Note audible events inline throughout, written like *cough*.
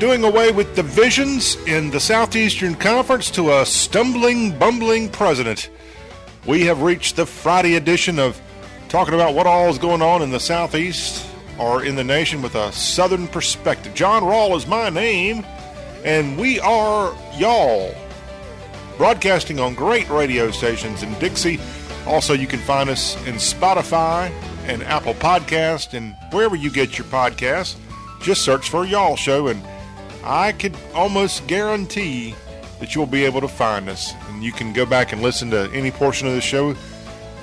doing away with divisions in the Southeastern Conference to a stumbling, bumbling president. We have reached the Friday edition of talking about what all is going on in the Southeast or in the nation with a Southern perspective. John Rawl is my name, and we are y'all. Broadcasting on great radio stations in Dixie. Also, you can find us in Spotify and Apple Podcast and wherever you get your podcasts. Just search for Y'all Show, and I could almost guarantee that you'll be able to find us. And you can go back and listen to any portion of the show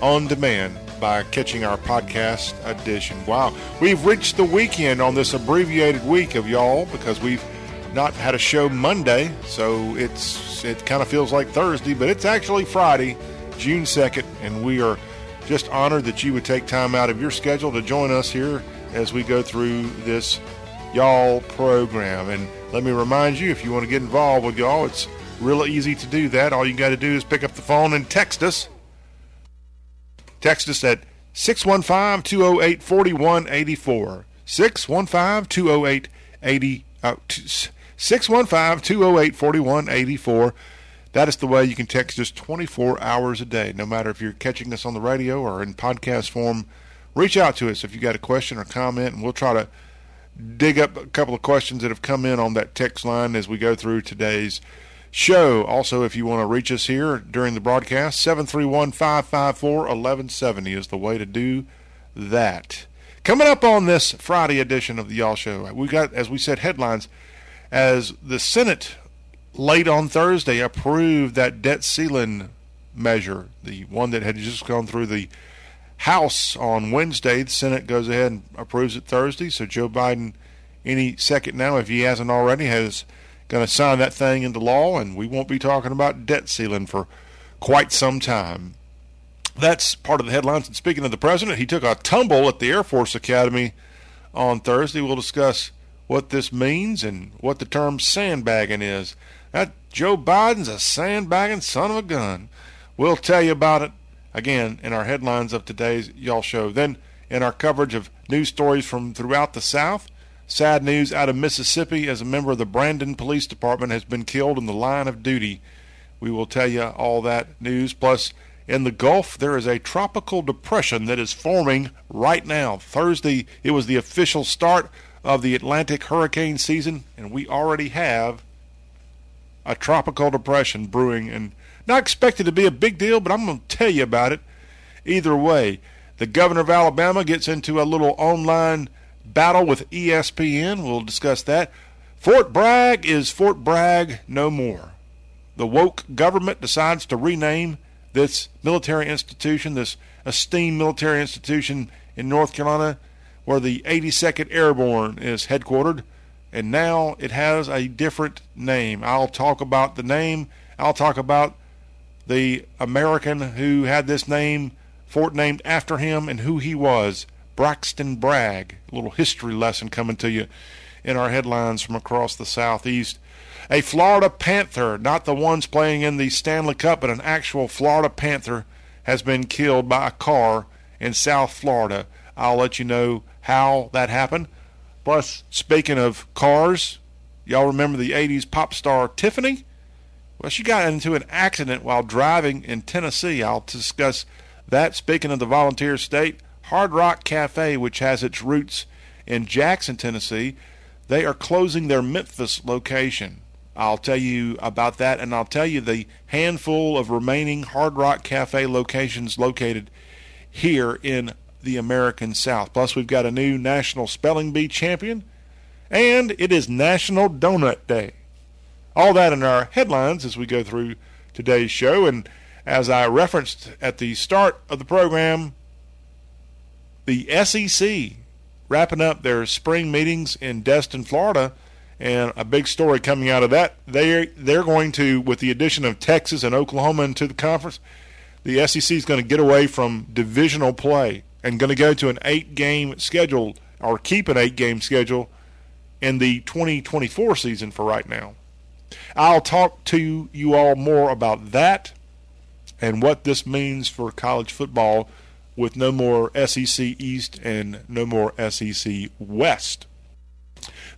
on demand by catching our podcast edition. Wow, we've reached the weekend on this abbreviated week of y'all because we've not had a show Monday, so it's it kind of feels like Thursday, but it's actually Friday, June 2nd, and we are just honored that you would take time out of your schedule to join us here as we go through this y'all program. And let me remind you, if you want to get involved with y'all, it's really easy to do that. All you got to do is pick up the phone and text us. Text us at 615 208 4184. 615 208 615 208 4184. Uh, that is the way you can text us 24 hours a day, no matter if you're catching us on the radio or in podcast form. Reach out to us if you got a question or comment, and we'll try to dig up a couple of questions that have come in on that text line as we go through today's show. Also, if you want to reach us here during the broadcast, 731 554 1170 is the way to do that. Coming up on this Friday edition of the Y'all Show, we got, as we said, headlines as the Senate late on Thursday approved that debt ceiling measure, the one that had just gone through the House on Wednesday. The Senate goes ahead and approves it Thursday. So Joe Biden, any second now, if he hasn't already, has going to sign that thing into law, and we won't be talking about debt ceiling for quite some time. That's part of the headlines. And speaking of the president, he took a tumble at the Air Force Academy on Thursday. We'll discuss what this means and what the term sandbagging is. That Joe Biden's a sandbagging son of a gun. We'll tell you about it again in our headlines of today's Y'all Show. Then in our coverage of news stories from throughout the South, sad news out of Mississippi as a member of the Brandon Police Department has been killed in the line of duty. We will tell you all that news. Plus, in the Gulf, there is a tropical depression that is forming right now. Thursday, it was the official start of the Atlantic hurricane season, and we already have a tropical depression brewing and not expected to be a big deal, but I'm going to tell you about it. Either way, the governor of Alabama gets into a little online battle with ESPN. We'll discuss that. Fort Bragg is Fort Bragg no more. The woke government decides to rename this military institution, this esteemed military institution in North Carolina, where the 82nd Airborne is headquartered, and now it has a different name. I'll talk about the name. I'll talk about the American who had this name, fort named after him, and who he was. Braxton Bragg. A little history lesson coming to you in our headlines from across the southeast. A Florida Panther, not the ones playing in the Stanley Cup, but an actual Florida Panther, has been killed by a car in South Florida. I'll let you know how that happened. Plus, speaking of cars, y'all remember the 80s pop star Tiffany? Well, she got into an accident while driving in Tennessee. I'll discuss that. Speaking of the volunteer state, Hard Rock Cafe, which has its roots in Jackson, Tennessee, they are closing their Memphis location. I'll tell you about that, and I'll tell you the handful of remaining Hard Rock Cafe locations located here in the American South. Plus, we've got a new National Spelling Bee champion, and it is National Donut Day. All that in our headlines as we go through today's show. And as I referenced at the start of the program, the SEC wrapping up their spring meetings in Destin, Florida, and a big story coming out of that. They they're going to, with the addition of Texas and Oklahoma into the conference, the SEC is going to get away from divisional play and going to go to an eight-game schedule or keep an eight-game schedule in the 2024 season for right now. I'll talk to you all more about that and what this means for college football with no more SEC East and no more SEC West.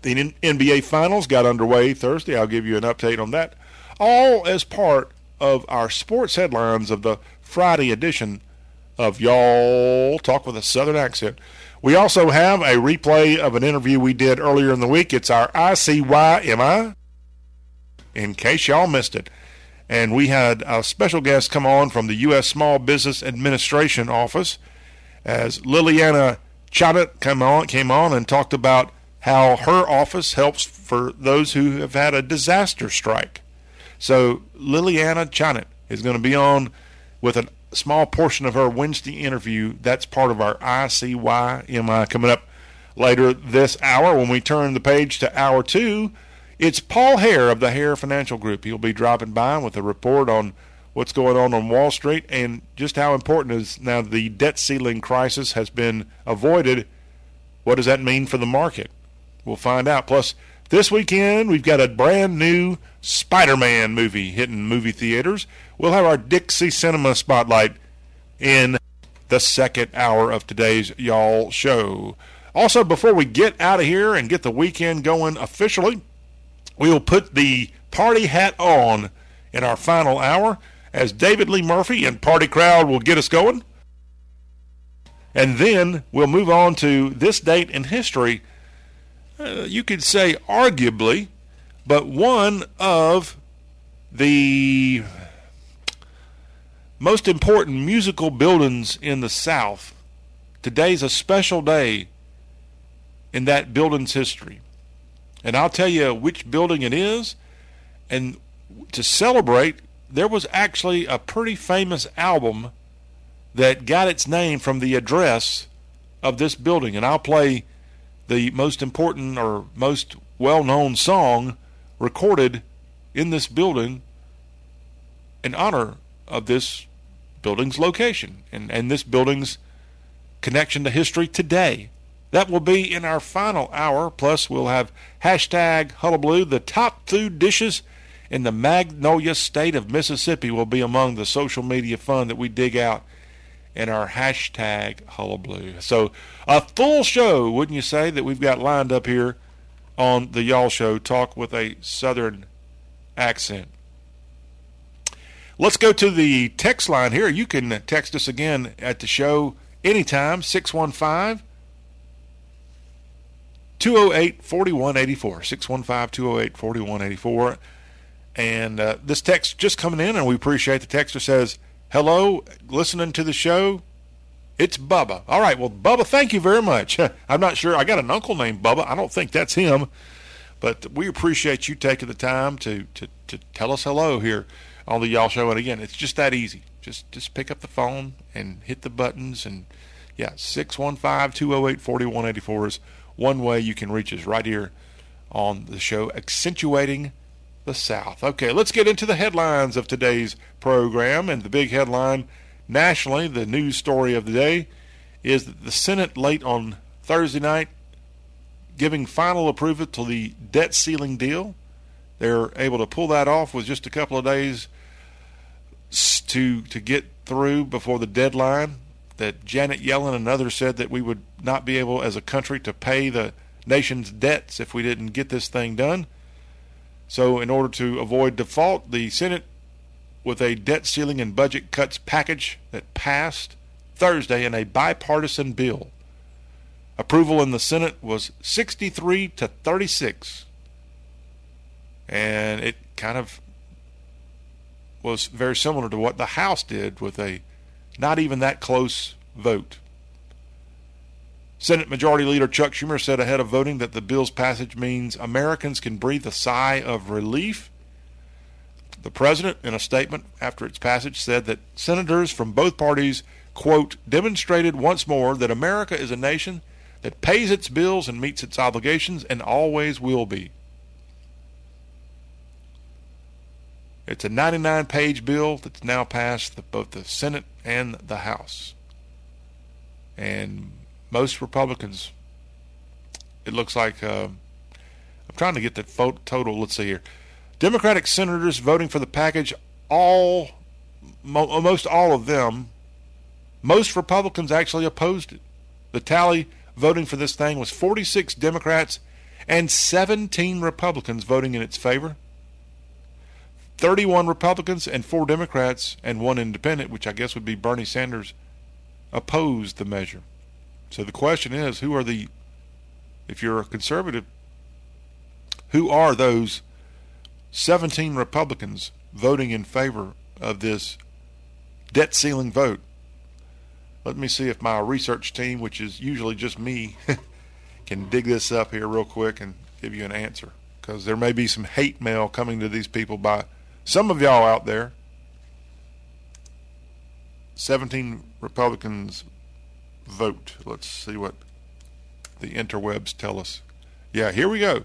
The NBA Finals got underway Thursday. I'll give you an update on that. All as part of our sports headlines of the Friday edition of Y'all Talk with a Southern Accent. We also have a replay of an interview we did earlier in the week. It's our ICYMI, in case y'all missed it. And we had a special guest come on from the U.S. Small Business Administration Office as Liliana Chonnet came on, came on and talked about how her office helps for those who have had a disaster strike. So Liliana Chonnet is going to be on with a small portion of her Wednesday interview. That's part of our ICYMI coming up later this hour. When we turn the page to hour two, it's Paul Hare of the Hare Financial Group. He'll be dropping by with a report on what's going on on Wall Street and just how important is now the debt ceiling crisis has been avoided. What does that mean for the market? We'll find out. Plus, this weekend we've got a brand new Spider-Man movie hitting movie theaters. We'll have our Dixie Cinema Spotlight in the second hour of today's Y'all Show. Also, before we get out of here and get the weekend going officially, we will put the party hat on in our final hour as David Lee Murphy and Party Crowd will get us going. And then we'll move on to this date in history. Uh, you could say arguably, but one of the most important musical buildings in the South. Today's a special day in that building's history. And I'll tell you which building it is. And to celebrate, there was actually a pretty famous album that got its name from the address of this building. And I'll play the most important or most well known song recorded in this building in honor of this building's location and, and this building's connection to history today. That will be in our final hour. Plus, we'll have hashtag Hullabaloo, the top food dishes in the Magnolia State of Mississippi will be among the social media fun that we dig out in our hashtag Hullabaloo. So, a full show, wouldn't you say, that we've got lined up here on the Y'all Show, talk with a Southern accent. Let's go to the text line here. You can text us again at the show anytime, 615 208 4184. 615 208 4184. And uh, this text just coming in, and we appreciate the texter says, Hello, listening to the show. It's Bubba. All right, well, Bubba, thank you very much. *laughs* I'm not sure. I got an uncle named Bubba. I don't think that's him. But we appreciate you taking the time to, to, to tell us hello here on the Y'all Show. And again, it's just that easy. Just just pick up the phone and hit the buttons. And yeah, 615 208 4184 is one way you can reach us right here on the show, accentuating the South. Okay, let's get into the headlines of today's program. And the big headline nationally, the news story of the day, is that the Senate late on Thursday night giving final approval to the debt ceiling deal. They're able to pull that off with just a couple of days to to get through before the deadline. That Janet Yellen and others said that we would not be able, as a country, to pay the nation's debts if we didn't get this thing done. So, in order to avoid default, the Senate, with a debt ceiling and budget cuts package that passed Thursday in a bipartisan bill, approval in the Senate was 63 to 36. And it kind of was very similar to what the House did with a not even that close vote. Senate Majority Leader Chuck Schumer said ahead of voting that the bill's passage means Americans can breathe a sigh of relief. The president, in a statement after its passage, said that senators from both parties, quote, demonstrated once more that America is a nation that pays its bills and meets its obligations and always will be. It's a 99 page bill that's now passed the, both the Senate and the House. And most Republicans, it looks like, uh, I'm trying to get the vote total. Let's see here. Democratic senators voting for the package, all, mo- most all of them, most Republicans actually opposed it. The tally voting for this thing was 46 Democrats and 17 Republicans voting in its favor. 31 Republicans and 4 Democrats and 1 independent, which I guess would be Bernie Sanders, opposed the measure. So the question is who are the, if you're a conservative, who are those 17 Republicans voting in favor of this debt ceiling vote? Let me see if my research team, which is usually just me, *laughs* can dig this up here real quick and give you an answer. Because there may be some hate mail coming to these people by some of y'all out there. 17 Republicans vote. Let's see what the interwebs tell us. Yeah, here we go.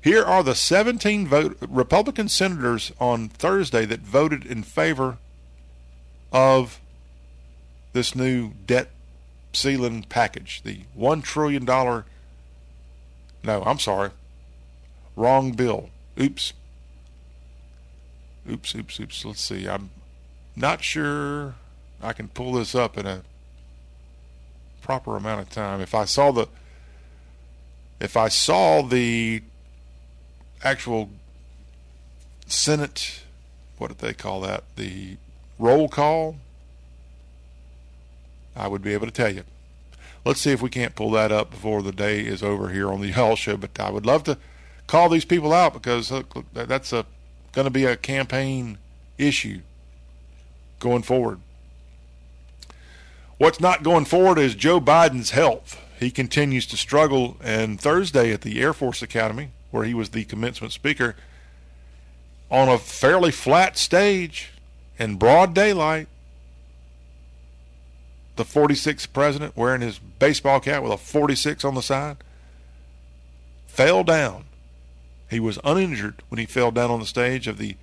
Here are the 17 vote, Republican senators on Thursday that voted in favor of this new debt ceiling package, the $1 trillion. No, I'm sorry. Wrong bill. Oops. Oops, oops, oops. Let's see. I'm not sure I can pull this up in a proper amount of time. If I saw the if I saw the actual Senate what did they call that? The roll call I would be able to tell you. Let's see if we can't pull that up before the day is over here on the *laughs* Y'all Show. But I would love to call these people out because look, that's a going to be a campaign issue going forward. What's not going forward is Joe Biden's health. He continues to struggle, and Thursday at the Air Force Academy, where he was the commencement speaker, on a fairly flat stage in broad daylight, the 46th president wearing his baseball cap with a 46 on the side fell down. He was uninjured when he fell down on the stage of the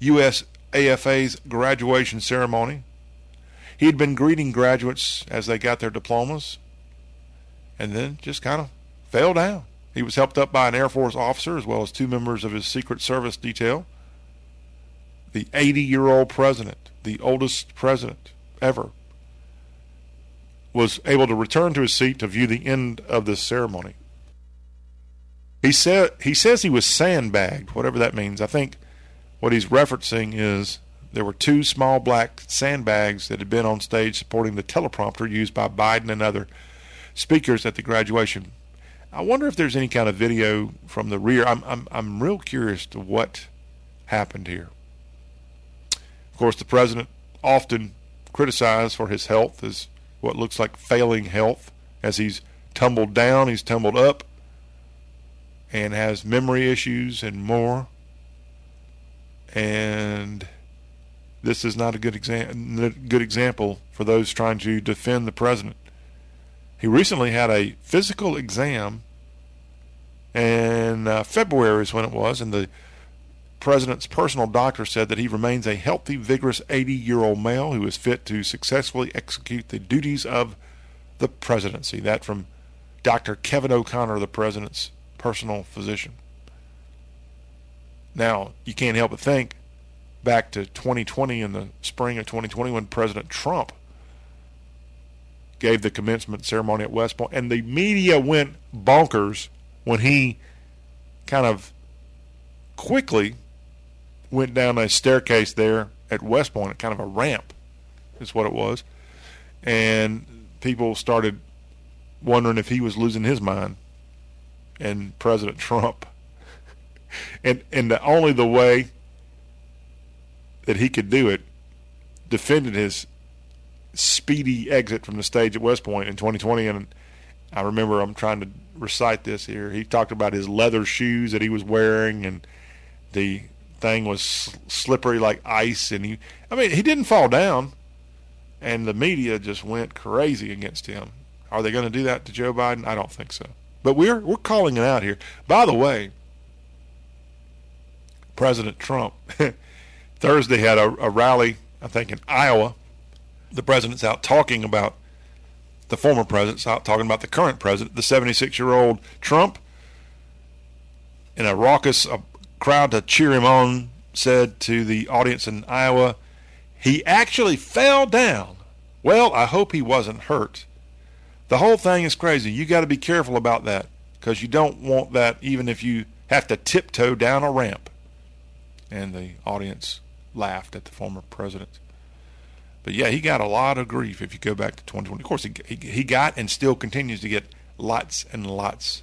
U.S. AFA's graduation ceremony. He had been greeting graduates as they got their diplomas and then just kind of fell down. He was helped up by an Air Force officer as well as two members of his Secret Service detail. The 80 year old president, the oldest president ever, was able to return to his seat to view the end of the ceremony. He said he says he was sandbagged, whatever that means. I think what he's referencing is there were two small black sandbags that had been on stage supporting the teleprompter used by Biden and other speakers at the graduation. I wonder if there's any kind of video from the rear. I'm I'm I'm real curious to what happened here. Of course, the president often criticized for his health as what looks like failing health as he's tumbled down, he's tumbled up, and has memory issues and more. And this is not a good, exa- good example for those trying to defend the president. He recently had a physical exam, and uh, February is when it was, and the president's personal doctor said that he remains a healthy, vigorous 80 year old male who is fit to successfully execute the duties of the presidency. That from Dr. Kevin O'Connor, the president's personal physician. Now, you can't help but think back to 2020 in the spring of 2020 when President Trump gave the commencement ceremony at West Point, and the media went bonkers when he kind of quickly went down a staircase there at West Point, kind of a ramp, is what it was, and people started wondering if he was losing his mind, and President Trump, and and the, only the way that he could do it defended his speedy exit from the stage at West Point in 2020, and I remember I'm trying to recite this here. He talked about his leather shoes that he was wearing and the thing was slippery like ice, and he, I mean, he didn't fall down, and the media just went crazy against him. Are they going to do that to Joe Biden? I don't think so. But we're we're calling it out here. By the way, President Trump *laughs* Thursday had a, a rally, I think, in Iowa. The president's out talking about the former president's out talking about the current president, the 76 year old Trump, in a raucous crowd to cheer him on said to the audience in Iowa, he actually fell down. Well, I hope he wasn't hurt. The whole thing is crazy. You got to be careful about that. because you don't want that even if you have to tiptoe down a ramp. And the audience laughed at the former president. But yeah, he got a lot of grief if you go back to 2020. Of course, he, he, he got and still continues to get lots and lots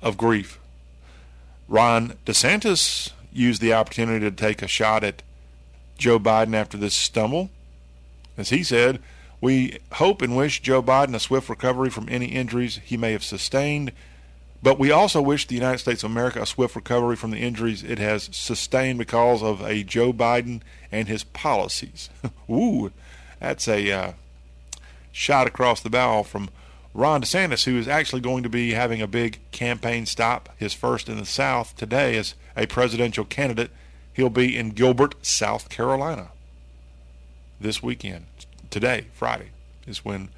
of grief. Ron DeSantis used the opportunity to take a shot at Joe Biden after this stumble. As he said, we hope and wish Joe Biden a swift recovery from any injuries he may have sustained, but we also wish the United States of America a swift recovery from the injuries it has sustained because of a Joe Biden and his policies. *laughs* Ooh, that's a uh, shot across the bow from Ron DeSantis, who is actually going to be having a big campaign stop, his first in the South today as a presidential candidate. He'll be in Gilbert, South Carolina this weekend. Today, Friday, is when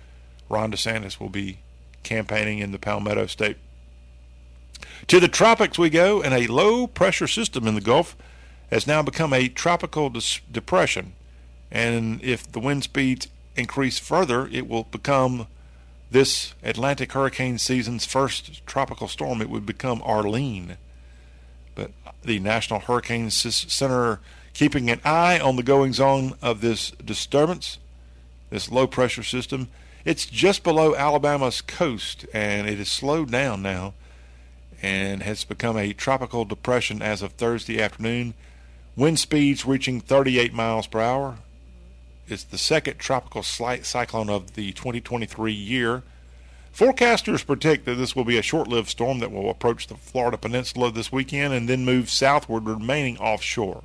Ron DeSantis will be campaigning in the Palmetto State. To the tropics we go, and a low pressure system in the Gulf has now become a tropical dis- depression. And if the wind speeds increase further, it will become this Atlantic hurricane season's first tropical storm, it would become Arlene. But the National Hurricane Center keeping an eye on the goings on of this disturbance, this low pressure system. It's just below Alabama's coast and it has slowed down now and has become a tropical depression as of Thursday afternoon. Wind speeds reaching 38 miles per hour, it's the second tropical slight cyclone of the 2023 year. Forecasters predict that this will be a short lived storm that will approach the Florida Peninsula this weekend and then move southward, remaining offshore.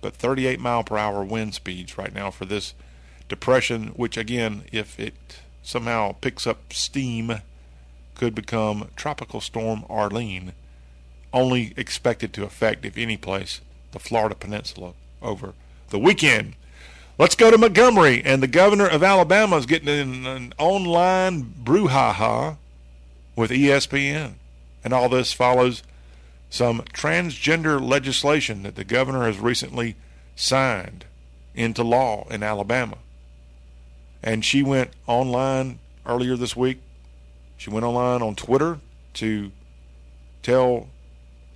But 38 mile per hour wind speeds right now for this depression, which again, if it somehow picks up steam, could become Tropical Storm Arlene, only expected to affect, if any place, the Florida Peninsula over the weekend. Let's go to Montgomery, and the governor of Alabama is getting in an online brouhaha with ESPN. And all this follows some transgender legislation that the governor has recently signed into law in Alabama. And she went online earlier this week. She went online on Twitter to tell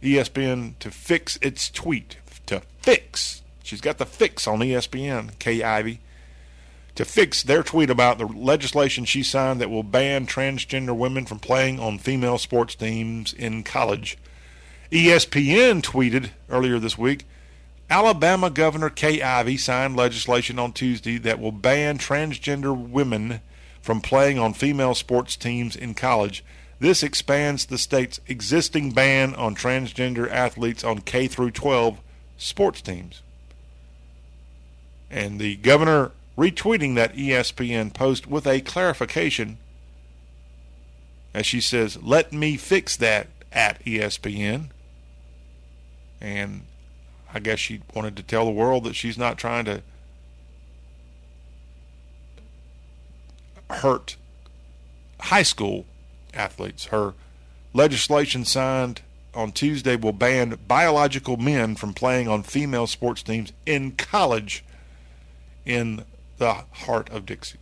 ESPN to fix its tweet. To fix She's got the fix on ESPN, Kay Ivey, to fix their tweet about the legislation she signed that will ban transgender women from playing on female sports teams in college. ESPN tweeted earlier this week Alabama Governor Kay Ivey signed legislation on Tuesday that will ban transgender women from playing on female sports teams in college. This expands the state's existing ban on transgender athletes on K through 12 sports teams and the governor retweeting that ESPN post with a clarification. As she says, let me fix that at ESPN. And I guess she wanted to tell the world that she's not trying to hurt high school athletes. Her legislation signed on Tuesday will ban biological men from playing on female sports teams in college in the heart of Dixie.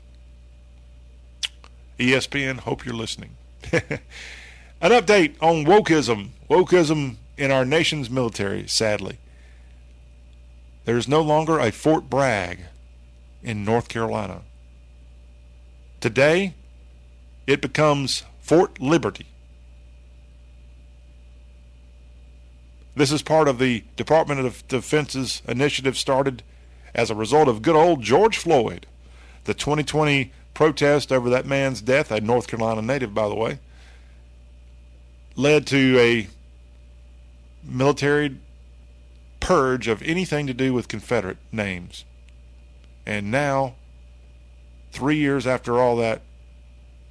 ESPN, hope you're listening. *laughs* An update on wokeism. Wokeism in our nation's military, sadly. There is no longer a Fort Bragg in North Carolina. Today, it becomes Fort Liberty. This is part of the Department of Defense's initiative started as a result of good old George Floyd. The 2020 protest over that man's death, a North Carolina native, by the way, led to a military purge of anything to do with Confederate names. And now, three years after all that,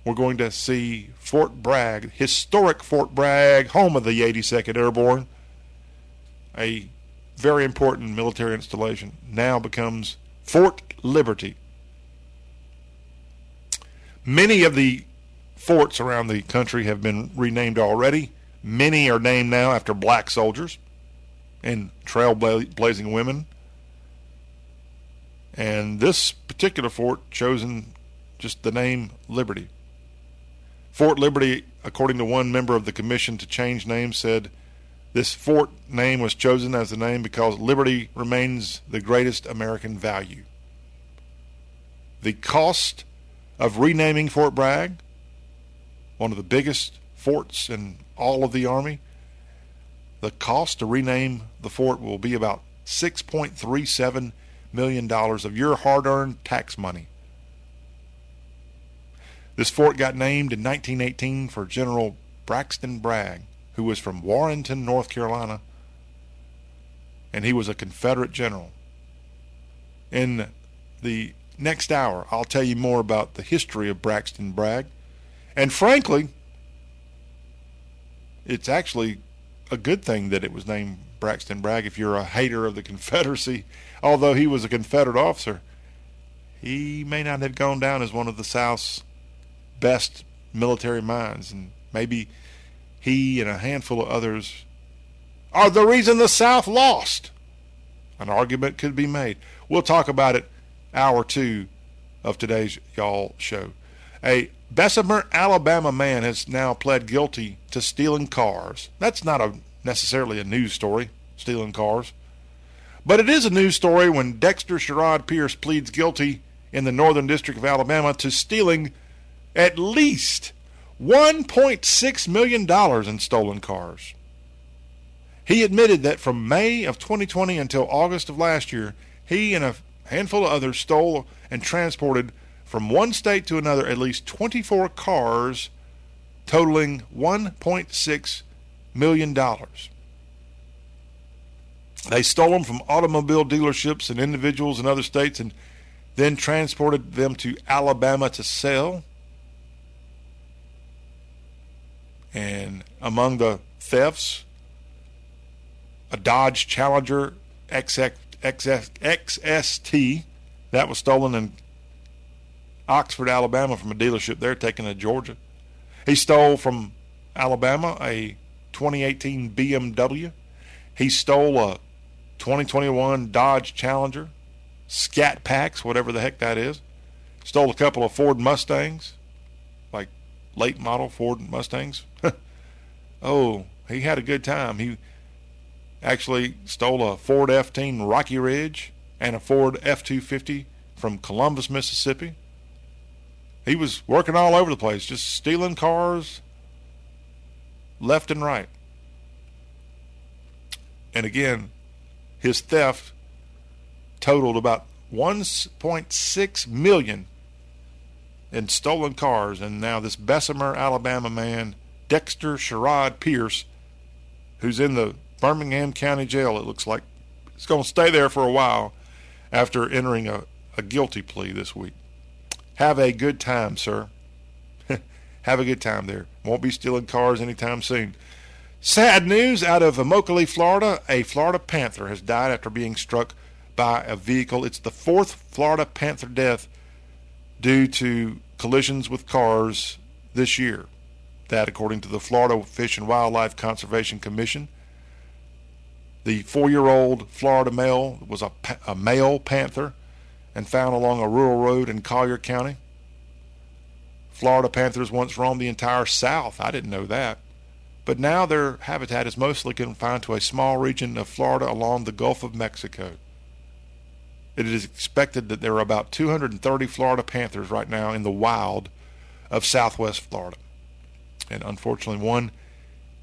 we're going to see Fort Bragg, historic Fort Bragg, home of the 82nd Airborne, a very important military installation, now becomes Fort Liberty. Many of the forts around the country have been renamed already. Many are named now after black soldiers and trailblazing women. And this particular fort chosen just the name Liberty. Fort Liberty, according to one member of the commission to change names, said this fort name was chosen as the name because liberty remains the greatest American value. The cost of renaming Fort Bragg, one of the biggest forts in all of the Army, the cost to rename the fort will be about $6.37 million of your hard earned tax money. This fort got named in 1918 for General Braxton Bragg, who was from Warrenton, North Carolina, and he was a Confederate general. In the next hour, I'll tell you more about the history of Braxton Bragg. And frankly, it's actually a good thing that it was named Braxton Bragg if you're a hater of the Confederacy. *laughs* Although he was a Confederate officer, he may not have gone down as one of the South's best military minds. And maybe he and a handful of others are the reason the South lost. An argument could be made. We'll talk about it hour two of today's Y'all show. A Bessemer, Alabama man has now pled guilty to stealing cars. That's not a necessarily a news story, stealing cars. But it is a news story when Dexter Sherrod Pierce pleads guilty in the Northern District of Alabama to stealing at least $1.6 million in stolen cars. He admitted that from May of 2020 until August of last year, he and a handful of others stole and transported from one state to another at least 24 cars totaling $1.6 million. They stole them from automobile dealerships and individuals in other states and then transported them to Alabama to sell. And among the thefts, a Dodge Challenger XX, XX, XST that was stolen in Oxford, Alabama, from a dealership there taken to Georgia. He stole from Alabama a 2018 BMW. He stole a 2021 Dodge Challenger, Scat Packs, whatever the heck that is. Stole a couple of Ford Mustangs, like late model Ford Mustangs. *laughs* oh, he had a good time. He actually stole a Ford F-18 Rocky Ridge and a Ford F-250 from Columbus, Mississippi. He was working all over the place, just stealing cars left and right. And again, his theft totaled about 1.6 million in stolen cars. And now this Bessemer, Alabama man, Dexter Sherrod Pierce, who's in the Birmingham County Jail, it looks like, he's going to stay there for a while after entering a, a guilty plea this week. Have a good time, sir. *laughs* Have a good time there. Won't be stealing cars anytime soon. Sad news out of Immokalee, Florida. A Florida panther has died after being struck by a vehicle. It's the fourth Florida panther death due to collisions with cars this year. That, according to the Florida Fish and Wildlife Conservation Commission. The four year old Florida male was a, a male panther and found along a rural road in Collier County. Florida panthers once roamed the entire South. I didn't know that. But now their habitat is mostly confined to a small region of Florida along the Gulf of Mexico. It is expected that there are about 230 Florida panthers right now in the wild of southwest Florida. And unfortunately, one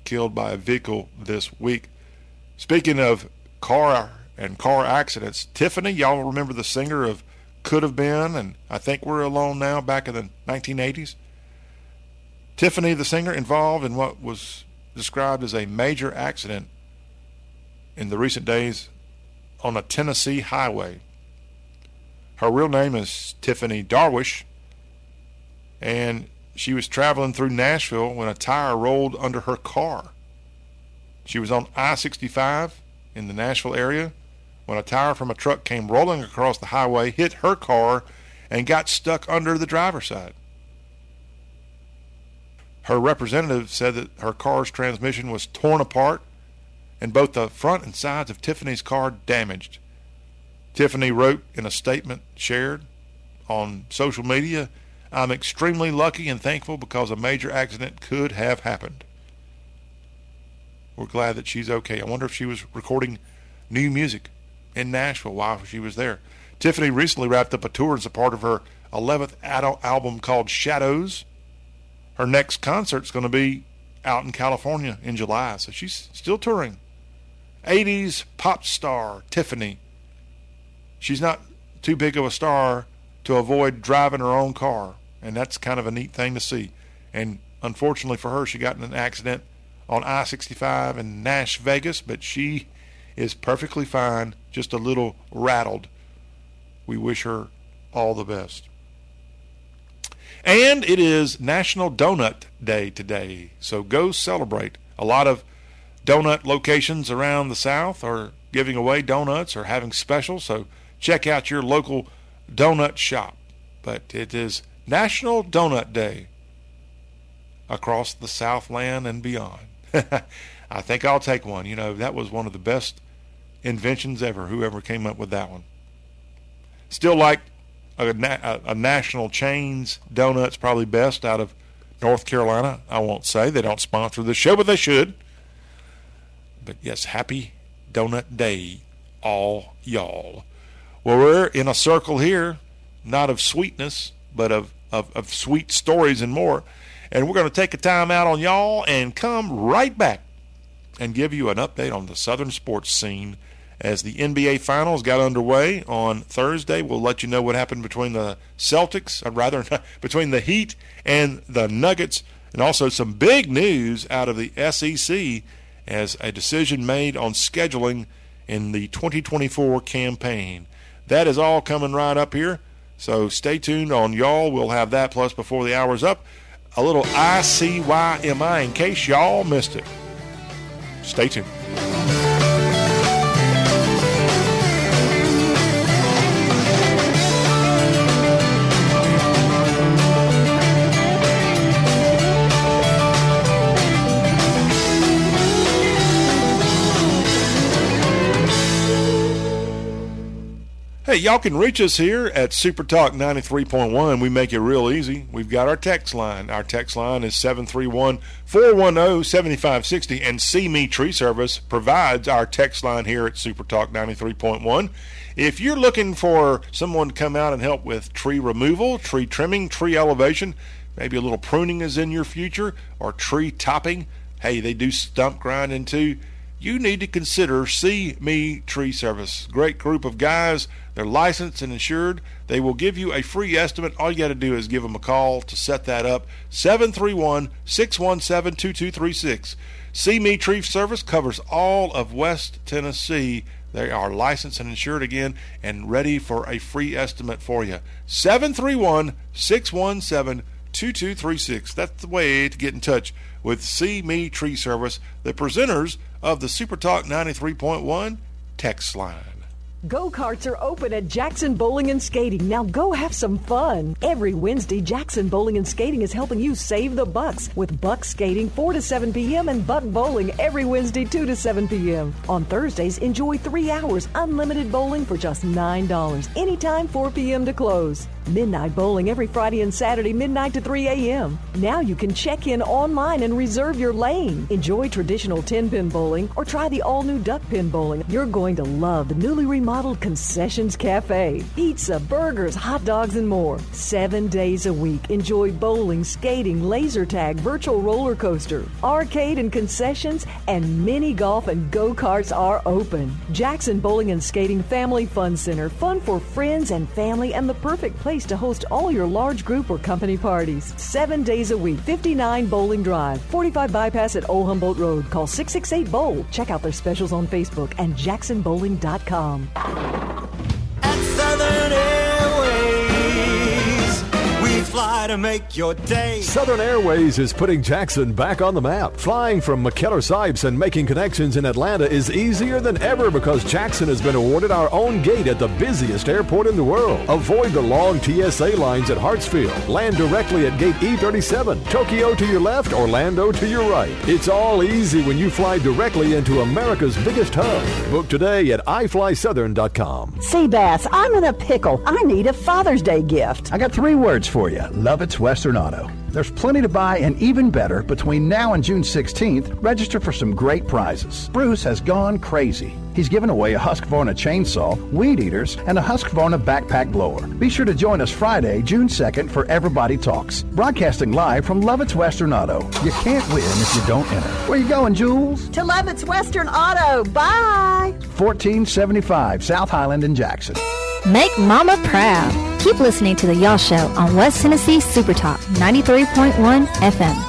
killed by a vehicle this week. Speaking of car and car accidents, Tiffany, y'all remember the singer of could have been, and I think we're alone now back in the 1980s. Tiffany, the singer, involved in what was described as a major accident in the recent days on a Tennessee highway. Her real name is Tiffany Darwish, and she was traveling through Nashville when a tire rolled under her car. She was on I 65 in the Nashville area when a tire from a truck came rolling across the highway, hit her car, and got stuck under the driver's side. Her representative said that her car's transmission was torn apart and both the front and sides of Tiffany's car damaged. Tiffany wrote in a statement shared on social media, I'm extremely lucky and thankful because a major accident could have happened. We're glad that she's okay. I wonder if she was recording new music in Nashville while she was there. Tiffany recently wrapped up a tour as a part of her 11th album called Shadows. Her next concert's going to be out in California in July, so she's still touring. 80s pop star Tiffany. She's not too big of a star to avoid driving her own car, and that's kind of a neat thing to see. And unfortunately for her, she got in an accident on I 65 in Nash Vegas, but she is perfectly fine, just a little rattled. We wish her all the best. And it is National Donut Day today, so go celebrate. A lot of donut locations around the South are giving away donuts or having specials, so check out your local donut shop. But it is National Donut Day across the Southland and beyond. *laughs* I think I'll take one. You know, that was one of the best inventions ever, whoever came up with that one. Still like a, a, a national chains donuts probably best out of North Carolina. I won't say they don't sponsor the show, but they should. But yes, happy Donut Day, all y'all. Well, we're in a circle here, not of sweetness, but of, of, of sweet stories and more. And we're going to take a time out on y'all and come right back and give you an update on the Southern sports scene as the NBA Finals got underway on Thursday. We'll let you know what happened between the Celtics, or rather, *laughs* between the Heat and the Nuggets, and also some big news out of the SEC as a decision made on scheduling in the 2024 campaign. That is all coming right up here. So stay tuned on y'all. We'll have that plus before the hour's up. A little ICYMI in case y'all missed it. Stay tuned. Hey, y'all can reach us here at Super Talk 93.1. We make it real easy. We've got our text line. Our text line is 731 410 7560. And See Me Tree Service provides our text line here at Super Talk 93.1. If you're looking for someone to come out and help with tree removal, tree trimming, tree elevation, maybe a little pruning is in your future, or tree topping, hey, they do stump grinding too you need to consider See Me Tree Service. Great group of guys. They're licensed and insured. They will give you a free estimate. All you got to do is give them a call to set that up. 731 617 2236. See Me Tree Service covers all of West Tennessee. They are licensed and insured again and ready for a free estimate for you. 731 617 2236. That's the way to get in touch with See Me Tree Service, the presenters of the Super Talk 93.1 text line. Go karts are open at Jackson Bowling and Skating. Now go have some fun. Every Wednesday, Jackson Bowling and Skating is helping you save the bucks with buck skating 4 to 7 p.m. and buck bowling every Wednesday 2 to 7 p.m. On Thursdays, enjoy three hours unlimited bowling for just $9. Anytime 4 p.m. to close. Midnight bowling every Friday and Saturday, midnight to 3 a.m. Now you can check in online and reserve your lane. Enjoy traditional 10 pin bowling or try the all new duck pin bowling. You're going to love the newly remodeled Concessions Cafe. Pizza, burgers, hot dogs, and more. Seven days a week. Enjoy bowling, skating, laser tag, virtual roller coaster, arcade and concessions, and mini golf and go karts are open. Jackson Bowling and Skating Family Fun Center. Fun for friends and family and the perfect place place to host all your large group or company parties. Seven days a week, 59 Bowling Drive, 45 Bypass at Old Humboldt Road. Call 668 Bowl. Check out their specials on Facebook and jacksonbowling.com. At Southern fly to make your day. Southern Airways is putting Jackson back on the map. Flying from McKellar-Sipes and making connections in Atlanta is easier than ever because Jackson has been awarded our own gate at the busiest airport in the world. Avoid the long TSA lines at Hartsfield. Land directly at gate E37. Tokyo to your left, Orlando to your right. It's all easy when you fly directly into America's biggest hub. Book today at iflysouthern.com. Seabass, I'm in a pickle. I need a Father's Day gift. I got three words for you Lovitz Western Auto. There's plenty to buy and even better between now and June 16th. Register for some great prizes. Bruce has gone crazy. He's given away a Husqvarna chainsaw, weed eaters, and a Husqvarna backpack blower. Be sure to join us Friday, June 2nd for Everybody Talks. Broadcasting live from Lovitz Western Auto. You can't win if you don't enter. Where you going, Jules? To Lovitz Western Auto. Bye. 1475 South Highland in Jackson. Make Mama proud. Keep listening to The Y'all Show on West Tennessee Super Talk 93.1 FM.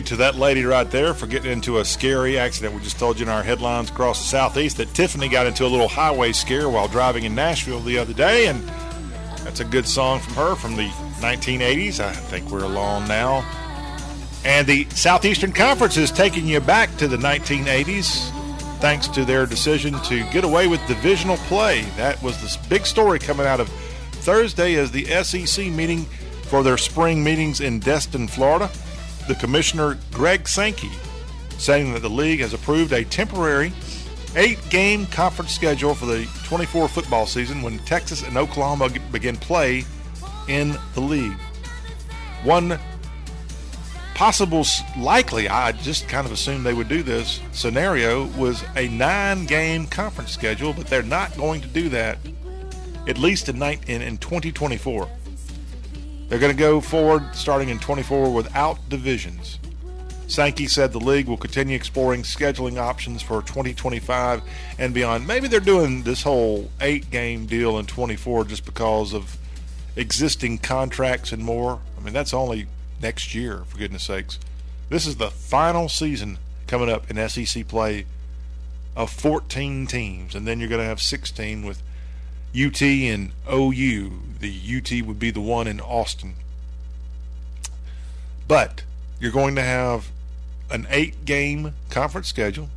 To that lady right there for getting into a scary accident. We just told you in our headlines across the southeast that Tiffany got into a little highway scare while driving in Nashville the other day, and that's a good song from her from the 1980s. I think we're along now. And the Southeastern Conference is taking you back to the 1980s thanks to their decision to get away with divisional play. That was the big story coming out of Thursday as the SEC meeting for their spring meetings in Destin, Florida the commissioner Greg Sankey saying that the league has approved a temporary eight-game conference schedule for the 24 football season when Texas and Oklahoma begin play in the league. One possible likely i just kind of assumed they would do this scenario was a nine game conference schedule but they're not going to do that at least in, in 2024 they're going to go forward starting in 24 without divisions. Sankey said the league will continue exploring scheduling options for 2025 and beyond. Maybe they're doing this whole eight game deal in 24 just because of existing contracts and more. I mean, that's only next year, for goodness sakes. This is the final season coming up in SEC play of 14 teams, and then you're going to have 16 with UT and OU. The UT would be the one in Austin. But you're going to have an eight game conference schedule,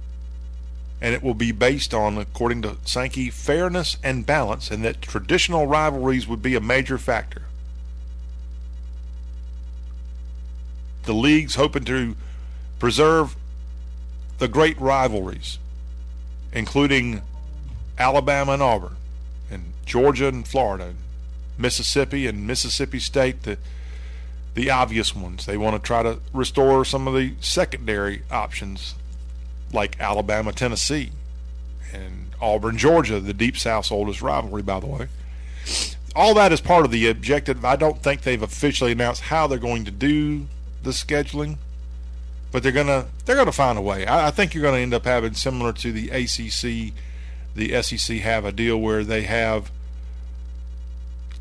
and it will be based on, according to Sankey, fairness and balance, and that traditional rivalries would be a major factor. The league's hoping to preserve the great rivalries, including Alabama and Auburn, Georgia and Florida, Mississippi and Mississippi State, the the obvious ones. They want to try to restore some of the secondary options like Alabama, Tennessee, and Auburn, Georgia, the Deep South's oldest rivalry, by the way. All that is part of the objective. I don't think they've officially announced how they're going to do the scheduling, but they're gonna they're gonna find a way. I, I think you're going to end up having similar to the ACC, the SEC have a deal where they have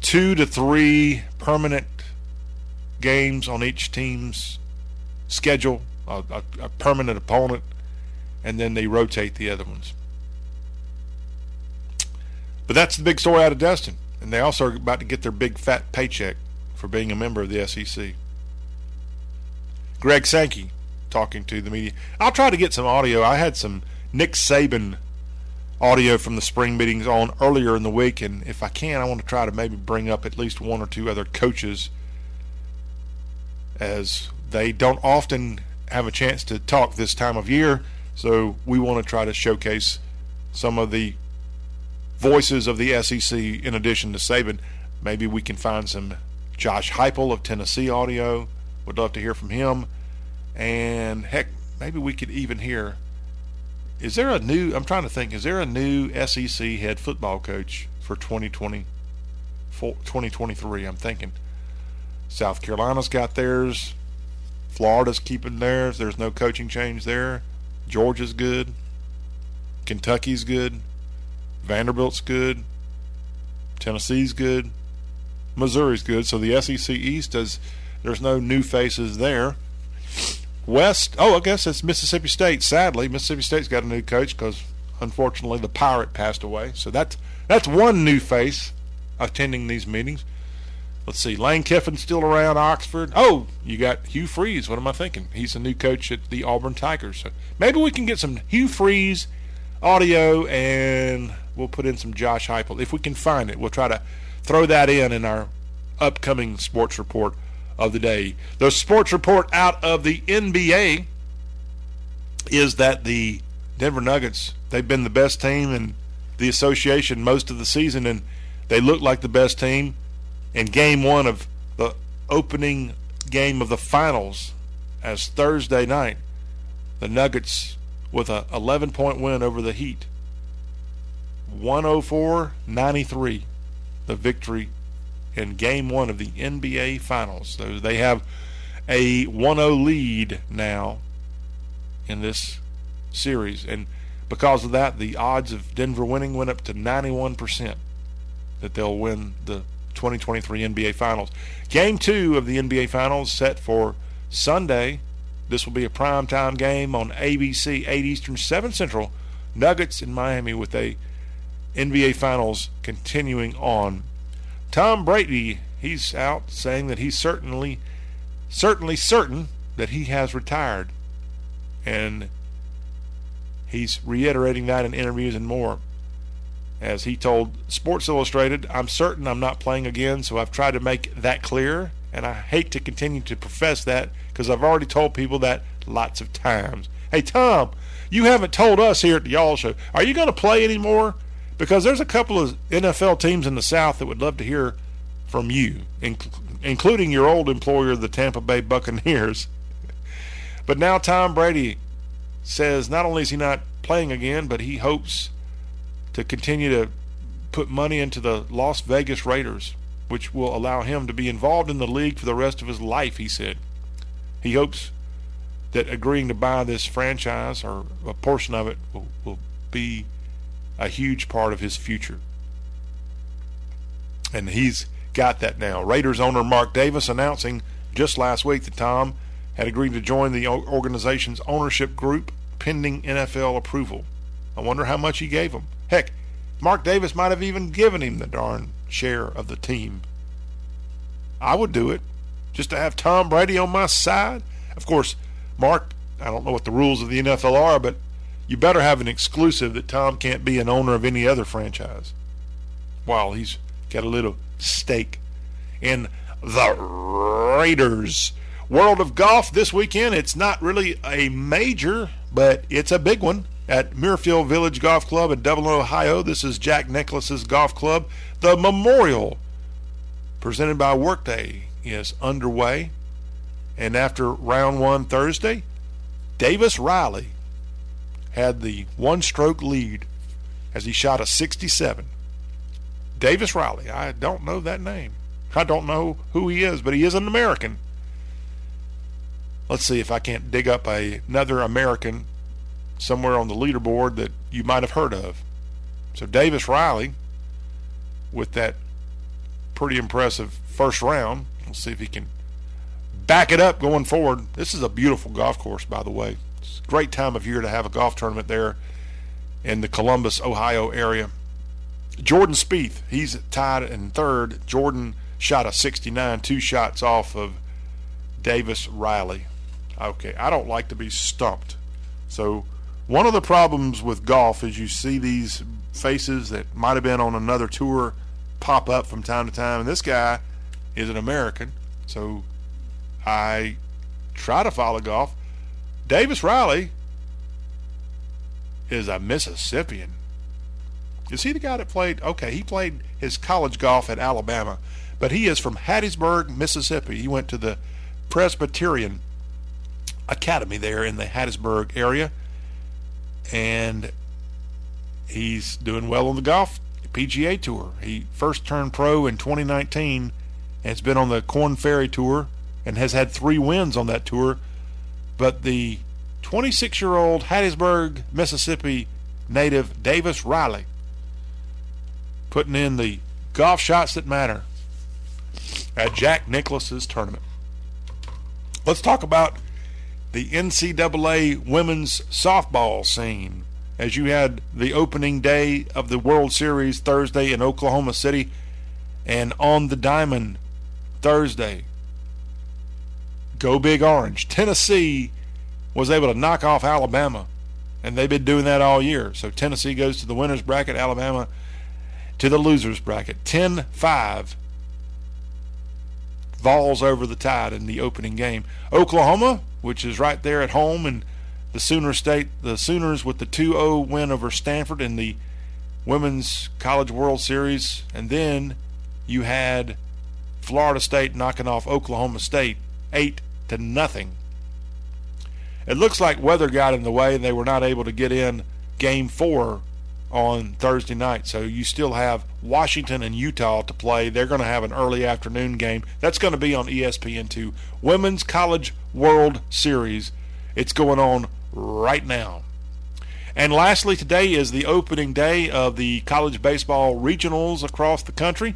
two to three permanent games on each team's schedule, a, a, a, permanent opponent, and then they rotate the other ones. But that's the big story out of Destin. And they also are about to get their big fat paycheck for being a member of the SEC. Greg Sankey talking to the media. I'll try to get some audio. I had some Nick Saban audio from the spring meetings on earlier in the week, and if I can, I want to try to maybe bring up at least one or two other coaches as they don't often have a chance to talk this time of year. So we want to try to showcase some of the voices of the SEC in addition to Saban. Maybe we can find some Josh Heupel of Tennessee audio. Would love to hear from him. And heck, maybe we could even hear. Is there a new? I'm trying to think. Is there a new SEC head football coach for 2020, 2023? I'm thinking. South Carolina's got theirs. Florida's keeping theirs. There's no coaching change there. Georgia's good. Kentucky's good. Vanderbilt's good. Tennessee's good. Missouri's good. So the SEC East does. There's no new faces there. West. Oh, I guess it's Mississippi State. Sadly, Mississippi State's got a new coach because unfortunately the pirate passed away. So that's that's one new face attending these meetings. Let's see. Lane Kiffin's still around Oxford. Oh, you got Hugh Freeze. What am I thinking? He's a new coach at the Auburn Tigers. So maybe we can get some Hugh Freeze audio and we'll put in some Josh Heupel if we can find it. We'll try to throw that in in our upcoming sports report of the day. The sports report out of the NBA is that the Denver Nuggets they've been the best team in the association most of the season and they look like the best team in game one of the opening game of the finals as Thursday night. The Nuggets with a 11 point win over the Heat. 104 93, the victory in game one of the NBA Finals. So they have a 1 0 lead now in this series. And because of that, the odds of Denver winning went up to 91% that they'll win the 2023 NBA Finals. Game two of the NBA Finals set for Sunday. This will be a primetime game on ABC, 8 Eastern, 7 Central. Nuggets in Miami with a NBA Finals continuing on. Tom Brady, he's out saying that he's certainly, certainly certain that he has retired. And he's reiterating that in interviews and more. As he told Sports Illustrated, I'm certain I'm not playing again, so I've tried to make that clear, and I hate to continue to profess that because I've already told people that lots of times. Hey, Tom, you haven't told us here at the Y'all Show. Are you going to play anymore? Because there's a couple of NFL teams in the South that would love to hear from you, including your old employer, the Tampa Bay Buccaneers. *laughs* But now Tom Brady says not only is he not playing again, but he hopes to continue to put money into the Las Vegas Raiders, which will allow him to be involved in the league for the rest of his life, he said. He hopes that agreeing to buy this franchise or a portion of it will, will be a huge part of his future. And he's got that now. Raiders owner Mark Davis announcing just last week that Tom had agreed to join the organization's ownership group pending NFL approval. I wonder how much he gave him. Heck, Mark Davis might have even given him the darn share of the team. I would do it just to have Tom Brady on my side. Of course, Mark, I don't know what the rules of the NFL are, but you better have an exclusive that Tom can't be an owner of any other franchise while he's got a little stake in the Raiders. World of Golf this weekend. It's not really a major, but it's a big one at Muirfield Village Golf Club in Dublin, Ohio. This is Jack Nicklaus's golf club. The Memorial, presented by Workday, is underway. And after round one Thursday, Davis Riley had the one stroke lead as he shot a 67. Davis Riley, I don't know that name. I don't know who he is, but he is an American. Let's see if I can't dig up a, another American somewhere on the leaderboard that you might have heard of. So Davis Riley, with that pretty impressive first round, Let's see if he can back it up going forward. This is a beautiful golf course, by the way. It's a great time of year to have a golf tournament there in the Columbus, Ohio area. Jordan Spieth, he's tied in third. Jordan shot a 69, two shots off of Davis Riley. Okay, I don't like to be stumped. So, one of the problems with golf is you see these faces that might have been on another tour pop up from time to time. And this guy is an American, so I try to follow golf. Davis Riley is a Mississippian. Is he the guy that played? Okay, he played his college golf at Alabama, but he is from Hattiesburg, Mississippi. He went to the Presbyterian Academy there in the Hattiesburg area, and he's doing well on the golf PGA Tour. He first turned pro in 2019 and has been on the Korn Ferry Tour and has had three wins on that tour. But the 26 year old Hattiesburg, Mississippi native Davis Riley putting in the golf shots that matter at Jack Nicklaus's tournament. Let's talk about the NCAA women's softball scene as you had the opening day of the World Series Thursday in Oklahoma City and on the diamond Thursday. Go Big Orange. Tennessee was able to knock off Alabama, and they've been doing that all year. So Tennessee goes to the winner's bracket, Alabama to the loser's bracket. 10 5 Vols over the tide in the opening game. Oklahoma, which is right there at home and the Sooner State, the Sooners with the 2-0 win over Stanford in the Women's College World Series, and then you had Florida State knocking off Oklahoma State 8 to nothing. It looks like weather got in the way and they were not able to get in game 4 on Thursday night. So you still have Washington and Utah to play. They're going to have an early afternoon game. That's going to be on ESPN2. Women's College World Series. It's going on right now. And lastly, today is the opening day of the college baseball regionals across the country.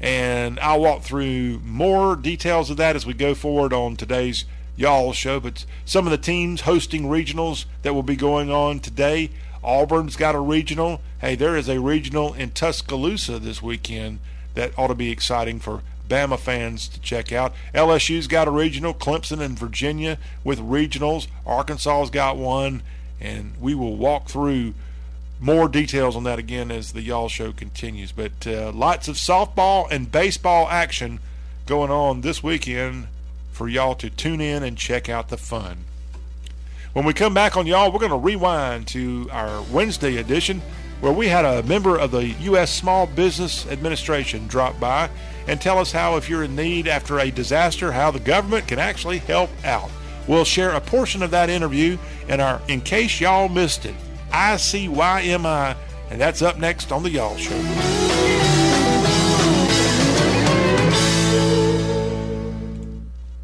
And I'll walk through more details of that as we go forward on today's Y'all show. But some of the teams hosting regionals that will be going on today Auburn's got a regional. Hey, there is a regional in Tuscaloosa this weekend that ought to be exciting for Bama fans to check out. LSU's got a regional, Clemson and Virginia with regionals. Arkansas's got one, and we will walk through more details on that again as the Y'all Show continues. But uh, lots of softball and baseball action going on this weekend for y'all to tune in and check out the fun. When we come back on y'all, we're going to rewind to our Wednesday edition where we had a member of the U.S. Small Business Administration drop by and tell us how, if you're in need after a disaster, how the government can actually help out. We'll share a portion of that interview in our In Case Y'all Missed It, ICYMI, and that's up next on The Y'all Show.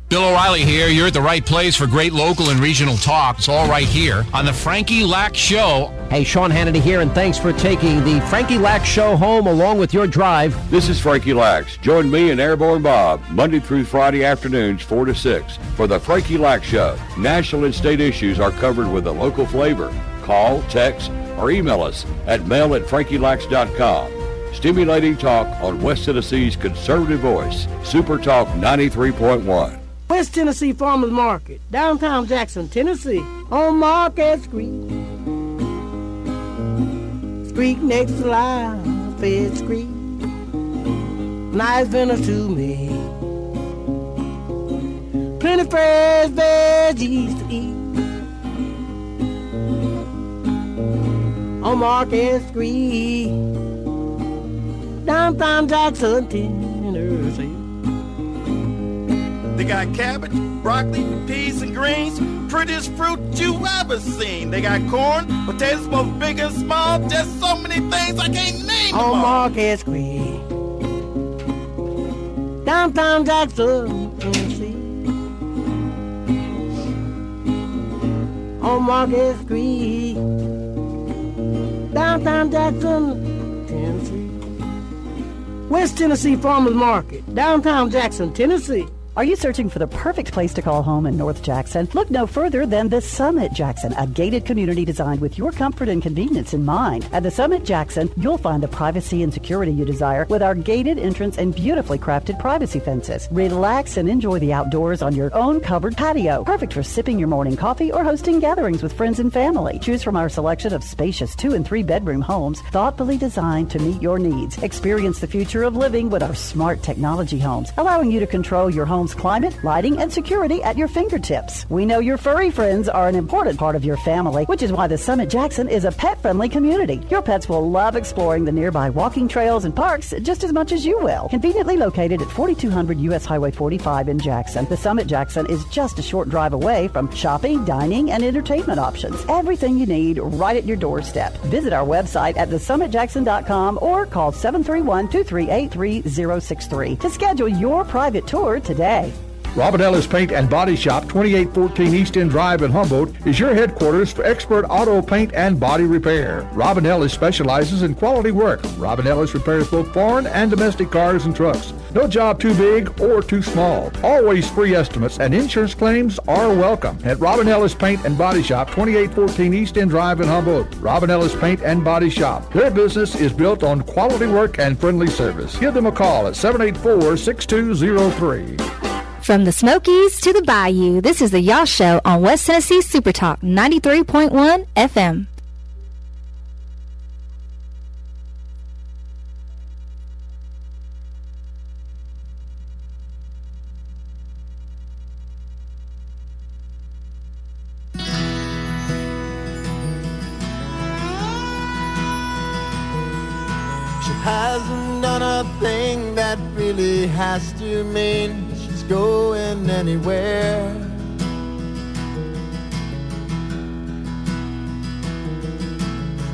Bill O'Reilly here. You're at the right place for great local and regional talk. It's all right here on the Frankie Lack Show. Hey, Sean Hannity here, and thanks for taking the Frankie Lack Show home along with your drive. This is Frankie Lax. Join me and Airborne Bob Monday through Friday afternoons, 4 to 6, for the Frankie Lack Show. National and state issues are covered with a local flavor. Call, text, or email us at mail at frankielax.com. Stimulating talk on West Tennessee's conservative voice, Super Talk 93.1. West Tennessee Farmers Market, downtown Jackson, Tennessee, on Market Street. Street next to Lafayette Street. Nice vendors to me. Plenty fresh veggies to eat. On Market Street, downtown Jackson, Tennessee. They got cabbage, broccoli, peas, and greens. Prettiest fruit you ever seen. They got corn, potatoes, both big and small. Just so many things I can't name them On all. Market Street, downtown Jackson, Tennessee. On Market Street, downtown Jackson, Tennessee. West Tennessee Farmers Market, downtown Jackson, Tennessee. Are you searching for the perfect place to call home in North Jackson? Look no further than the Summit Jackson, a gated community designed with your comfort and convenience in mind. At the Summit Jackson, you'll find the privacy and security you desire with our gated entrance and beautifully crafted privacy fences. Relax and enjoy the outdoors on your own covered patio, perfect for sipping your morning coffee or hosting gatherings with friends and family. Choose from our selection of spacious two and three bedroom homes, thoughtfully designed to meet your needs. Experience the future of living with our smart technology homes, allowing you to control your home's climate, lighting, and security at your fingertips. We know your furry friends are an important part of your family, which is why the Summit Jackson is a pet friendly community. Your pets will love exploring the nearby walking trails and parks just as much as you will. Conveniently located at 4200 US Highway 45 in Jackson, the Summit Jackson is just a short drive away from shopping, dining, and entertainment options. Everything you need right at your doorstep. Visit our website at thesummitjackson.com or call 731 238 3063 to schedule your private tour today. Robin Ellis Paint and Body Shop, 2814 East End Drive in Humboldt, is your headquarters for expert auto paint and body repair. Robin Ellis specializes in quality work. Robin Ellis repairs both foreign and domestic cars and trucks. No job too big or too small. Always free estimates and insurance claims are welcome at Robin Ellis Paint and Body Shop, 2814 East End Drive in Humboldt. Robin Ellis Paint and Body Shop. Their business is built on quality work and friendly service. Give them a call at 784 6203. From the Smokies to the Bayou, this is the Y'all Show on West Tennessee Super Talk 93.1 FM. Has to mean she's going anywhere.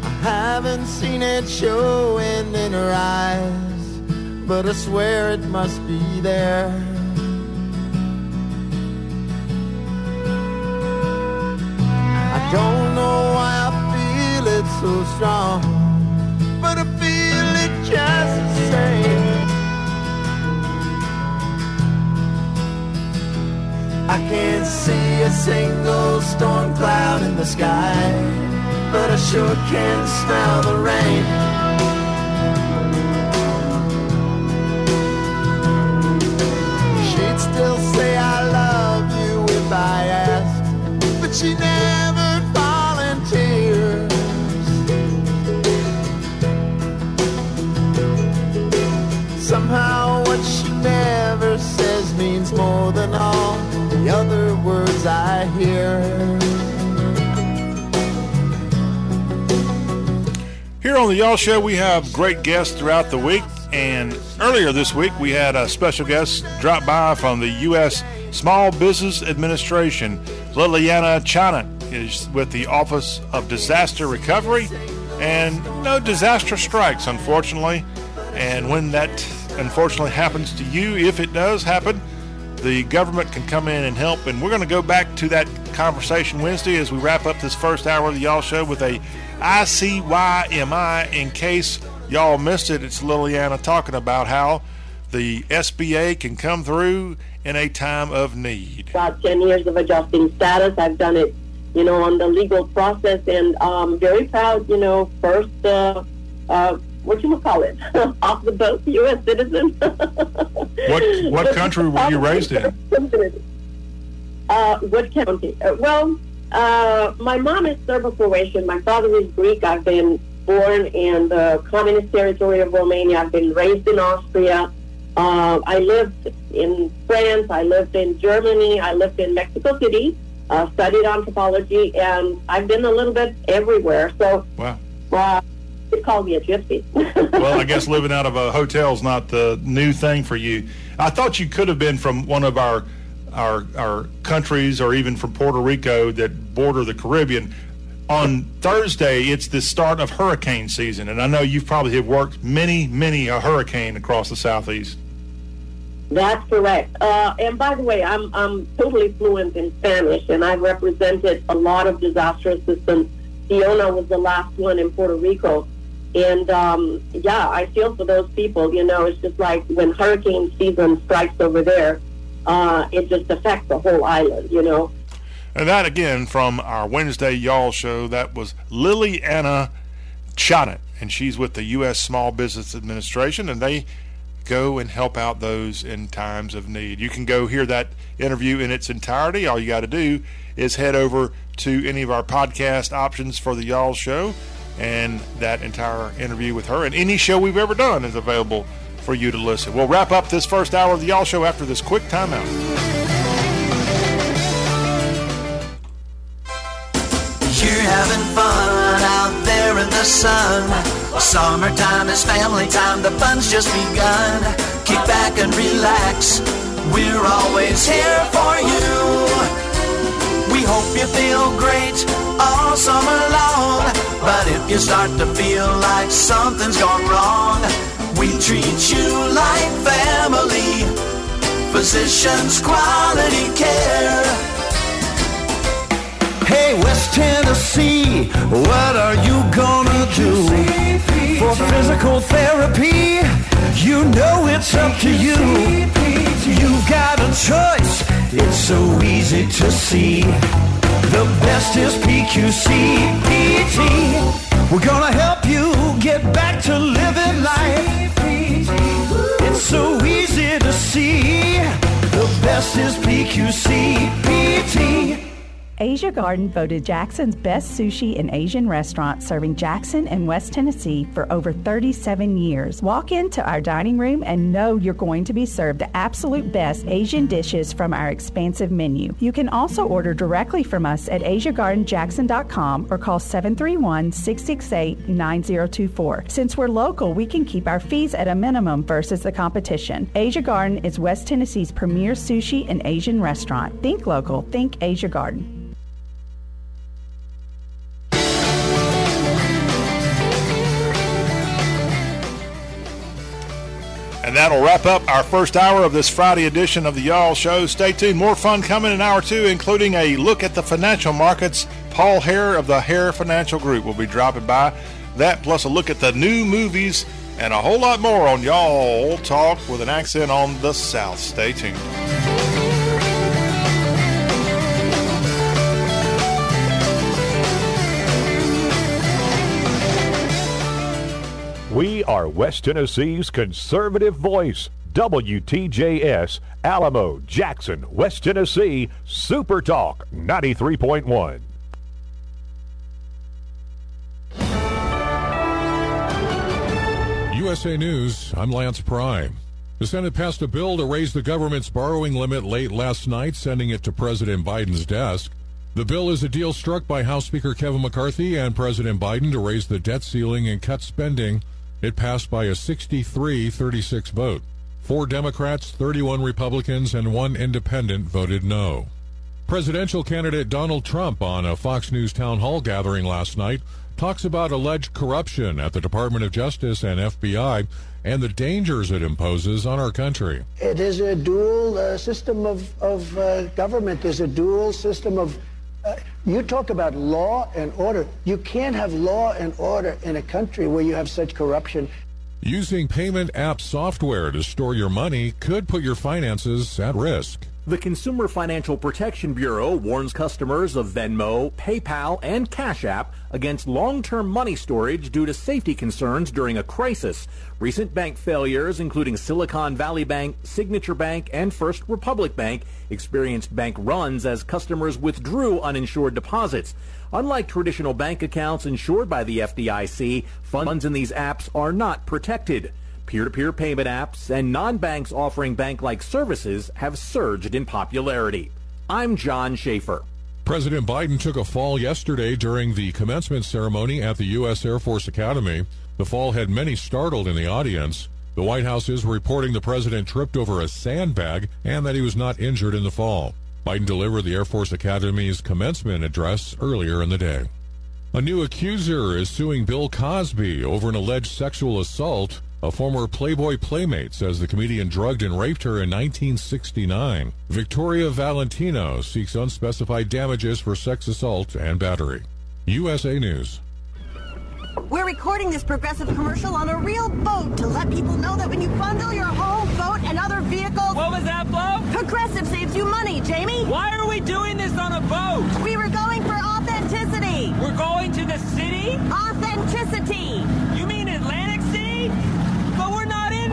I haven't seen it showing in her eyes, but I swear it must be there. I don't know why I feel it so strong, but I feel it just the same. I can't see a single storm cloud in the sky, but I sure can smell the rain. She'd still say I love you if I asked, but she never words I hear. Here on the Y'all Show, we have great guests throughout the week. And earlier this week, we had a special guest drop by from the U.S. Small Business Administration. Liliana Chana is with the Office of Disaster Recovery. And no disaster strikes, unfortunately. And when that unfortunately happens to you, if it does happen, the government can come in and help. And we're going to go back to that conversation Wednesday as we wrap up this first hour of the Y'all Show with a ICYMI. In case y'all missed it, it's Liliana talking about how the SBA can come through in a time of need. About 10 years of adjusting status. I've done it, you know, on the legal process and um, very proud, you know, first, uh, uh, what you call it, *laughs* off the boat U.S. citizen. *laughs* What what country were you raised in? Uh, what county? Uh, well, uh, my mom is Serbo-Croatian. My father is Greek. I've been born in the communist territory of Romania. I've been raised in Austria. Uh, I lived in France. I lived in Germany. I lived in Mexico City. Uh, studied anthropology, and I've been a little bit everywhere. So, wow. Uh, they call me a gypsy. *laughs* well, I guess living out of a hotel is not the new thing for you. I thought you could have been from one of our our our countries or even from Puerto Rico that border the Caribbean. On Thursday, it's the start of hurricane season, and I know you've probably have worked many, many a hurricane across the southeast. That's correct. Uh, and by the way, I'm I'm totally fluent in Spanish, and I've represented a lot of disaster assistance. Fiona was the last one in Puerto Rico, and um, yeah, I feel for those people. You know, it's just like when hurricane season strikes over there, uh, it just affects the whole island, you know. And that again from our Wednesday Y'all show. That was Liliana Anna and she's with the U.S. Small Business Administration, and they go and help out those in times of need. You can go hear that interview in its entirety. All you got to do is head over to any of our podcast options for the Y'all show, and that entire interview with her and any show we've ever done is available for you to listen. We'll wrap up this first hour of the Y'all show after this quick timeout. You're having fun out there in the sun. Summertime is family time, the fun's just begun. Kick back and relax, we're always here for you. We hope you feel great all summer long. But if you start to feel like something's gone wrong, we treat you like family. Physicians quality care. Hey, West Tennessee, what are you gonna do for physical therapy? You know it's up to you. You've got a choice, it's so easy to see. The best is PQC PT. We're gonna help you get back to living life. It's so easy to see. The best is PQC PT. Asia Garden voted Jackson's best sushi and Asian restaurant serving Jackson and West Tennessee for over 37 years. Walk into our dining room and know you're going to be served the absolute best Asian dishes from our expansive menu. You can also order directly from us at AsiaGardenJackson.com or call 731 668 9024. Since we're local, we can keep our fees at a minimum versus the competition. Asia Garden is West Tennessee's premier sushi and Asian restaurant. Think local, think Asia Garden. And that'll wrap up our first hour of this Friday edition of the Y'all Show. Stay tuned. More fun coming in hour two, including a look at the financial markets. Paul Hare of the Hare Financial Group will be dropping by. That plus a look at the new movies and a whole lot more on Y'all Talk with an accent on the South. Stay tuned. We are West Tennessee's conservative voice. WTJS, Alamo, Jackson, West Tennessee, Super Talk 93.1. USA News, I'm Lance Prime. The Senate passed a bill to raise the government's borrowing limit late last night, sending it to President Biden's desk. The bill is a deal struck by House Speaker Kevin McCarthy and President Biden to raise the debt ceiling and cut spending. It passed by a 63 36 vote. Four Democrats, 31 Republicans, and one independent voted no. Presidential candidate Donald Trump on a Fox News town hall gathering last night talks about alleged corruption at the Department of Justice and FBI and the dangers it imposes on our country. It is a dual uh, system of, of uh, government. There's a dual system of. You talk about law and order. You can't have law and order in a country where you have such corruption. Using payment app software to store your money could put your finances at risk. The Consumer Financial Protection Bureau warns customers of Venmo, PayPal, and Cash App against long-term money storage due to safety concerns during a crisis. Recent bank failures, including Silicon Valley Bank, Signature Bank, and First Republic Bank, experienced bank runs as customers withdrew uninsured deposits. Unlike traditional bank accounts insured by the FDIC, funds in these apps are not protected. Peer-to-peer payment apps and non-banks offering bank-like services have surged in popularity. I'm John Schaefer. President Biden took a fall yesterday during the commencement ceremony at the U.S. Air Force Academy. The fall had many startled in the audience. The White House is reporting the president tripped over a sandbag and that he was not injured in the fall. Biden delivered the Air Force Academy's commencement address earlier in the day. A new accuser is suing Bill Cosby over an alleged sexual assault. A former Playboy playmate says the comedian drugged and raped her in 1969. Victoria Valentino seeks unspecified damages for sex assault and battery. USA News. We're recording this progressive commercial on a real boat to let people know that when you bundle your home, boat, and other vehicles. What was that, Flo? Progressive saves you money, Jamie. Why are we doing this on a boat? We were going for authenticity. We're going to the city? Authenticity. You mean Atlantic City? But we're not in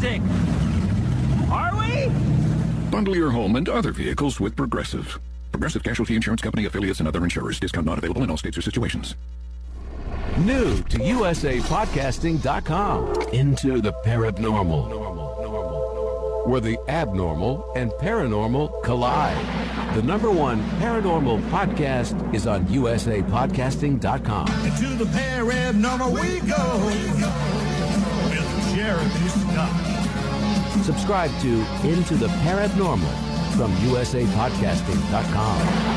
the Atlantic. Are we? Bundle your home and other vehicles with Progressive. Progressive Casualty Insurance Company affiliates and other insurers. Discount not available in all states or situations. New to USAPodcasting.com. Into the paranormal. Where the abnormal and paranormal collide. The number one paranormal podcast is on USAPodcasting.com. Into the paranormal we go. With Jeremy Subscribe to Into the Paranormal from USAPodcasting.com.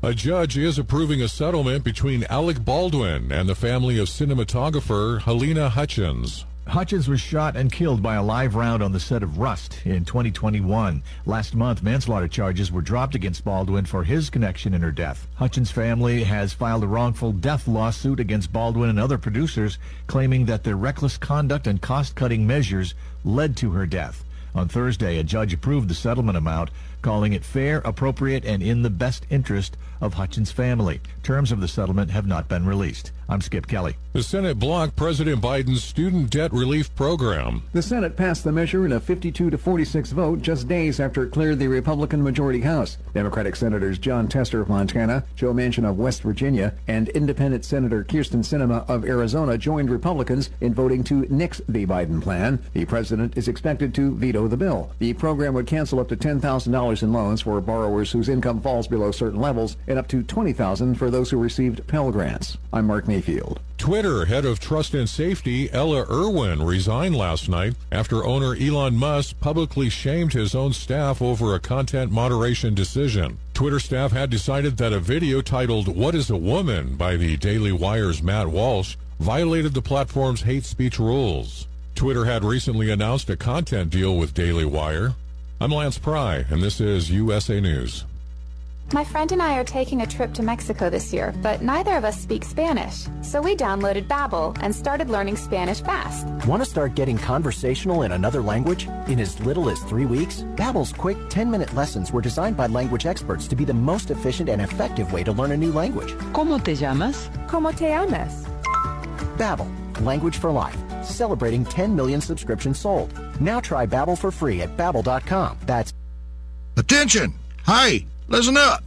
A judge is approving a settlement between Alec Baldwin and the family of cinematographer Halyna Hutchins. Hutchins was shot and killed by a live round on the set of Rust in 2021. Last month, manslaughter charges were dropped against Baldwin for his connection in her death. Hutchins' family has filed a wrongful death lawsuit against Baldwin and other producers, claiming that their reckless conduct and cost-cutting measures led to her death. On Thursday, a judge approved the settlement amount, calling it fair, appropriate, and in the best interest of Hutchins' family. Terms of the settlement have not been released. I'm Skip Kelly. The Senate blocked President Biden's student debt relief program. The Senate passed the measure in a 52 to 46 vote just days after it cleared the Republican majority House. Democratic Senators Jon Tester of Montana, Joe Manchin of West Virginia, and Independent Senator Kyrsten Sinema of Arizona joined Republicans in voting to nix the Biden plan. The president is expected to veto the bill. The program would cancel up to $10,000 in loans for borrowers whose income falls below certain levels and up to $20,000 for those who received Pell Grants. I'm Mark Twitter head of trust and safety Ella Irwin resigned last night after owner Elon Musk publicly shamed his own staff over a content moderation decision. Twitter staff had decided that a video titled What is a Woman by the Daily Wire's Matt Walsh violated the platform's hate speech rules. Twitter had recently announced a content deal with Daily Wire. I'm Lance Pry, and this is USA News. My friend and I are taking a trip to Mexico this year, but neither of us speak Spanish. So we downloaded Babbel and started learning Spanish fast. Want to start getting conversational in another language in as little as 3 weeks? Babbel's quick 10-minute lessons were designed by language experts to be the most efficient and effective way to learn a new language. ¿Cómo te llamas? ¿Cómo te llamas? Babbel, language for life. Celebrating 10 million subscriptions sold. Now try Babbel for free at babbel.com. That's Attention! Hey, listen up.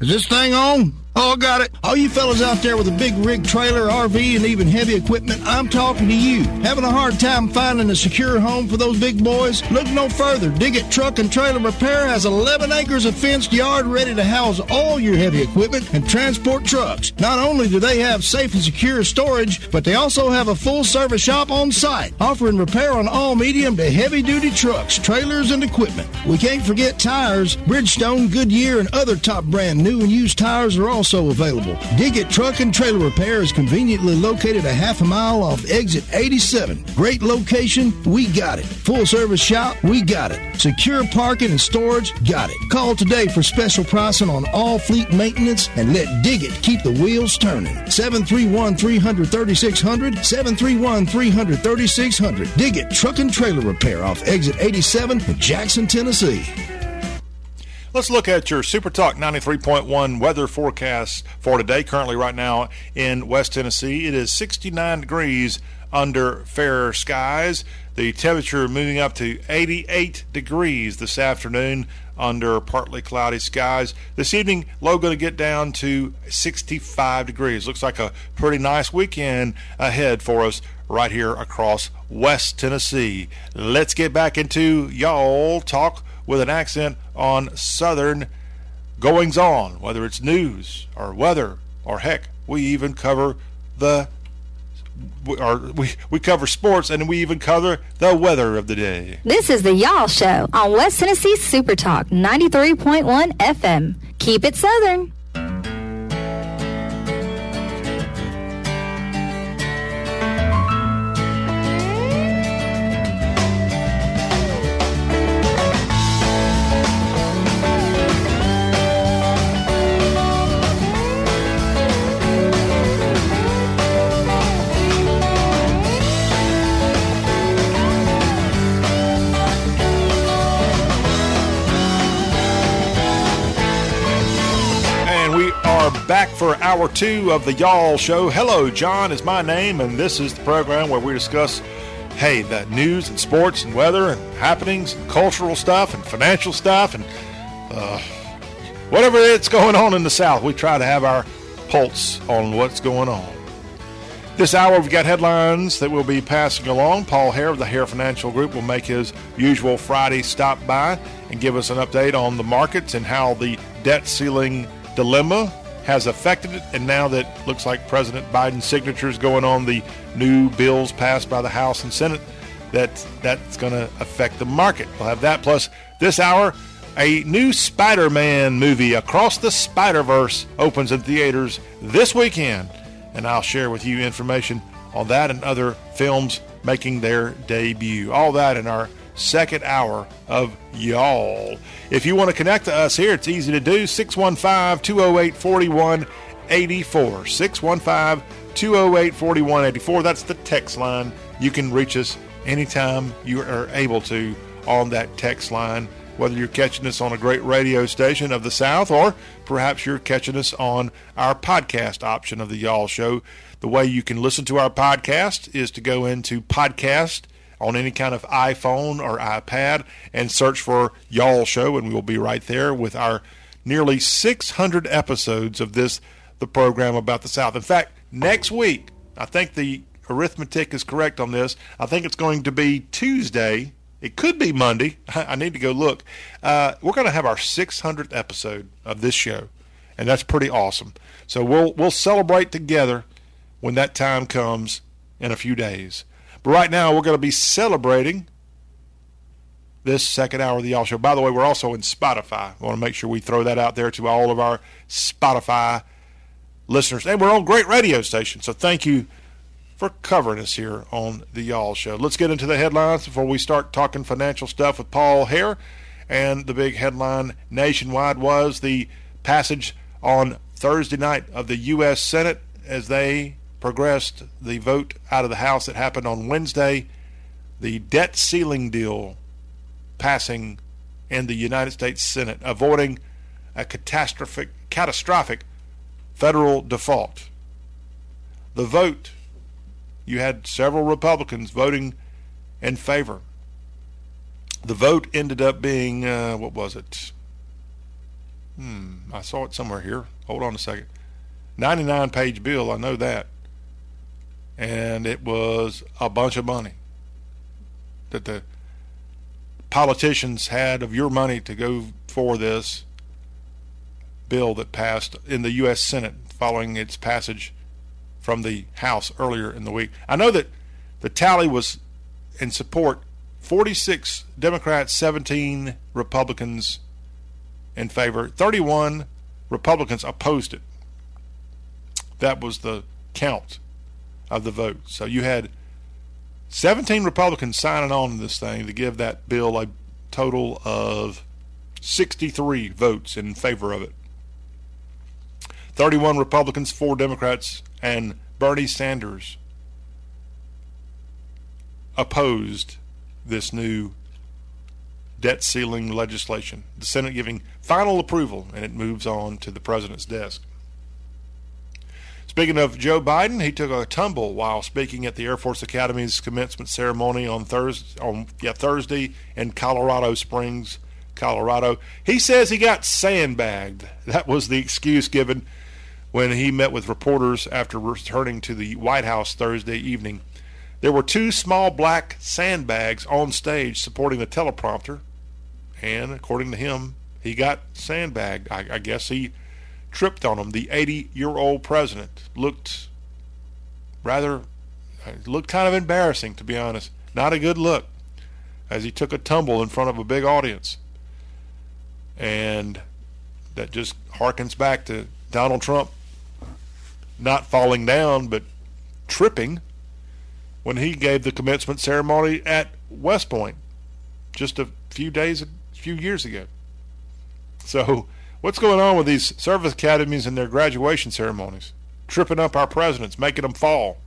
Is this thing on? Oh, got it. All you fellas out there with a big rig trailer, RV, and even heavy equipment, I'm talking to you. Having a hard time finding a secure home for those big boys? Look no further. Diggett Truck and Trailer Repair has 11 acres of fenced yard ready to house all your heavy equipment and transport trucks. Not only do they have safe and secure storage, but they also have a full service shop on site, offering repair on all medium to heavy duty trucks, trailers, and equipment. We can't forget tires. Bridgestone, Goodyear, and other top brand new and used tires are also available. Diggett Truck and Trailer Repair is conveniently located a half a mile off exit 87. Great location, we got it. Full service shop, we got it. Secure parking and storage, got it. Call today for special pricing on all fleet maintenance and let Diggett keep the wheels turning. 731 300 3600, 731 300 3600. Diggett Truck and Trailer Repair off exit 87 in Jackson, Tennessee. Let's look at your Super Talk 93.1 weather forecast for today. Currently, right now in West Tennessee, it is 69 degrees under fair skies. The temperature moving up to 88 degrees this afternoon under partly cloudy skies. This evening, low going to get down to 65 degrees. Looks like a pretty nice weekend ahead for us right here across West Tennessee. Let's get back into y'all talk with an accent on Southern goings on, whether it's news or weather or heck, we even cover the or we, we cover sports and we even cover the weather of the day. This is the Y'all Show on West Tennessee Super Talk 93.1 FM. Keep it Southern. Are back for hour two of the Y'all Show. Hello, John is my name, and this is the program where we discuss, hey, the news and sports and weather and happenings, and cultural stuff and financial stuff and uh, whatever it's going on in the South. We try to have our pulse on what's going on. This hour, we've got headlines that we'll be passing along. Paul Hare of the Hare Financial Group will make his usual Friday stop by and give us an update on the markets and how the debt ceiling dilemma has affected it. And now that looks like President Biden's signature is going on the new bills passed by the House and Senate, that that's going to affect the market. We'll have that. Plus, this hour, a new Spider Man movie, Across the Spider Verse, opens in theaters this weekend. And I'll share with you information on that and other films making their debut. All that in our second hour of Y'all. If you want to connect to us here, it's easy to do 615 208 4184. 615 208 4184. That's the text line. You can reach us anytime you are able to on that text line, whether you're catching us on a great radio station of the South or perhaps you're catching us on our podcast option of the Y'all Show. The way you can listen to our podcast is to go into podcast on any kind of iPhone or iPad and search for Y'all Show, and we will be right there with our nearly 600 episodes of this, the program about the South. In fact, next week, I think the arithmetic is correct on this. I think it's going to be Tuesday. It could be Monday. *laughs* I need to go look. Uh, we're going to have our 600th episode of this show, and that's pretty awesome. So we'll we'll celebrate together when that time comes in a few days. But right now, we're going to be celebrating this second hour of the Y'all Show. By the way, we're also in Spotify. I want to make sure we throw that out there to all of our Spotify listeners. And we're on great radio stations, so thank you for covering us here on the Y'all Show. Let's get into the headlines before we start talking financial stuff with Paul Hare. And the big headline nationwide was the passage on Thursday night of the U.S. Senate as they progressed the vote out of the House that happened on Wednesday, the debt ceiling deal passing in the United States Senate, avoiding a catastrophic, catastrophic federal default. The vote, you had several Republicans voting in favor. The vote ended up being, uh, what was it? Hmm, I saw it somewhere here. Hold on a second. 99 page bill, I know that and it was a bunch of money that the politicians had of your money to go for this bill that passed in the U.S. Senate following its passage from the House earlier in the week. I know that the tally was in support 46 Democrats, 17 Republicans in favor, 31 Republicans opposed it. That was the count of the vote. So you had 17 Republicans signing on to this thing to give that bill a total of 63 votes in favor of it. 31 Republicans, 4 Democrats, and Bernie Sanders opposed this new debt ceiling legislation. The Senate giving final approval, and it moves on to the president's desk. Speaking of Joe Biden, he took a tumble while speaking at the Air Force Academy's commencement ceremony on Thursday, on yeah, Thursday in Colorado Springs, Colorado. He says he got sandbagged. That was the excuse given when he met with reporters after returning to the White House Thursday evening. There were two small black sandbags on stage supporting the teleprompter, and according to him, he got sandbagged. I, I guess he tripped on him. The 80 year old president looked rather, looked kind of embarrassing, to be honest. Not a good look as he took a tumble in front of a big audience. And that just harkens back to Donald Trump not falling down, but tripping when he gave the commencement ceremony at West Point just a few days, a few years ago. So What's going on with these service academies and their graduation ceremonies? Tripping up our presidents, making them fall.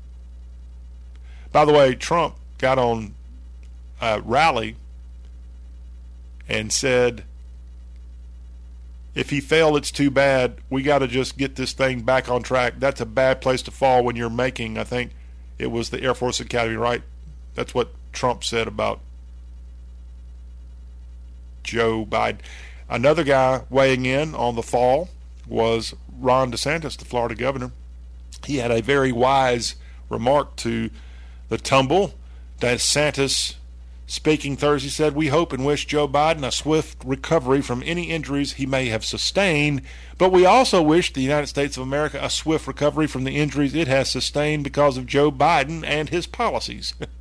By the way, Trump got on a rally and said if he failed, it's too bad. We got to just get this thing back on track. That's a bad place to fall when you're making, I think it was the Air Force Academy, right? That's what Trump said about Joe Biden. Another guy weighing in on the fall was Ron DeSantis, the Florida governor. He had a very wise remark to the tumble. DeSantis Speaking Thursday said, We hope and wish Joe Biden a swift recovery from any injuries he may have sustained, but we also wish the United States of America a swift recovery from the injuries it has sustained because of Joe Biden and his policies. *laughs*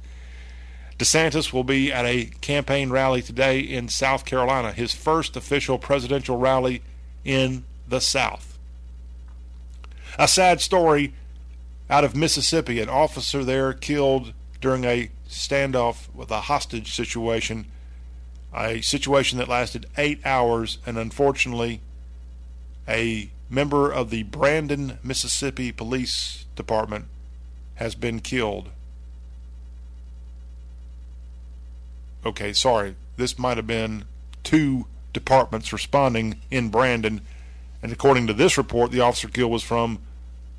DeSantis will be at a campaign rally today in South Carolina, his first official presidential rally in the South. A sad story out of Mississippi. An officer there killed during a standoff with a hostage situation, a situation that lasted eight hours, and unfortunately, a member of the Brandon, Mississippi Police Department has been killed. Okay, sorry. This might have been two departments responding in Brandon, and according to this report, the officer killed was from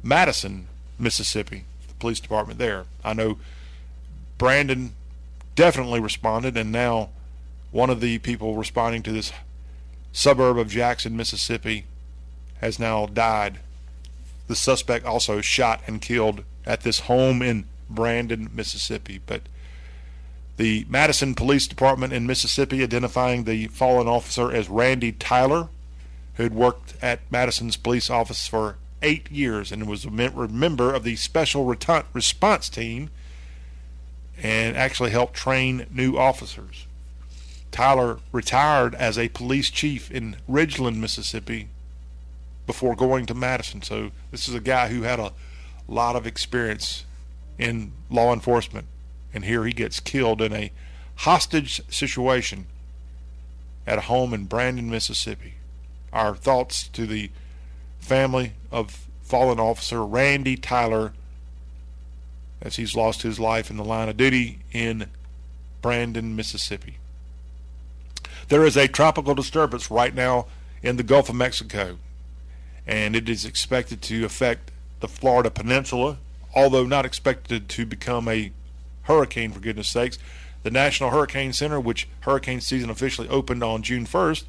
Madison, Mississippi, the police department there. I know Brandon definitely responded, and now one of the people responding to this suburb of Jackson, Mississippi, has now died. The suspect also shot and killed at this home in Brandon, Mississippi. But the Madison Police Department in Mississippi identifying the fallen officer as Randy Tyler, who had worked at Madison's police office for eight years and was a member of the Special Response Team and actually helped train new officers. Tyler retired as a police chief in Ridgeland, Mississippi before going to Madison. So this is a guy who had a lot of experience in law enforcement. And here he gets killed in a hostage situation at a home in Brandon, Mississippi. Our thoughts to the family of fallen officer Randy Tyler as he's lost his life in the line of duty in Brandon, Mississippi. There is a tropical disturbance right now in the Gulf of Mexico, and it is expected to affect the Florida Peninsula, although not expected to become a hurricane, for goodness sakes. The National Hurricane Center, which hurricane season officially opened on June 1st,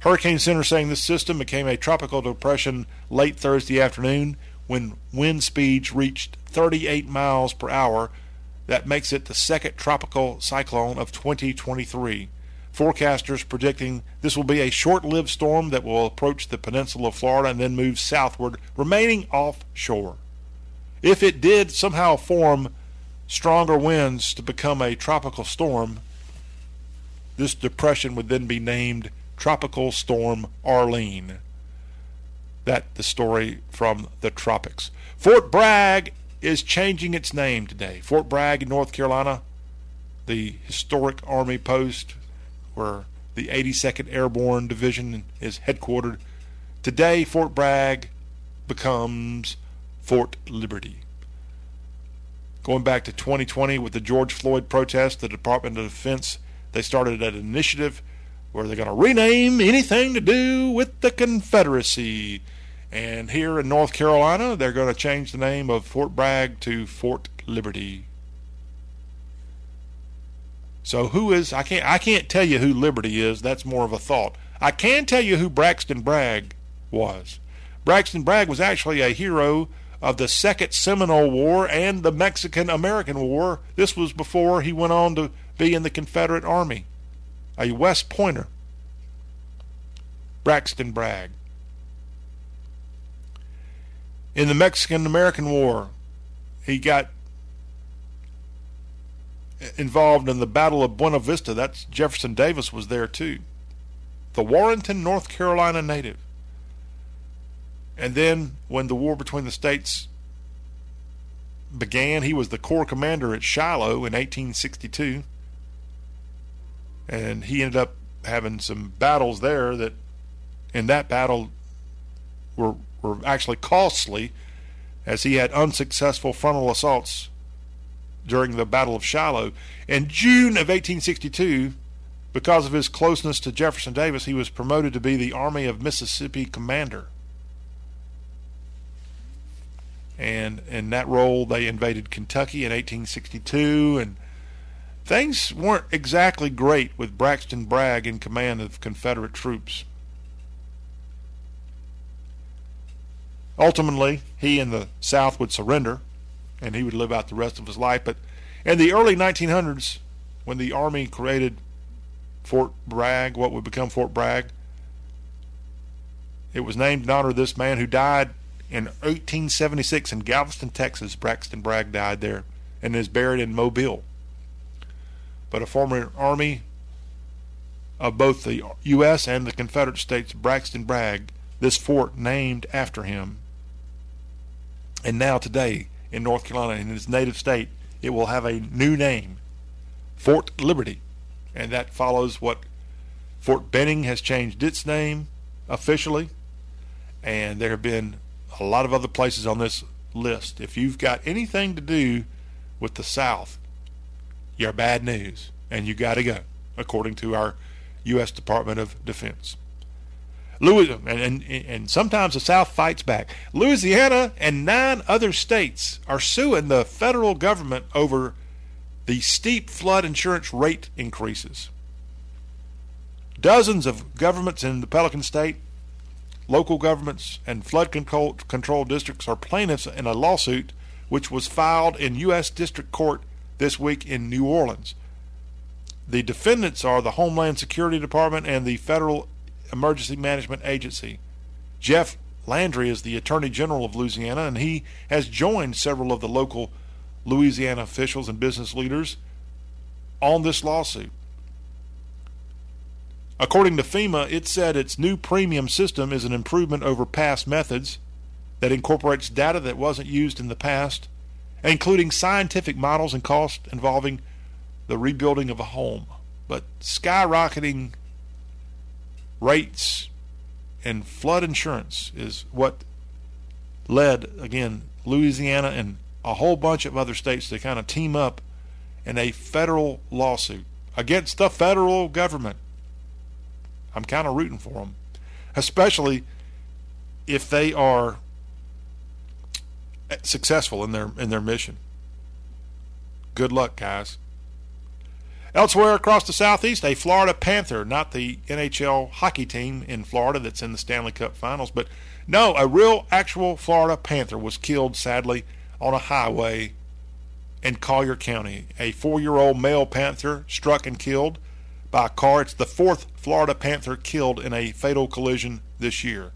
Hurricane Center saying this system became a tropical depression late Thursday afternoon when wind speeds reached 38 miles per hour. That makes it the second tropical cyclone of 2023. Forecasters predicting this will be a short lived storm that will approach the peninsula of Florida and then move southward, remaining offshore. If it did somehow form stronger winds to become a tropical storm, this depression would then be named Tropical Storm Arlene. That the story from the tropics. Fort Bragg is changing its name today. Fort Bragg in North Carolina, the historic Army post where the 82nd Airborne Division is headquartered. Today, Fort Bragg becomes Fort Liberty. Going back to 2020 with the George Floyd protest, the Department of Defense they started an initiative where they're going to rename anything to do with the Confederacy. And here in North Carolina, they're going to change the name of Fort Bragg to Fort Liberty. So who is I can't I can't tell you who Liberty is. That's more of a thought. I can tell you who Braxton Bragg was. Braxton Bragg was actually a hero of the Second Seminole War and the Mexican American War. This was before he went on to be in the Confederate Army. A West Pointer. Braxton Bragg in the Mexican American War. He got involved in the Battle of Buena Vista. That's Jefferson Davis was there too. The Warrenton, North Carolina native. And then when the war between the states began, he was the corps commander at Shiloh in 1862. And he ended up having some battles there that in that battle were were actually costly as he had unsuccessful frontal assaults during the Battle of Shiloh. In June of 1862, Because of his closeness to Jefferson Davis, he was promoted to be the Army of Mississippi commander. And in that role, they invaded Kentucky in 1862, and things weren't exactly great with Braxton Bragg in command of Confederate troops. Ultimately, he and the South would surrender, and he would live out the rest of his life. But in the early 1900s, when the Army created Fort Bragg, what would become Fort Bragg, it was named in honor of this man who died in 1876 in Galveston, Texas. Braxton Bragg died there and is buried in Mobile. But a former Army of both the U.S. and the Confederate States, Braxton Bragg, this fort named after him. And now, today, in North Carolina, in his native state, it will have a new name Fort Liberty. And that follows what Fort Benning has changed its name officially. And there have been a lot of other places on this list. If you've got anything to do with the South, you're bad news, and you got to go, according to our U.S. Department of Defense. Louis, and, and, and sometimes the South fights back. Louisiana and nine other states are suing the federal government over the steep flood insurance rate increases. Dozens of governments in the Pelican State Local governments and flood control, control districts are plaintiffs in a lawsuit which was filed in U.S. District Court this week in New Orleans. The defendants are the Homeland Security Department and the Federal Emergency Management Agency. Jeff Landry is the Attorney General of Louisiana, and he has joined several of the local Louisiana officials and business leaders on this lawsuit. According to FEMA, it said its new premium system is an improvement over past methods that incorporates data that wasn't used in the past, including scientific models and costs involving the rebuilding of a home. But skyrocketing rates and flood insurance is what led, again, Louisiana and a whole bunch of other states to kind of team up in a federal lawsuit against the federal government I'm kind of rooting for them, especially if they are successful in their in their mission. Good luck, guys. Elsewhere across the southeast, a Florida Panther, not the NHL hockey team in Florida that's in the Stanley Cup Finals, but no, a real actual Florida Panther was killed sadly on a highway in Collier County. A four-year-old male panther struck and killed by a car. It's the fourth Florida Panther killed in a fatal collision this year.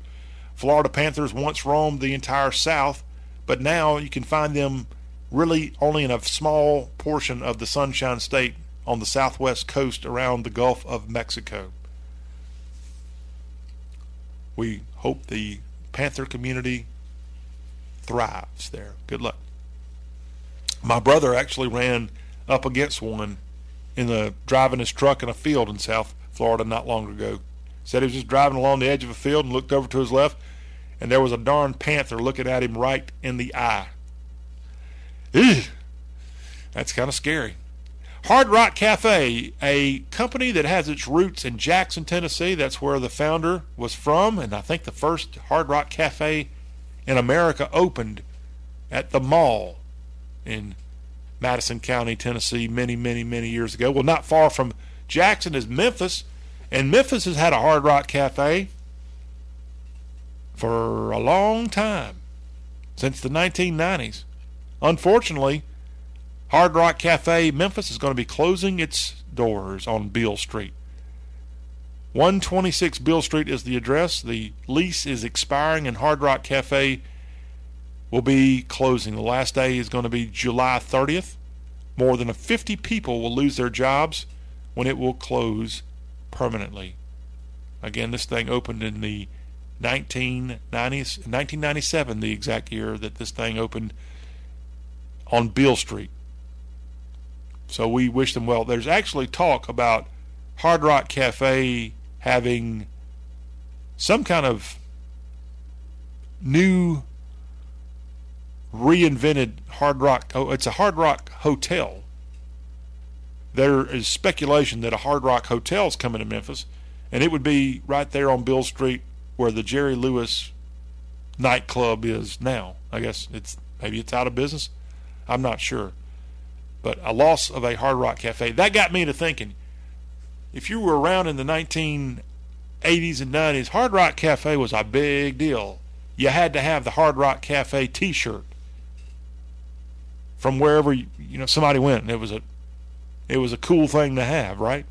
Florida Panthers once roamed the entire South, but now you can find them really only in a small portion of the Sunshine State on the southwest coast around the Gulf of Mexico. We hope the Panther community thrives there. Good luck. My brother actually ran up against one in the driving his truck in a field in South Florida not long ago. Said he was just driving along the edge of a field and looked over to his left, and there was a darn panther looking at him right in the eye. Ew, that's kind of scary. Hard Rock Cafe, a company that has its roots in Jackson, Tennessee. That's where the founder was from, and I think the first Hard Rock Cafe in America opened at the mall in Madison County, Tennessee, many, many, many years ago. Well, not far from Jackson is Memphis, and Memphis has had a Hard Rock Cafe for a long time, since the 1990s. Unfortunately, Hard Rock Cafe Memphis is going to be closing its doors on Beale Street. 126 Beale Street is the address. The lease is expiring, and Hard Rock Cafe will be closing. The last day is going to be July 30th. More than 50 people will lose their jobs when it will close permanently. Again, this thing opened in the 1990s, 1997, the exact year that this thing opened on Beale Street. So we wish them well. There's actually talk about Hard Rock Cafe having some kind of new reinvented Hard Rock. Oh, it's a Hard Rock hotel there is speculation that a Hard Rock Hotel is coming to Memphis, and it would be right there on Beale Street where the Jerry Lewis nightclub is now. I guess it's maybe it's out of business. I'm not sure. But a loss of a Hard Rock Cafe. That got me to thinking if you were around in the 1980s and 90s, Hard Rock Cafe was a big deal. You had to have the Hard Rock Cafe t shirt from wherever you, know somebody went. It was a it was a cool thing to have, right?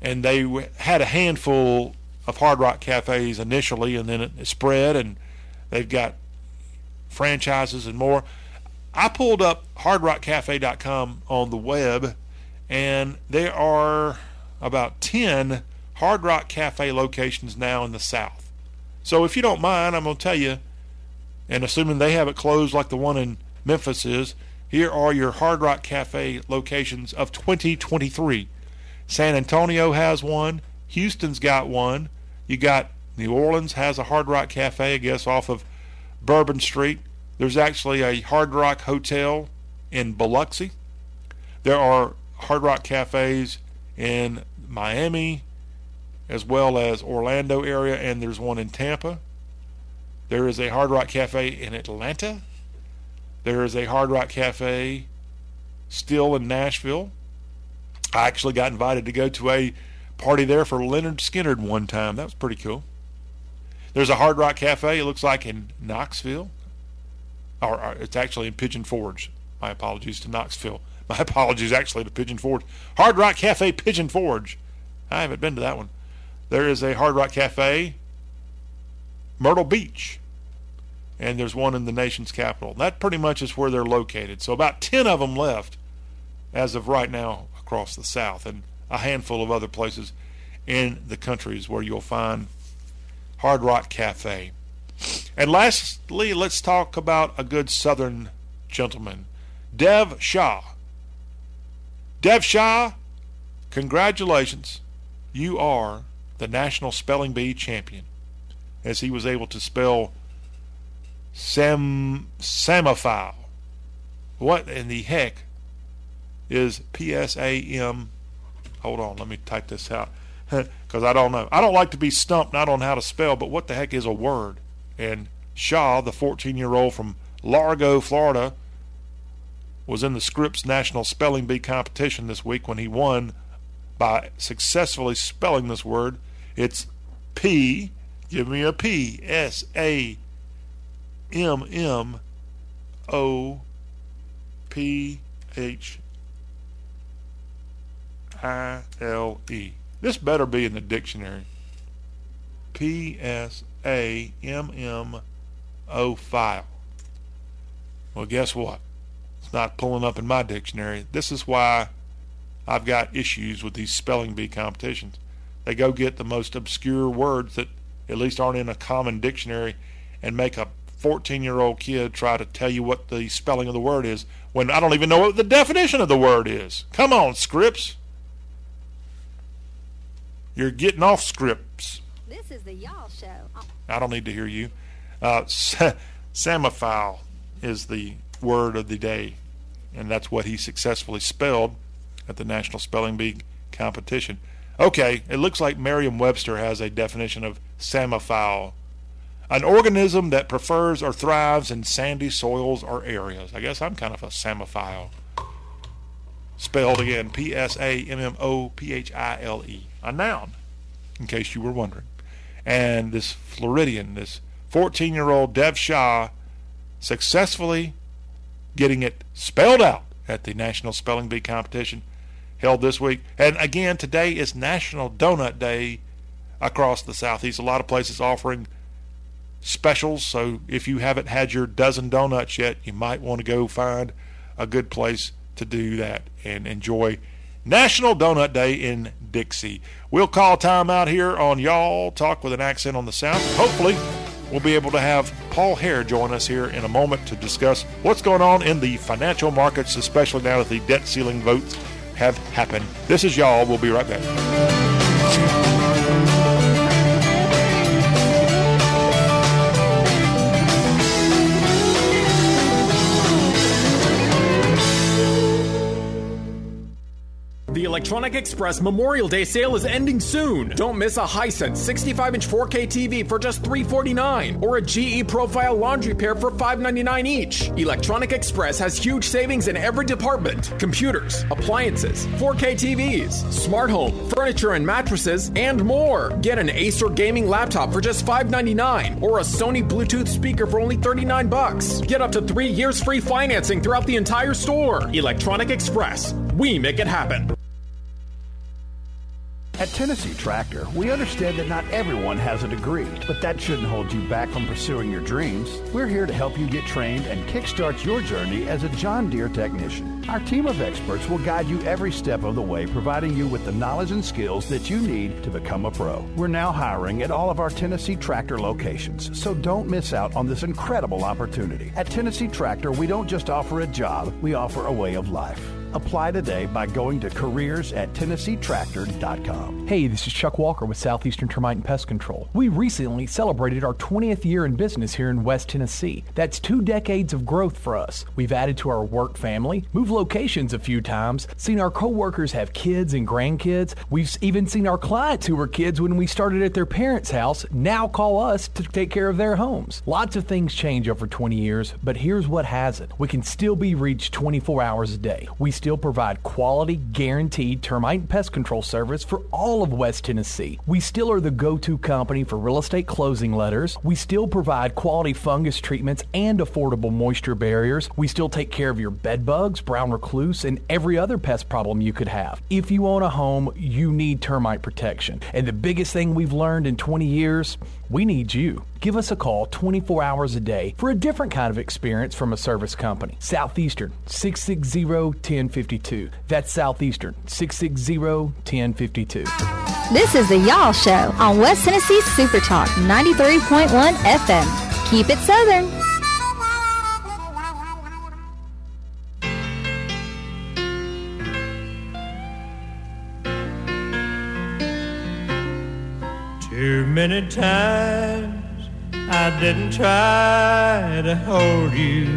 And they had a handful of Hard Rock cafes initially, and then it spread, and they've got franchises and more. I pulled up hardrockcafe.com on the web, and there are about 10 Hard Rock Cafe locations now in the South. So if you don't mind, I'm going to tell you, and assuming they have it closed like the one in Memphis is, here are your Hard Rock Cafe locations of 2023. San Antonio has one. Houston's got one. You got New Orleans has a Hard Rock Cafe, I guess, off of Bourbon Street. There's actually a Hard Rock Hotel in Biloxi. There are Hard Rock cafes in Miami as well as Orlando area, and there's one in Tampa. There is a Hard Rock Cafe in Atlanta. There is a Hard Rock Cafe still in Nashville. I actually got invited to go to a party there for Lynyrd Skynyrd one time. That was pretty cool. There's a Hard Rock Cafe, it looks like in Knoxville. Or, or it's actually in Pigeon Forge. My apologies to Knoxville. *laughs* My apologies actually to Pigeon Forge. Hard Rock Cafe, Pigeon Forge. I haven't been to that one. There is a Hard Rock Cafe, Myrtle Beach and there's one in the nation's capital. That pretty much is where they're located. So about 10 of them left as of right now across the South, and a handful of other places in the countries where you'll find Hard Rock Cafe. And lastly, let's talk about a good Southern gentleman, Dev Shah. Dev Shah, congratulations. You are the National Spelling Bee champion, as he was able to spell Sam Psammophile. What in the heck is P S A M? Hold on, let me type this out *laughs* because I don't know. I don't like to be stumped not on how to spell, but what the heck is a word? And Shah, the 14-year-old from Largo, Florida, was in the Scripps National Spelling Bee competition this week when he won by successfully spelling this word. It's P. Give me a P. S A M M O P H I L E. This better be in the dictionary. P S A M M O file. Well, guess what? It's not pulling up in my dictionary. This is why I've got issues with these spelling bee competitions. They go get the most obscure words that at least aren't in a common dictionary and make a 14 year old kid try to tell you what the spelling of the word is when I don't even know what the definition of the word is. Come on, Scripps. You're getting off Scripps. This is the Y'all Show. I don't need to hear you. Uh, Psammophile is the word of the day, and that's what he successfully spelled at the National Spelling Bee competition. Okay, it looks like Merriam Webster has a definition of Psammophile an organism that prefers or thrives in sandy soils or areas. I guess I'm kind of a psammophile. Spelled again P S A M M O P H I L E. A noun, in case you were wondering. And this Floridian, this 14 year old Dev Shah, successfully getting it spelled out at the National Spelling Bee competition held this week. And again, today is National Donut Day across the Southeast. A lot of places offering specials. So if you haven't had your dozen donuts yet, you might want to go find a good place to do that and enjoy National Donut Day in Dixie. We'll call time out here on Y'all Talk with an Accent on the South. Hopefully, we'll be able to have Paul Hare join us here in a moment to discuss what's going on in the financial markets, especially now that the debt ceiling votes have happened. This is Y'all. We'll be right back. Electronic Express Memorial Day sale is ending soon. Don't miss a Hisense 65-inch 4K TV for just 349 or a GE Profile laundry pair for 599 each. Electronic Express has huge savings in every department. Computers, appliances, 4K TVs, smart home, furniture and mattresses, and more. Get an Acer gaming laptop for just 599 or a Sony Bluetooth speaker for only 39 bucks. Get up to 3 years free financing throughout the entire store. Electronic Express. We make it happen. At Tennessee Tractor, we understand that not everyone has a degree, but that shouldn't hold you back from pursuing your dreams. We're here to help you get trained and kickstart your journey as a John Deere technician. Our team of experts will guide you every step of the way, providing you with the knowledge and skills that you need to become a pro. We're now hiring at all of our Tennessee Tractor locations, so don't miss out on this incredible opportunity. At Tennessee Tractor, we don't just offer a job, we offer a way of life. Apply today by going to careers at TennesseeTractor.com. Hey, this is Chuck Walker with Southeastern Termite and Pest Control. We recently celebrated our 20th year in business here in West Tennessee. That's two decades of growth for us. We've added to our work family, moved locations a few times, seen our coworkers have kids and grandkids. We've even seen our clients who were kids when we started at their parents' house now call us to take care of their homes. Lots of things change over 20 years, but here's what hasn't. We can still be reached 24 hours a day. We still provide quality, guaranteed termite and pest control service for all of West Tennessee. We still are the go to company for real estate closing letters. We still provide quality fungus treatments and affordable moisture barriers. We still take care of your bed bugs, brown recluse, and every other pest problem you could have. If you own a home, you need termite protection. And the biggest thing we've learned in 20 years, we need you. Give us a call 24 hours a day for a different kind of experience from a service company. Southeastern 660 1052. That's Southeastern 660 1052. This is the Y'all Show on West Tennessee Super Talk 93.1 FM. Keep it Southern. Too many times I didn't try to hold you.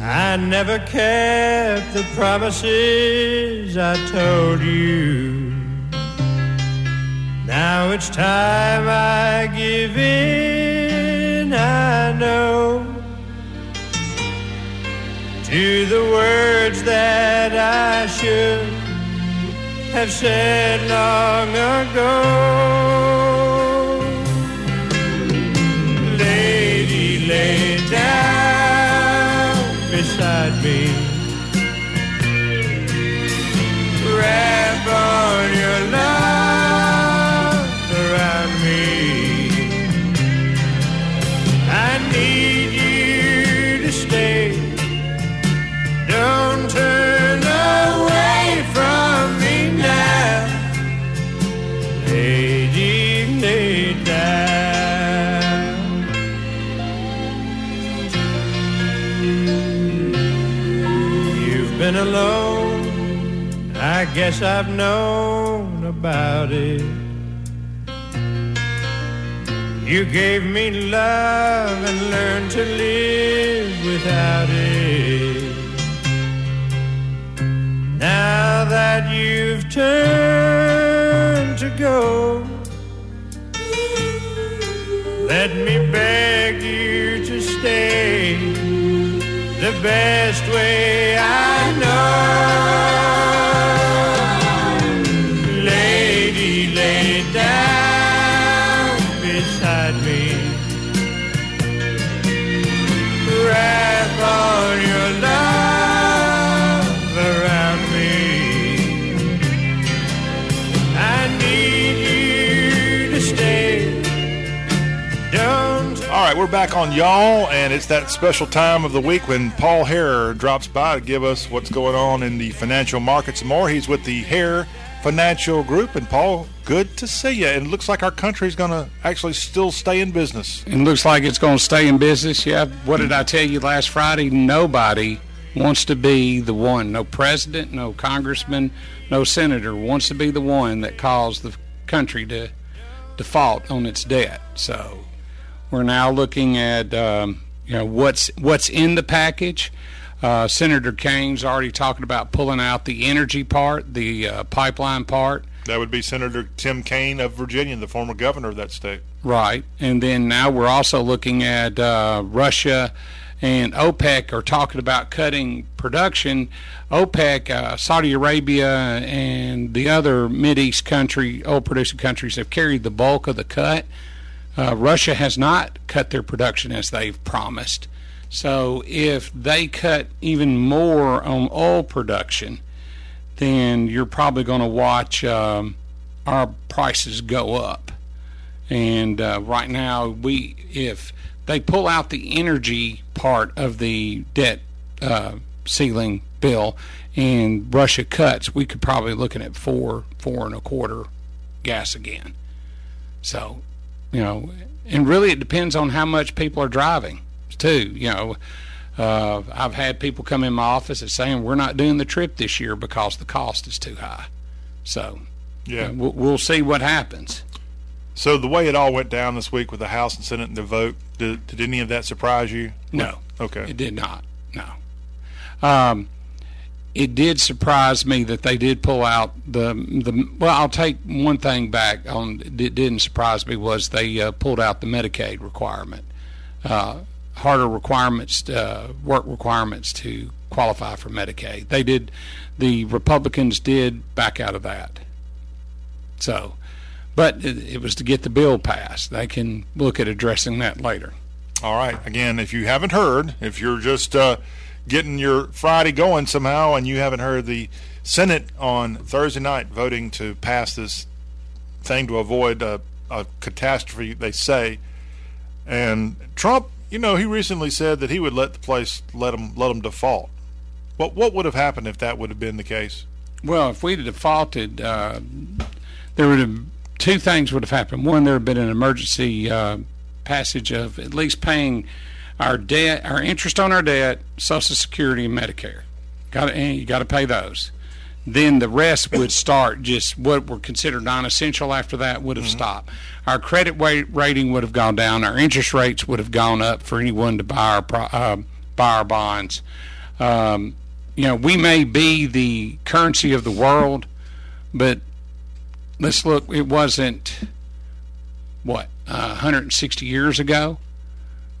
I never kept the promises I told you. Now it's time I give in, I know, to the words that I should have said long ago. Lady, lay down beside me. On guess I've known about it. You gave me love and learned to live without it. Now that you've turned to go, let me beg you to stay the best way I know. Down beside me. Wrap your love around me. I need you to stay. Don't All right, we're back on y'all, and it's that special time of the week when Paul Hare drops by to give us what's going on in the financial markets more. He's with the Hare Financial Group, and Paul, good to see you. And it looks like our country's going to actually still stay in business. It looks like it's going to stay in business. Yeah. What did I tell you last Friday? Nobody wants to be the one. No president, no congressman, no senator wants to be the one that caused the country to default on its debt. So we're now looking at um, you know what's what's in the package. Uh, Senator Kaine's already talking about pulling out the energy part, the uh, pipeline part. That would be Senator Tim Kaine of Virginia, the former governor of that state. Right. And then now we're also looking at uh, Russia and OPEC are talking about cutting production. OPEC, uh, Saudi Arabia, and the other East country, oil producing countries have carried the bulk of the cut. Uh, Russia has not cut their production as they've promised. So if they cut even more on oil production, then you're probably going to watch um, our prices go up. And uh, right now, we if they pull out the energy part of the debt uh, ceiling bill and Russia cuts, we could probably looking at four, four and a quarter gas again. So, you know, and really it depends on how much people are driving too. You know, uh, I've had people come in my office and saying we're not doing the trip this year because the cost is too high. So, yeah, we'll, we'll see what happens. So the way it all went down this week with the House and Senate and the vote, did, did any of that surprise you? No. Okay. It did not. No. Um, it did surprise me that they did pull out the the. Well, I'll take one thing back. On it didn't surprise me was they uh, pulled out the Medicaid requirement, uh, harder requirements, uh, work requirements to qualify for Medicaid. They did. The Republicans did back out of that. So but it, it was to get the bill passed. They can look at addressing that later. All right. Again, if you haven't heard, if you're just uh, getting your Friday going somehow and you haven't heard the Senate on Thursday night voting to pass this thing to avoid a, a catastrophe, they say, and Trump, you know, he recently said that he would let the place let them let them default. What what would have happened if that would have been the case? Well, if we'd have defaulted, uh, there would have two things would have happened. One, there would have been an emergency uh, passage of at least paying our debt, our interest on our debt, Social Security, and Medicare. Got to, you got to pay those. Then the rest would start. Just what were considered non-essential after that would have mm-hmm. stopped. Our credit rating would have gone down. Our interest rates would have gone up for anyone to buy our uh, buy our bonds. Um, you know, we may be the currency of the world, but let's look. It wasn't what uh, 160 years ago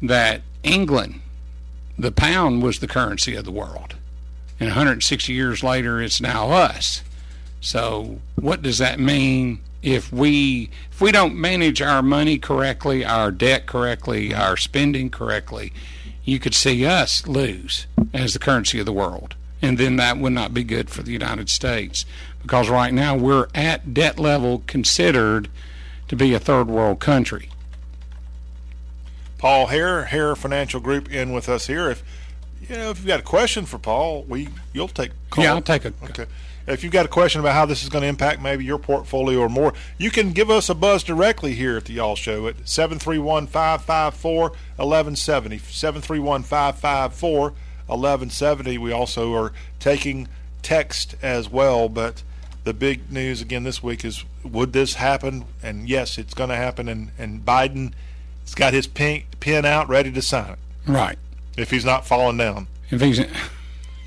that England, the pound was the currency of the world, and 160 years later, it's now us. So, what does that mean if we if we don't manage our money correctly, our debt correctly, our spending correctly? You could see us lose as the currency of the world, and then that would not be good for the United States because right now we're at debt level considered to be a third world country. Paul Hare, Hare Financial Group, in with us here. If you know, if you've got a question for Paul, we you'll take call. Yeah, I'll take a. Okay. If you've got a question about how this is going to impact maybe your portfolio or more, you can give us a buzz directly here at the Y'all Show at 731 554 1170. 731 554 1170. We also are taking text as well, but the big news again this week is would this happen? And yes, it's going to happen. And, and Biden has got his pen, pen out ready to sign it. Right. If he's not falling down. If he's,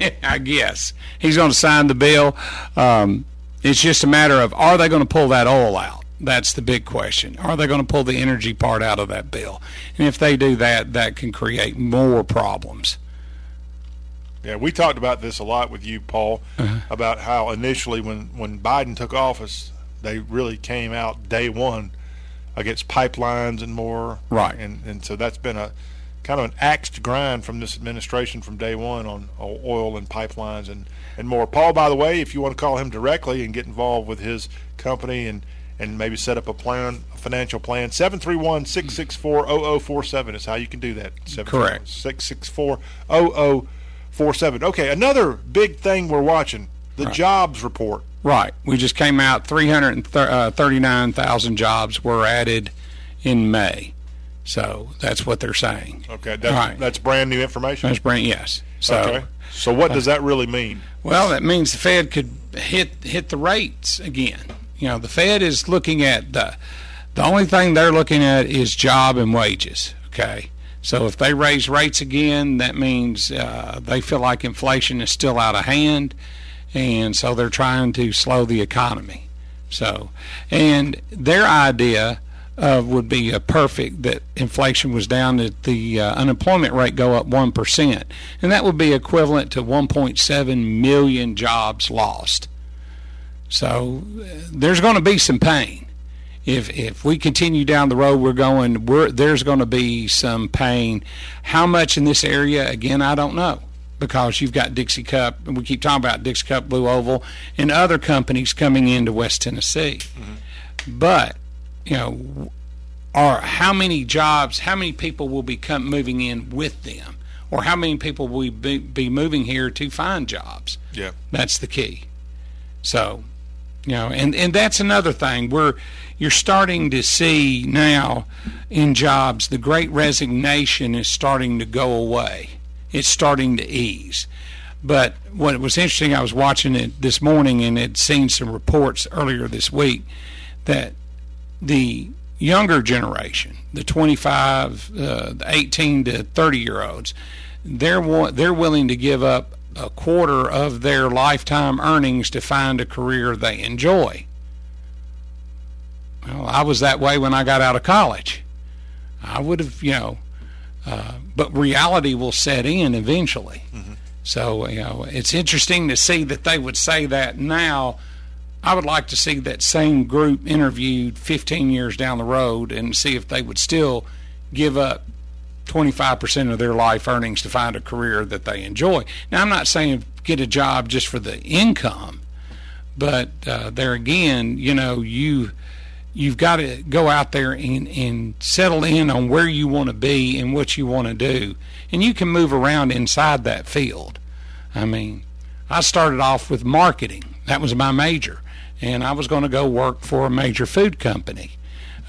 *laughs* I guess he's going to sign the bill. Um, it's just a matter of are they going to pull that oil out? That's the big question. Are they going to pull the energy part out of that bill? And if they do that, that can create more problems. Yeah, we talked about this a lot with you, Paul, uh-huh. about how initially when, when Biden took office, they really came out day one against pipelines and more. Right. And and so that's been a kind of an axe to grind from this administration from day one on oil and pipelines and, and more. Paul, by the way, if you want to call him directly and get involved with his company and, and maybe set up a plan, a financial plan, 731 664 0047 is how you can do that. Correct. 664 0047 four seven. Okay, another big thing we're watching the right. jobs report. Right. We just came out. Three hundred uh, thirty-nine thousand jobs were added in May. So that's what they're saying. Okay, that's, right. that's brand new information. That's brand yes. So, okay. So what does that really mean? Well, that means the Fed could hit hit the rates again. You know, the Fed is looking at the the only thing they're looking at is job and wages. Okay, So if they raise rates again, that means uh, they feel like inflation is still out of hand, and so they're trying to slow the economy. So, and their idea of would be a perfect that inflation was down, that the uh, unemployment rate go up one percent, and that would be equivalent to 1.7 million jobs lost. So uh, there's going to be some pain if if we continue down the road we're going we're there's going to be some pain how much in this area again i don't know because you've got dixie cup and we keep talking about dixie cup blue oval and other companies coming into west tennessee mm-hmm. but you know are how many jobs how many people will be come, moving in with them? Or how many people will be, be moving here to find jobs? Yeah that's the key. So you know and and that's another thing. We're you're starting to see now in jobs the great resignation is starting to go away. It's starting to ease. But what was interesting, I was watching it this morning and had seen some reports earlier this week that the younger generation, the 25, uh, the 18 to 30 year olds, they're they're willing to give up a quarter of their lifetime earnings to find a career they enjoy. Well, I was that way when I got out of college. I would have, you know, uh, but reality will set in eventually. Mm-hmm. So, you know, it's interesting to see that they would say that now. I would like to see that same group interviewed 15 years down the road and see if they would still give up 25% of their life earnings to find a career that they enjoy. Now, I'm not saying get a job just for the income, but uh, there again, you know, you you've got to go out there and, and settle in on where you want to be and what you want to do. And you can move around inside that field. I mean, I started off with marketing. That was my major. And I was going to go work for a major food company.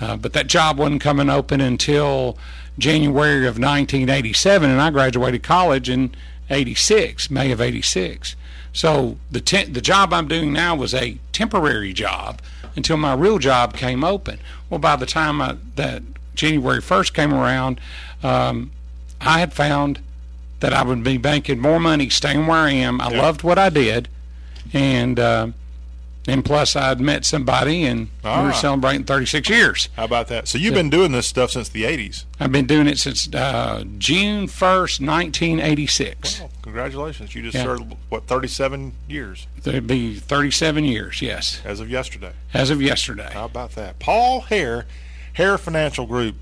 Uh, but that job wasn't coming open until January of 1987, and I graduated college in 86, May of 86. So the te- the job I'm doing now was a temporary job until my real job came open. Well, by the time I, that January 1st came around, um, I had found that I would be making more money staying where I am. I loved what I did, and uh, and plus I'd met somebody, and ah. we were ah. celebrating 36 years. How about that? So you've been doing this stuff since the 80s. I've been doing it since uh, June 1st, 1986. Wow, congratulations! You just yeah. served what 37 years? It'd be 37 years, yes. As of yesterday. As of yesterday. How about that? Paul Hare, Hare Financial Group,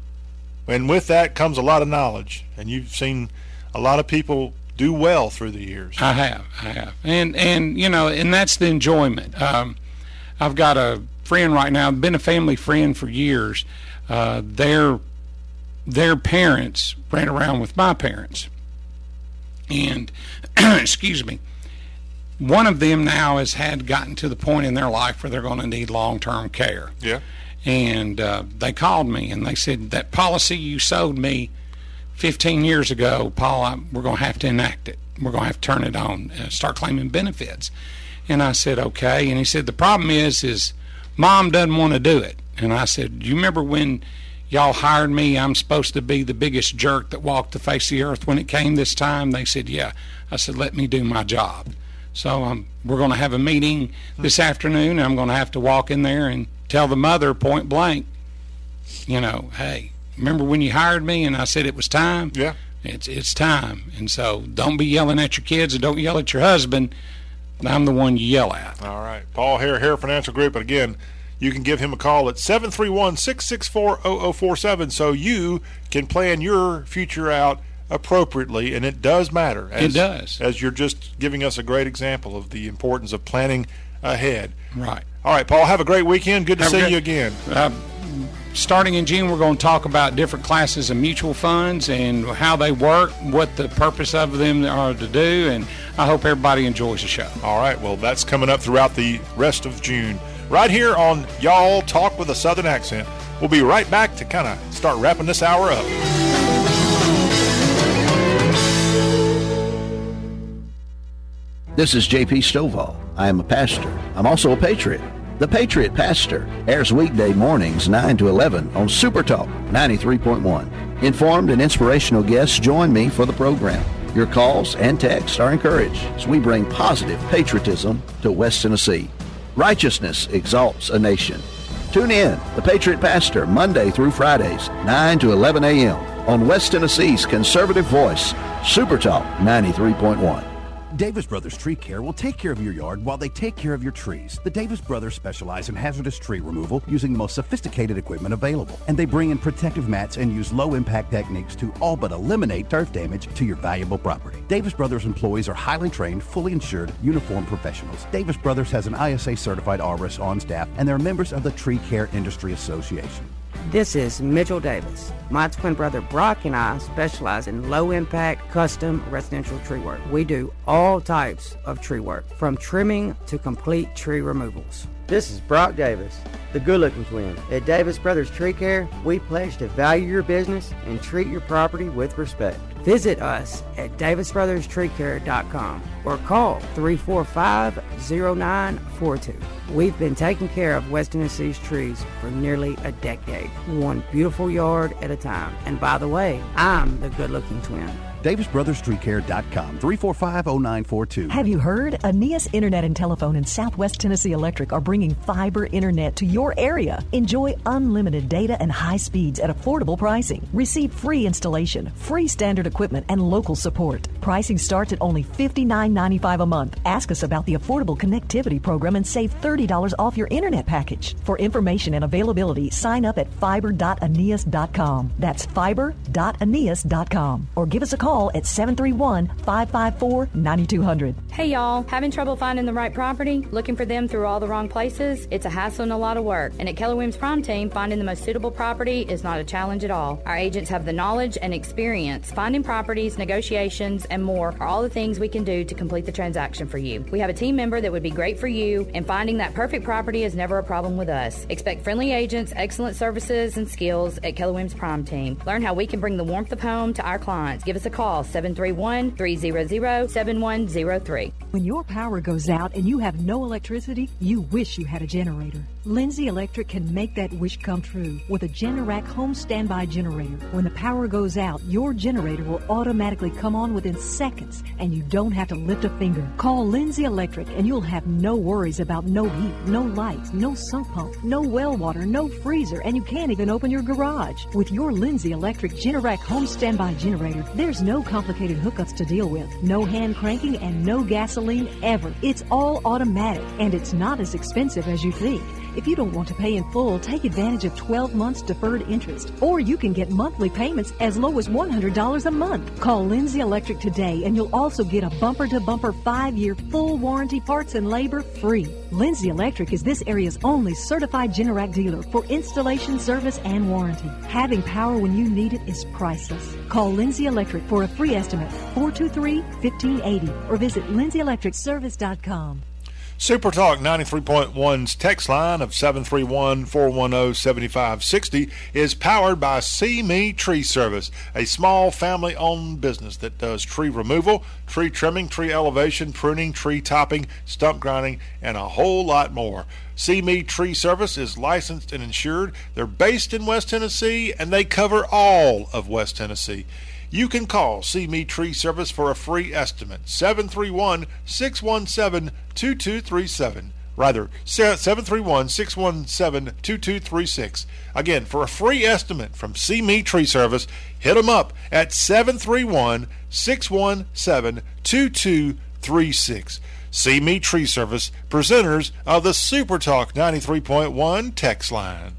and with that comes a lot of knowledge, and you've seen a lot of people do well through the years. I have, I have, and and you know, and that's the enjoyment. Um, I've got a friend right now, been a family friend for years. Uh, their their parents ran around with my parents, and *clears throat* excuse me, one of them now has had gotten to the point in their life where they're going to need long term care. Yeah. And uh, they called me and they said that policy you sold me 15 years ago, Paul, I, we're going to have to enact it. We're going to have to turn it on, and start claiming benefits. And I said, okay. And he said, the problem is, is mom doesn't want to do it. And I said, you remember when y'all hired me? I'm supposed to be the biggest jerk that walked the face of the earth when it came this time. They said, yeah. I said, let me do my job. So um, we're going to have a meeting this afternoon. And I'm going to have to walk in there and tell the mother point blank, you know, hey, remember when you hired me and I said it was time? Yeah. It's it's time. And so don't be yelling at your kids and don't yell at your husband. I'm the one you yell at. All right. Paul Hare, Hare Financial Group. And again, you can give him a call at 731 664 0047 so you can plan your future out appropriately. And it does matter. As, it does. As you're just giving us a great example of the importance of planning ahead. Right. All right, Paul, have a great weekend. Good to have see you again. Uh, starting in June, we're going to talk about different classes of mutual funds and how they work, what the purpose of them are to do, and I hope everybody enjoys the show. All right, well, that's coming up throughout the rest of June. Right here on Y'all Talk with a Southern Accent. We'll be right back to kind of start wrapping this hour up. This is JP Stovall. I am a pastor. I'm also a patriot. The Patriot Pastor airs weekday mornings 9 to 11 on Super Talk 93.1. Informed and inspirational guests join me for the program. Your calls and texts are encouraged as we bring positive patriotism to West Tennessee. Righteousness exalts a nation. Tune in, The Patriot Pastor, Monday through Fridays, 9 to 11 a.m. on West Tennessee's conservative voice, Super Talk 93.1. Davis Brothers Tree Care will take care of your yard while they take care of your trees. The Davis Brothers specialize in hazardous tree removal using the most sophisticated equipment available. And they bring in protective mats and use low impact techniques to all but eliminate turf damage to your valuable property. Davis Brothers employees are highly trained, fully insured, uniformed professionals. Davis Brothers has an ISA certified arborist on staff and they're members of the Tree Care Industry Association. This is Mitchell Davis. My twin brother Brock and I specialize in low impact, custom residential tree work. We do all types of tree work, from trimming to complete tree removals. This is Brock Davis, the good looking twin. At Davis Brothers Tree Care, we pledge to value your business and treat your property with respect. Visit us at davisbrotherstreecare.com or call 345 0942. We've been taking care of West Tennessee's trees for nearly a decade, one beautiful yard at a time. And by the way, I'm the good looking twin. DavisBrothersTreeCare.com, 3450942. Have you heard? Aeneas Internet and Telephone and Southwest Tennessee Electric are bringing fiber internet to your area. Enjoy unlimited data and high speeds at affordable pricing. Receive free installation, free standard equipment, and local support. Pricing starts at only $59.95 a month. Ask us about the Affordable Connectivity Program and save $30 off your internet package. For information and availability, sign up at fiber.aeneas.com. That's fiber.aeneas.com. Or give us a call at 731 554 9200. Hey y'all, having trouble finding the right property? Looking for them through all the wrong places? It's a hassle and a lot of work. And at Keller Williams Prime Team, finding the most suitable property is not a challenge at all. Our agents have the knowledge and experience. Finding properties, negotiations, and more are all the things we can do to complete the transaction for you. We have a team member that would be great for you, and finding that perfect property is never a problem with us. Expect friendly agents, excellent services, and skills at Keller Williams Prime Team. Learn how we can bring the warmth of home to our clients. Give us a call 731 300 7103. When your power goes out and you have no electricity, you wish you had a generator. Lindsay Electric can make that wish come true with a Generac home standby generator. When the power goes out, your generator will automatically come on within seconds and you don't have to lift a finger. Call Lindsay Electric and you'll have no worries about no heat, no lights, no sump pump, no well water, no freezer, and you can't even open your garage. With your Lindsay Electric Generac home standby generator, there's no complicated hookups to deal with, no hand cranking, and no gasoline ever. It's all automatic and it's not as expensive as you think. If you don't want to pay in full, take advantage of 12 months deferred interest, or you can get monthly payments as low as $100 a month. Call Lindsay Electric today and you'll also get a bumper to bumper five year full warranty parts and labor free. Lindsay Electric is this area's only certified Generac dealer for installation, service, and warranty. Having power when you need it is priceless. Call Lindsay Electric for a free estimate 423 1580 or visit lindsay.electricservice.com. Super Talk 93.1's text line of 731-410-7560 is powered by See Me Tree Service, a small family-owned business that does tree removal, tree trimming, tree elevation, pruning, tree topping, stump grinding, and a whole lot more. See Me Tree Service is licensed and insured. They're based in West Tennessee and they cover all of West Tennessee. You can call See Me Tree Service for a free estimate. 731 617 2237. Rather, 731 617 2236. Again, for a free estimate from See Me Tree Service, hit them up at 731 617 2236. See Me Tree Service, presenters of the Super Talk 93.1 text line.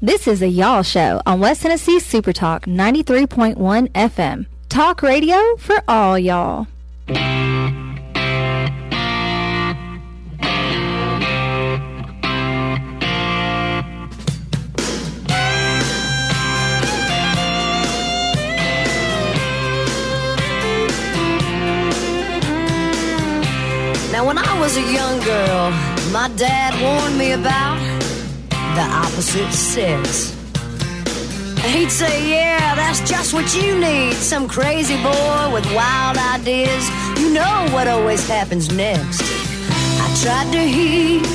This is a Y'all Show on West Tennessee Super Talk 93.1 FM. Talk radio for all y'all. Now, when I was a young girl, my dad warned me about the opposite sex. He'd say, Yeah, that's just what you need. Some crazy boy with wild ideas. You know what always happens next. I tried to heed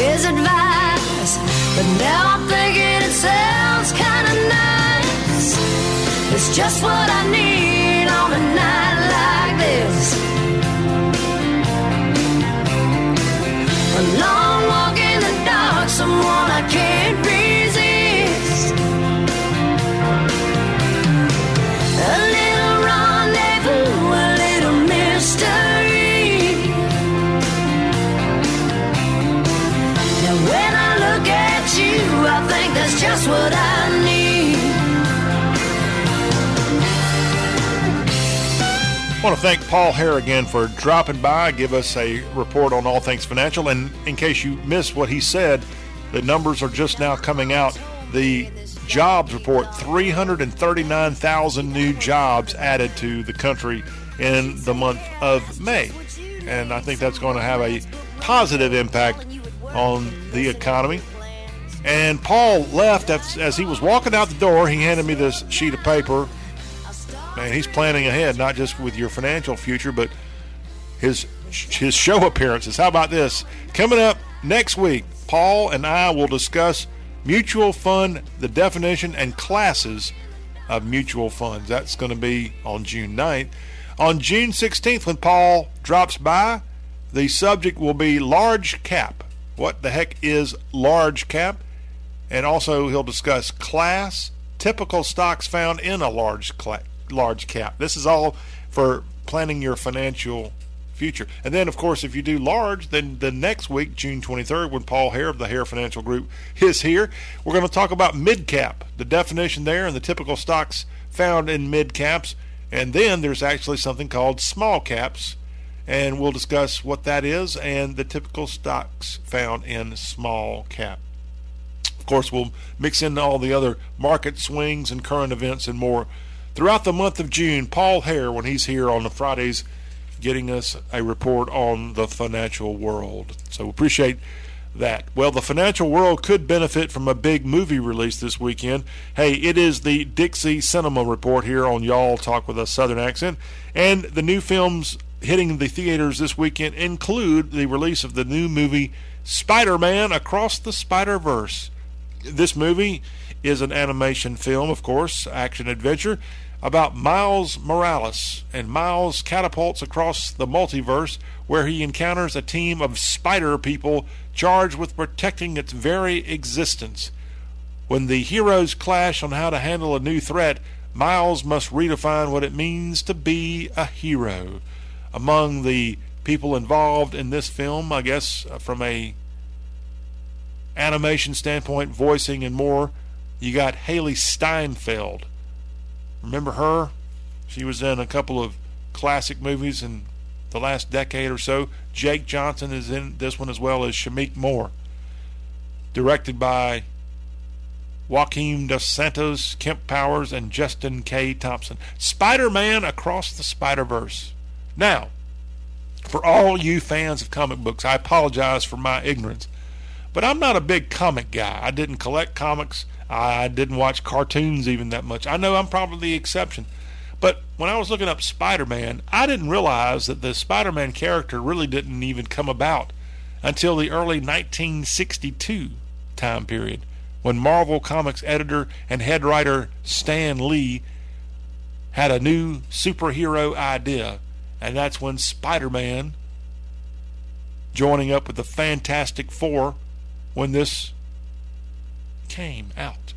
his advice, but now I'm thinking it sounds kinda nice. It's just what I need on a night like this. A long walk someone I can't resist. A little rendezvous, a little mystery. Now when I look at you, I think that's just what I need. I want to thank Paul Hare again for dropping by, give us a report on all things financial. And in case you missed what he said, the numbers are just now coming out. The jobs report 339,000 new jobs added to the country in the month of May. And I think that's going to have a positive impact on the economy. And Paul left as, as he was walking out the door. He handed me this sheet of paper man, he's planning ahead, not just with your financial future, but his his show appearances. How about this? Coming up next week, Paul and I will discuss mutual fund, the definition and classes of mutual funds. That's going to be on June 9th. On June 16th, when Paul drops by, the subject will be large cap. What the heck is large cap? And also, he'll discuss class, typical stocks found in a large class large cap. This is all for planning your financial future. And then, of course, if you do large, then the next week, June 23rd, when Paul Hare of the Hare Financial Group is here, we're going to talk about mid cap, the definition there, and the typical stocks found in mid caps. And then there's actually something called small caps, and we'll discuss what that is and the typical stocks found in small cap. Of course, we'll mix in all the other market swings and current events and more throughout the month of June, Paul Hare, when he's here on the Fridays, getting us a report on the financial world. So appreciate that. Well, the financial world could benefit from a big movie release this weekend. Hey, it is the Dixie Cinema Report here on Y'all Talk with a Southern Accent. And the new films hitting the theaters this weekend include the release of the new movie Spider Man Across the Spider Verse. This movie is an animation film, of course, action adventure about Miles Morales, and Miles catapults across the multiverse where he encounters a team of spider people charged with protecting its very existence. When the heroes clash on how to handle a new threat, Miles must redefine what it means to be a hero. Among the people involved in this film, I guess uh, from a animation standpoint, voicing and more, you got Hailee Steinfeld Remember her? She was in a couple of classic movies in the last decade or so. Jake Johnson is in this one as well as Shameik Moore. Directed by Joaquin Dos Santos, Kemp Powers, and Justin K. Thompson. Spider Man Across the Spider Verse. Now, for all you fans of comic books, I apologize for my ignorance, but I'm not a big comic guy. I didn't collect comics. I didn't watch cartoons even that much. I know I'm probably the exception. But when I was looking up Spider Man, I didn't realize that the Spider Man character really didn't even come about until the early 1962 time period when Marvel Comics editor and head writer Stan Lee had a new superhero idea, and that's when Spider Man, joining up with the Fantastic Four, when this came out.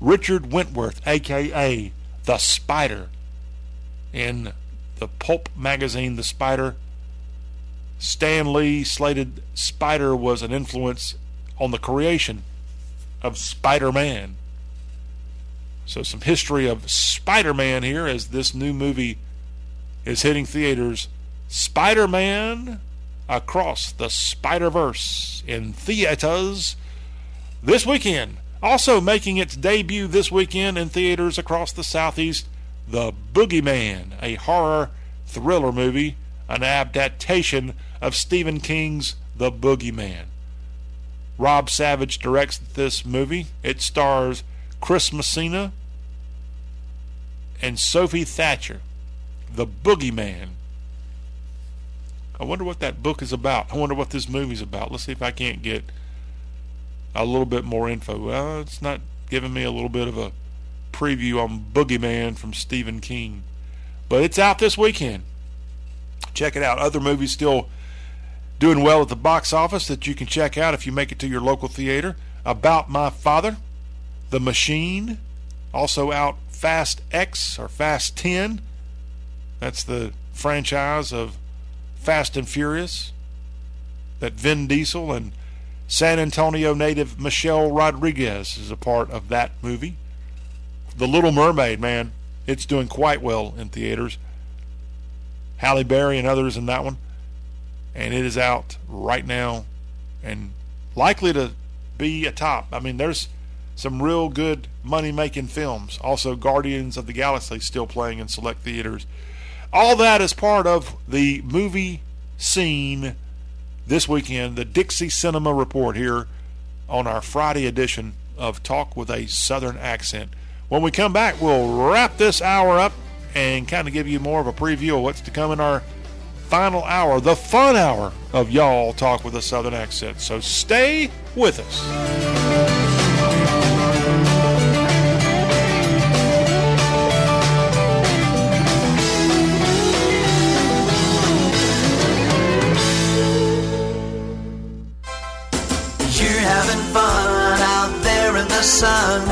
Richard Wentworth, aka The Spider, in the pulp magazine The Spider. Stan Lee slated Spider was an influence on the creation of Spider Man. So, some history of Spider Man here as this new movie is hitting theaters. Spider Man Across the Spider Verse in theaters this weekend. Also making its debut this weekend in theaters across the Southeast, The Boogeyman, a horror thriller movie, an adaptation of Stephen King's The Boogeyman. Rob Savage directs this movie. It stars Chris Messina and Sophie Thatcher. The Boogeyman. I wonder what that book is about. I wonder what this movie's about. Let's see if I can't get a little bit more info. Well, it's not giving me a little bit of a preview on Boogeyman from Stephen King. But it's out this weekend. Check it out. Other movies still doing well at the box office that you can check out if you make it to your local theater. About My Father, The Machine, also out Fast X or Fast 10. That's the franchise of Fast and Furious that Vin Diesel and San Antonio native Michelle Rodriguez is a part of that movie. The Little Mermaid, man, it's doing quite well in theaters. Halle Berry and others in that one. And it is out right now and likely to be a top. I mean, there's some real good money making films. Also, Guardians of the Galaxy still playing in select theaters. All that is part of the movie scene this weekend, the Dixie Cinema Report here on our Friday edition of Talk with a Southern Accent. When we come back, we'll wrap this hour up and kind of give you more of a preview of what's to come in our final hour, the fun hour of Y'all Talk with a Southern Accent. So stay with us. Sun.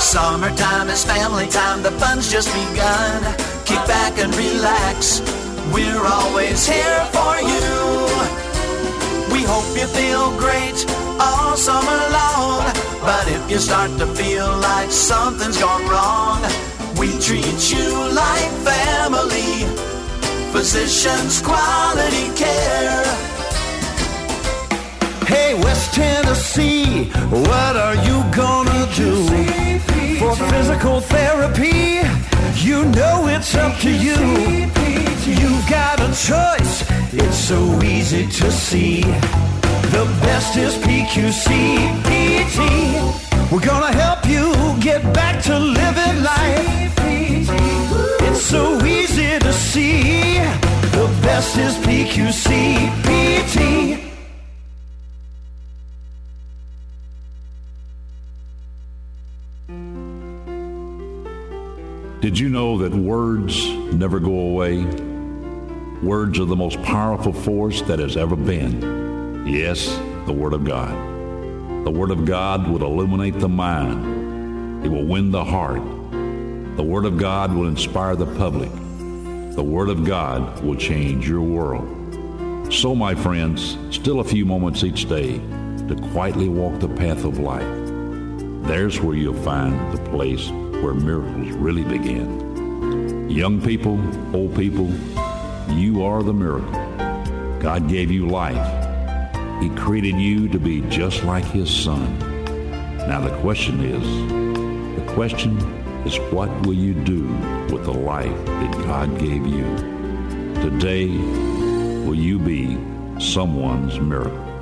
Summertime is family time, the fun's just begun. Kick back and relax, we're always here for you. We hope you feel great all summer long. But if you start to feel like something's gone wrong, we treat you like family. Physicians quality care. Hey, West Tennessee, what are you gonna do for physical therapy? You know it's up to you. You've got a choice, it's so easy to see. The best is PQC PT. We're gonna help you get back to living life. It's so easy to see. The best is PQC Did you know that words never go away? Words are the most powerful force that has ever been. Yes, the Word of God. The Word of God will illuminate the mind, it will win the heart. The Word of God will inspire the public. The Word of God will change your world. So, my friends, still a few moments each day to quietly walk the path of life. There's where you'll find the place where miracles really begin. Young people, old people, you are the miracle. God gave you life. He created you to be just like His Son. Now the question is, the question is what will you do with the life that God gave you? Today, will you be someone's miracle?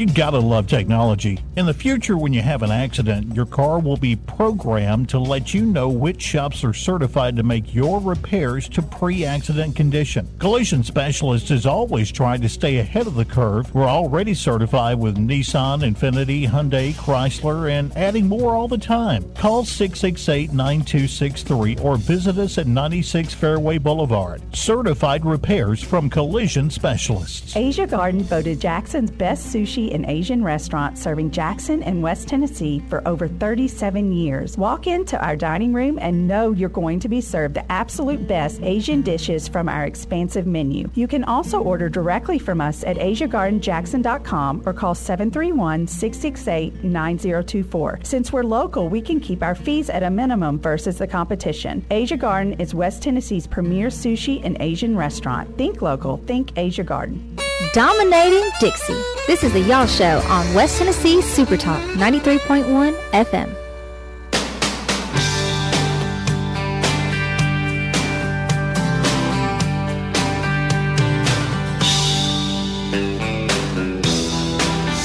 You gotta love technology. In the future, when you have an accident, your car will be programmed to let you know which shops are certified to make your repairs to pre accident condition. Collision Specialist has always tried to stay ahead of the curve. We're already certified with Nissan, Infiniti, Hyundai, Chrysler, and adding more all the time. Call 668 9263 or visit us at 96 Fairway Boulevard. Certified repairs from Collision Specialists. Asia Garden voted Jackson's best sushi and Asian restaurant serving Jackson and West Tennessee for over 37 years. Walk into our dining room and know you're going to be served the absolute best Asian dishes from our expansive menu. You can also order directly from us at AsiaGardenJackson.com or call 731 668 9024. Since we're local, we can keep our fees at a minimum versus the competition. Asia Garden is West Tennessee's premier sushi and Asian restaurant. Think local, think Asia Garden. Dominating Dixie. This is the Y'all Show on West Tennessee Super Talk 93.1 FM.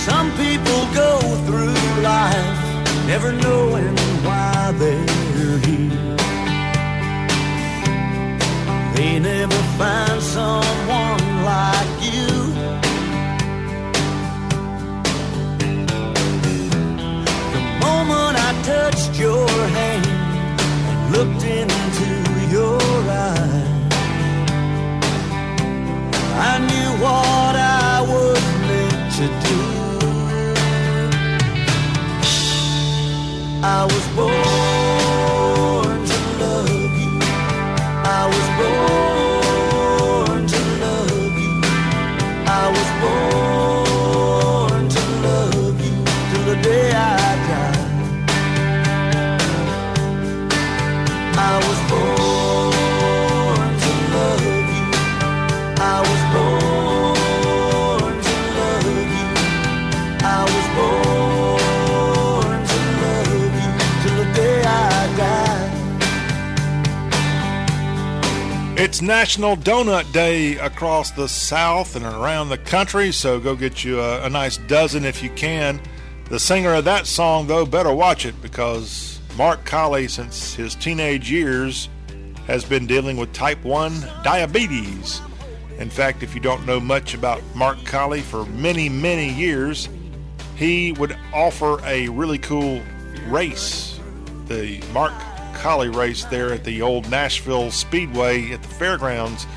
Some people go through life never knowing why they're here. They never find someone your hand and looked into your eyes. I knew what I was meant to do. I was born. It's National Donut Day across the South and around the country, so go get you a, a nice dozen if you can. The singer of that song, though, better watch it because Mark Collie, since his teenage years, has been dealing with type 1 diabetes. In fact, if you don't know much about Mark Collie, for many, many years, he would offer a really cool race. The Mark Collie race there at the old Nashville Speedway at the fairgrounds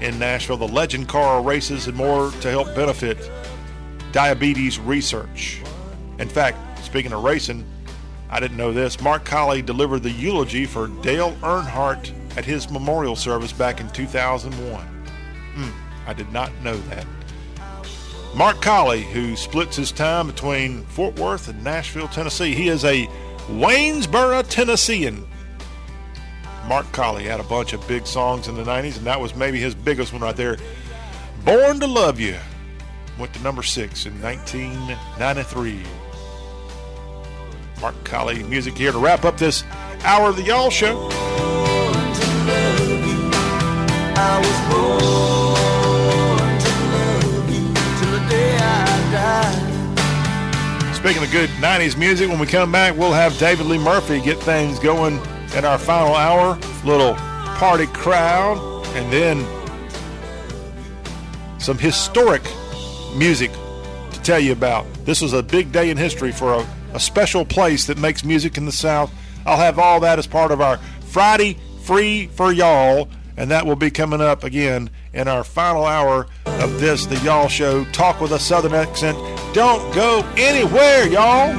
in Nashville, the legend car races and more to help benefit diabetes research. In fact, speaking of racing, I didn't know this. Mark Collie delivered the eulogy for Dale Earnhardt at his memorial service back in 2001. Hmm, I did not know that. Mark Collie, who splits his time between Fort Worth and Nashville, Tennessee. He is a Waynesboro, Tennessean. Mark Collie had a bunch of big songs in the 90s, and that was maybe his biggest one right there. Born to Love You went to number six in 1993. Mark Collie music here to wrap up this hour of the Y'all Show. Speaking of good 90s music, when we come back, we'll have David Lee Murphy get things going in our final hour. Little party crowd, and then some historic music to tell you about. This was a big day in history for a, a special place that makes music in the South. I'll have all that as part of our Friday Free for Y'all, and that will be coming up again in our final hour of this, the Y'all Show. Talk with a Southern accent. Don't go anywhere, y'all.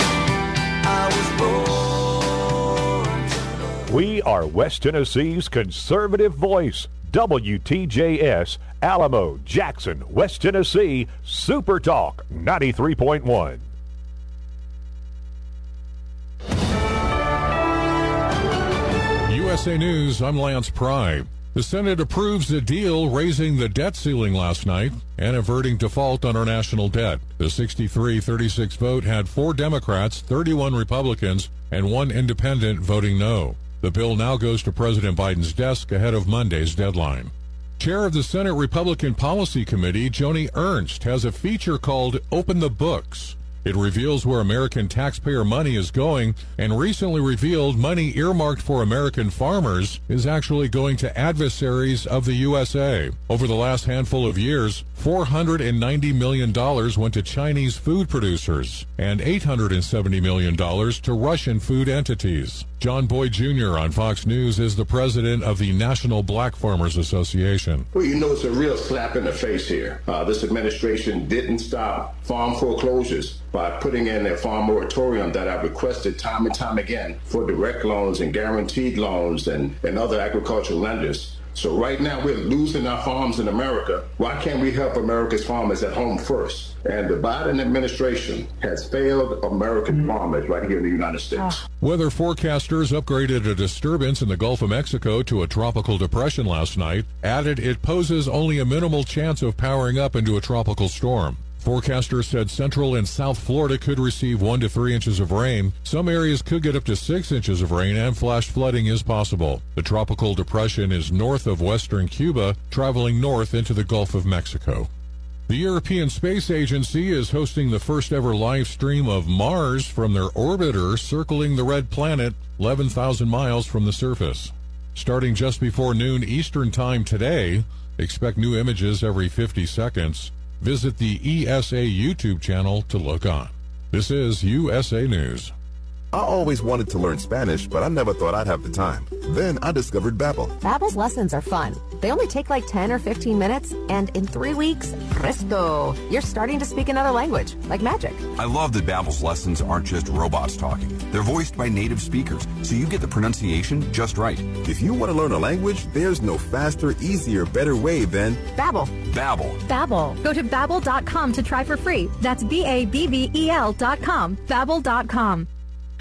We are West Tennessee's conservative voice. WTJS, Alamo, Jackson, West Tennessee, Super Talk 93.1. USA News, I'm Lance Pry. The Senate approves a deal raising the debt ceiling last night and averting default on our national debt. The 63 36 vote had four Democrats, 31 Republicans, and one independent voting no. The bill now goes to President Biden's desk ahead of Monday's deadline. Chair of the Senate Republican Policy Committee, Joni Ernst, has a feature called Open the Books. It reveals where American taxpayer money is going and recently revealed money earmarked for American farmers is actually going to adversaries of the USA. Over the last handful of years, $490 million went to Chinese food producers and $870 million to Russian food entities. John Boyd Jr. on Fox News is the president of the National Black Farmers Association. Well, you know, it's a real slap in the face here. Uh, this administration didn't stop farm foreclosures by putting in a farm moratorium that I've requested time and time again for direct loans and guaranteed loans and, and other agricultural lenders. So right now we're losing our farms in America. Why can't we help America's farmers at home first? And the Biden administration has failed American mm. farmers right here in the United States. Ah. Weather forecasters upgraded a disturbance in the Gulf of Mexico to a tropical depression last night, added it poses only a minimal chance of powering up into a tropical storm. Forecasters said central and south Florida could receive one to three inches of rain. Some areas could get up to six inches of rain and flash flooding is possible. The tropical depression is north of western Cuba, traveling north into the Gulf of Mexico. The European Space Agency is hosting the first ever live stream of Mars from their orbiter circling the red planet 11,000 miles from the surface. Starting just before noon Eastern Time today, expect new images every 50 seconds. Visit the ESA YouTube channel to look on. This is USA News. I always wanted to learn Spanish, but I never thought I'd have the time. Then I discovered Babbel. Babbel's lessons are fun. They only take like 10 or 15 minutes, and in three weeks, presto, you're starting to speak another language, like magic. I love that Babbel's lessons aren't just robots talking. They're voiced by native speakers, so you get the pronunciation just right. If you want to learn a language, there's no faster, easier, better way than Babbel. Babbel. Babbel. Go to babbel.com to try for free. That's B A B B E L dot com. Babbel.com.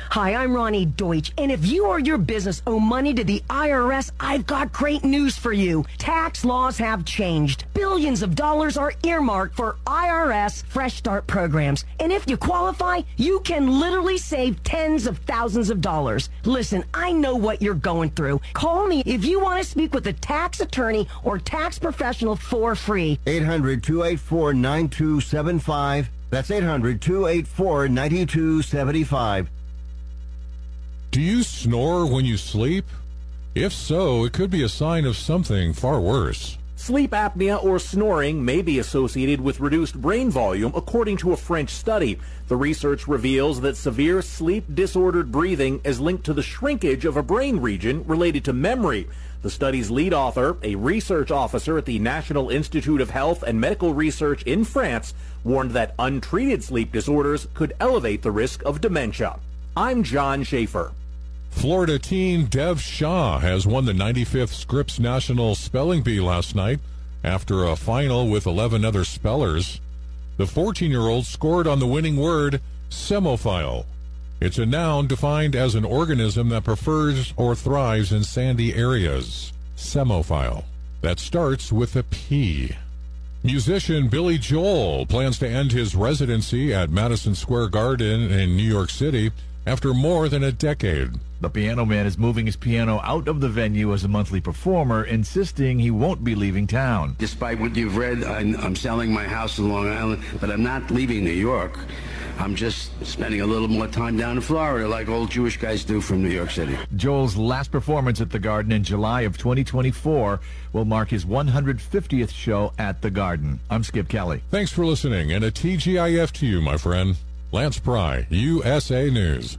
Hi, I'm Ronnie Deutsch, and if you or your business owe money to the IRS, I've got great news for you. Tax laws have changed. Billions of dollars are earmarked for IRS Fresh Start programs, and if you qualify, you can literally save tens of thousands of dollars. Listen, I know what you're going through. Call me if you want to speak with a tax attorney or tax professional for free. 800 284 9275. That's 800 284 9275. Do you snore when you sleep? If so, it could be a sign of something far worse. Sleep apnea or snoring may be associated with reduced brain volume, according to a French study. The research reveals that severe sleep disordered breathing is linked to the shrinkage of a brain region related to memory. The study's lead author, a research officer at the National Institute of Health and Medical Research in France, warned that untreated sleep disorders could elevate the risk of dementia. I'm John Schaefer. Florida teen Dev Shah has won the 95th Scripps National Spelling Bee last night after a final with 11 other spellers. The 14 year old scored on the winning word psammophile. It's a noun defined as an organism that prefers or thrives in sandy areas. Psammophile. That starts with a P. Musician Billy Joel plans to end his residency at Madison Square Garden in New York City after more than a decade. The Piano Man is moving his piano out of the venue as a monthly performer, insisting he won't be leaving town. Despite what you've read, I'm, I'm selling my house in Long Island, but I'm not leaving New York. I'm just spending a little more time down in Florida like old Jewish guys do from New York City. Joel's last performance at the Garden in July of 2024 will mark his 150th show at the Garden. I'm Skip Kelly. Thanks for listening, and a TGIF to you, my friend. Lance Pry, USA News.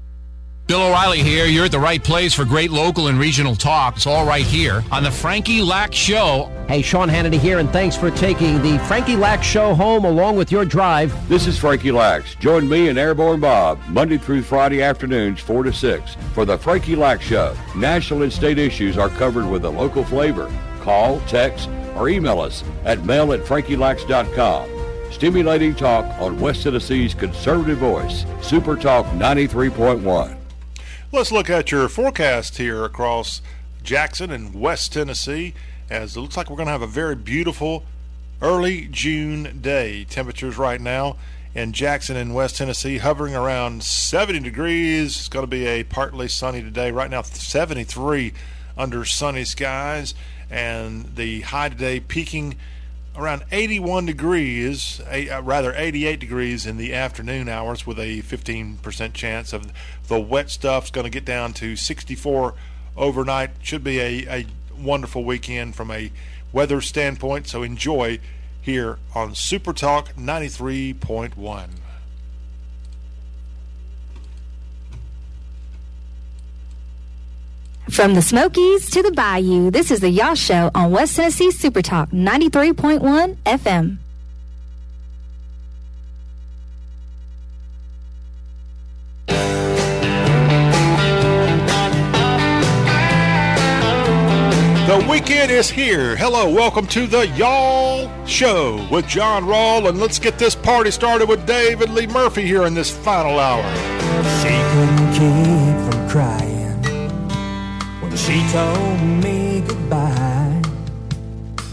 Bill O'Reilly here. You're at the right place for great local and regional talk. It's all right here on the Frankie Lack Show. Hey, Sean Hannity here, and thanks for taking the Frankie Lack Show home along with your drive. This is Frankie Lax. Join me and Airborne Bob Monday through Friday afternoons, 4 to 6, for the Frankie Lack Show. National and state issues are covered with a local flavor. Call, text, or email us at mail at frankielax.com. Stimulating talk on West Tennessee's conservative voice, Super Talk 93.1. Let's look at your forecast here across Jackson and West Tennessee as it looks like we're going to have a very beautiful early June day. Temperatures right now in Jackson and West Tennessee hovering around 70 degrees. It's going to be a partly sunny today. Right now, 73 under sunny skies, and the high today peaking around 81 degrees, uh, rather 88 degrees in the afternoon hours, with a 15% chance of the wet stuff's going to get down to 64 overnight. Should be a, a wonderful weekend from a weather standpoint. So enjoy here on Super Talk 93.1. From the Smokies to the Bayou, this is the Y'all Show on West Tennessee Super Talk 93.1 FM. The weekend is here. Hello, welcome to the Y'all Show with John Rawl, and let's get this party started with David Lee Murphy here in this final hour. She told me goodbye.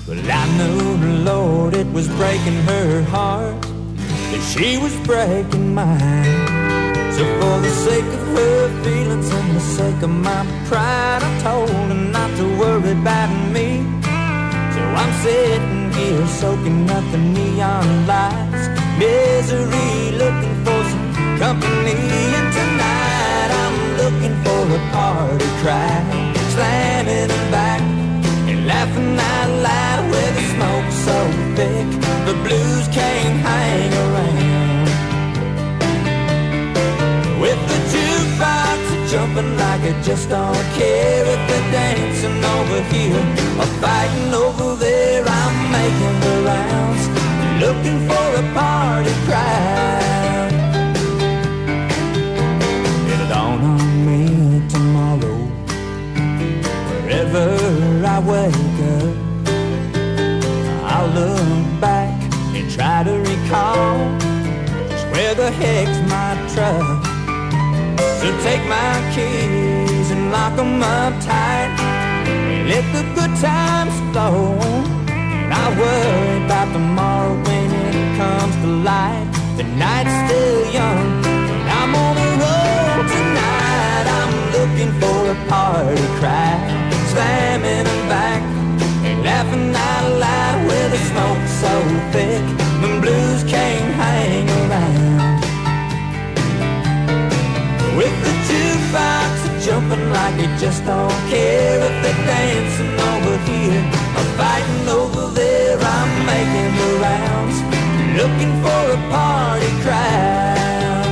Well, I knew Lord it was breaking her heart that she was breaking mine. So for the sake of her feelings and the sake of my pride, I told her not to worry about me. So I'm sitting here soaking up the neon lights, misery, looking for some company. And tonight I'm looking for a party crowd, slamming back and laughing out loud with the smoke so thick the blues can't hang around. With the jukebox jumping like I just don't care if they're dancing over here or fighting over there. I'm making the rounds, looking for a party crowd. Wherever I wake up. I'll look back and try to recall just where the heck's my truck. So take my keys and lock 'em up tight. Let the good times flow. I worry about tomorrow when it comes to light. The night's still young, and I'm on the road tonight. I'm looking for a party crowd, slamming back laughing out loud with the smoke so thick, blues can't hang around. With the jukebox jumping like they just don't care if they're dancing over here or fighting over there. I'm making the rounds, looking for a party crowd.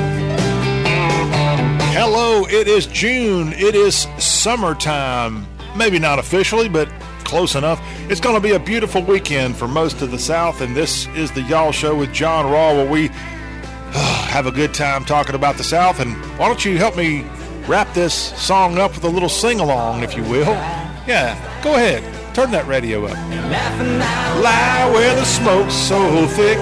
Hello, it is June. It is summertime. Maybe not officially, but close enough. It's going to be a beautiful weekend for most of the South, and this is the Y'all Show with John Raw, where we *sighs* have a good time talking about the South. And why don't you help me wrap this song up with a little sing along, if you will? Yeah, go ahead. Turn that radio up. Lie where the smoke's so thick,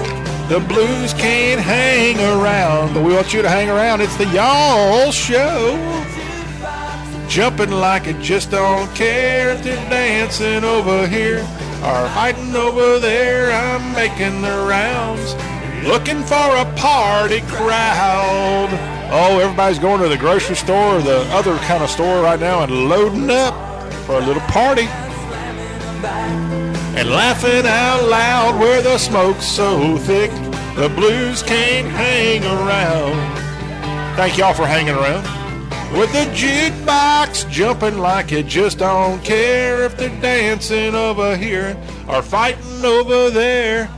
the blues can't hang around. But we want you to hang around. It's the Y'all Show. Jumping like it just don't care if they're dancing over here or hiding over there. I'm making the rounds looking for a party crowd. Oh, everybody's going to the grocery store or the other kind of store right now and loading up for a little party. And laughing out loud where the smoke's so thick, the blues can't hang around. Thank y'all for hanging around. With the jukebox jumping like it just don't care if they're dancing over here or fighting over there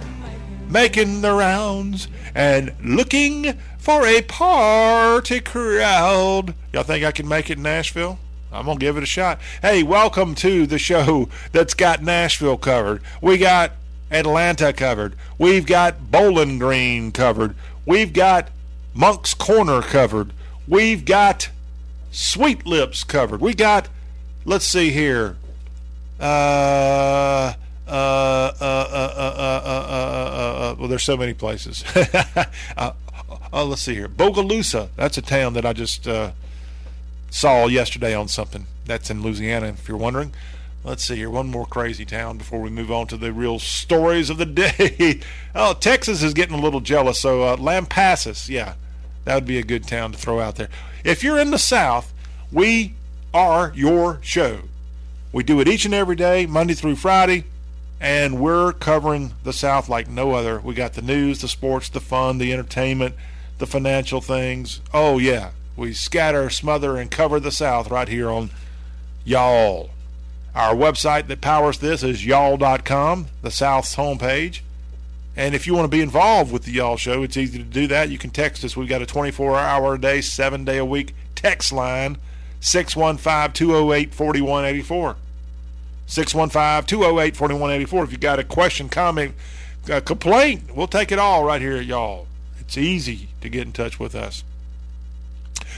making the rounds and looking for a party crowd. Y'all think I can make it in Nashville? I'm going to give it a shot. Hey, welcome to the show that's got Nashville covered. We got Atlanta covered. We've got Bowling Green covered. We've got Moncks Corner covered. We've got Sweet Lips covered. We got, let's see here, uh, uh, uh, uh, uh, uh, uh, uh, uh, well, there's so many places. *laughs* uh, uh, let's see here. Bogalusa. That's a town that I just uh, saw yesterday on something. That's in Louisiana, if you're wondering. Let's see here. One more crazy town before we move on to the real stories of the *laughs* day. oh, Texas is getting a little jealous. So, uh, Lampasas. Yeah, that would be a good town to throw out there. If you're in the South, we are your show. We do it each and every day, Monday through Friday and we're covering the South like no other. We got the news, the sports, the fun, the entertainment, the financial things. Oh, yeah. We scatter, smother, and cover the South right here on Y'all. Our website that powers this is y'all.com, the South's homepage. And if you want to be involved with the Y'all Show, it's easy to do that. You can text us. We've got a 24 hour a day, seven day a week text line, 615 208 4184. 615-208-4184 if you got a question comment a complaint we'll take it all right here at y'all it's easy to get in touch with us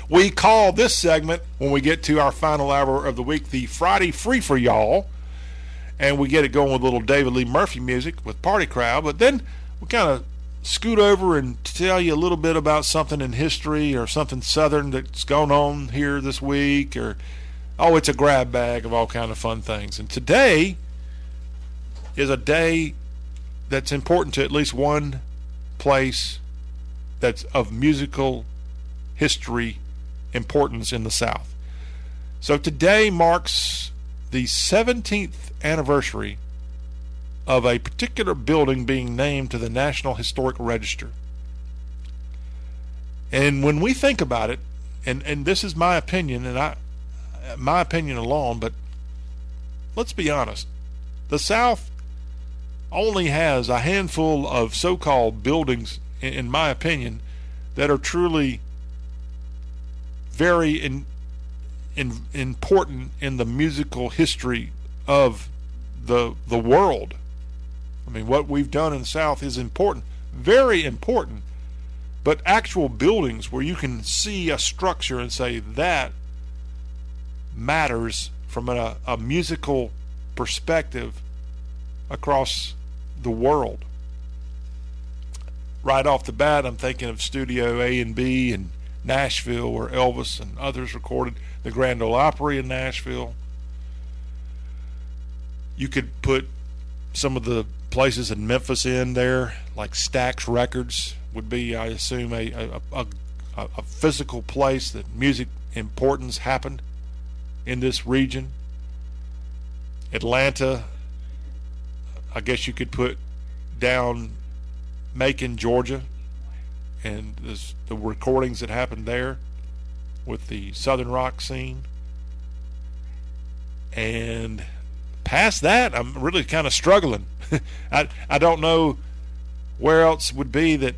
we call this segment when we get to our final hour of the week the friday free for y'all and we get it going with a little david lee murphy music with party crowd but then we kind of scoot over and tell you a little bit about something in history or something southern that's going on here this week or oh, it's a grab bag of all kind of fun things. And today is a day that's important to at least one place that's of musical history importance in the South. So today marks the 17th anniversary of a particular building being named to the National Historic Register. And when we think about it, and, and this is my opinion, and I my opinion alone, but let's be honest. The South only has a handful of so called buildings, in my opinion, that are truly very in, in, important in the musical history of the the world. I mean, what we've done in the South is important, very important. But actual buildings where you can see a structure and say that matters from a, a musical perspective across the world. Right off the bat, I'm thinking of Studio A and B in Nashville, where Elvis and others recorded the Grand Ole Opry in Nashville. You could put some of the places in Memphis in there, like Stax Records would be, I assume, a a, a, a physical place that music importance happened in this region. Atlanta, I guess you could put down Macon, Georgia, and this, the recordings that happened there with the Southern rock scene. And past that, I'm really kind of struggling. *laughs* I I don't know where else would be that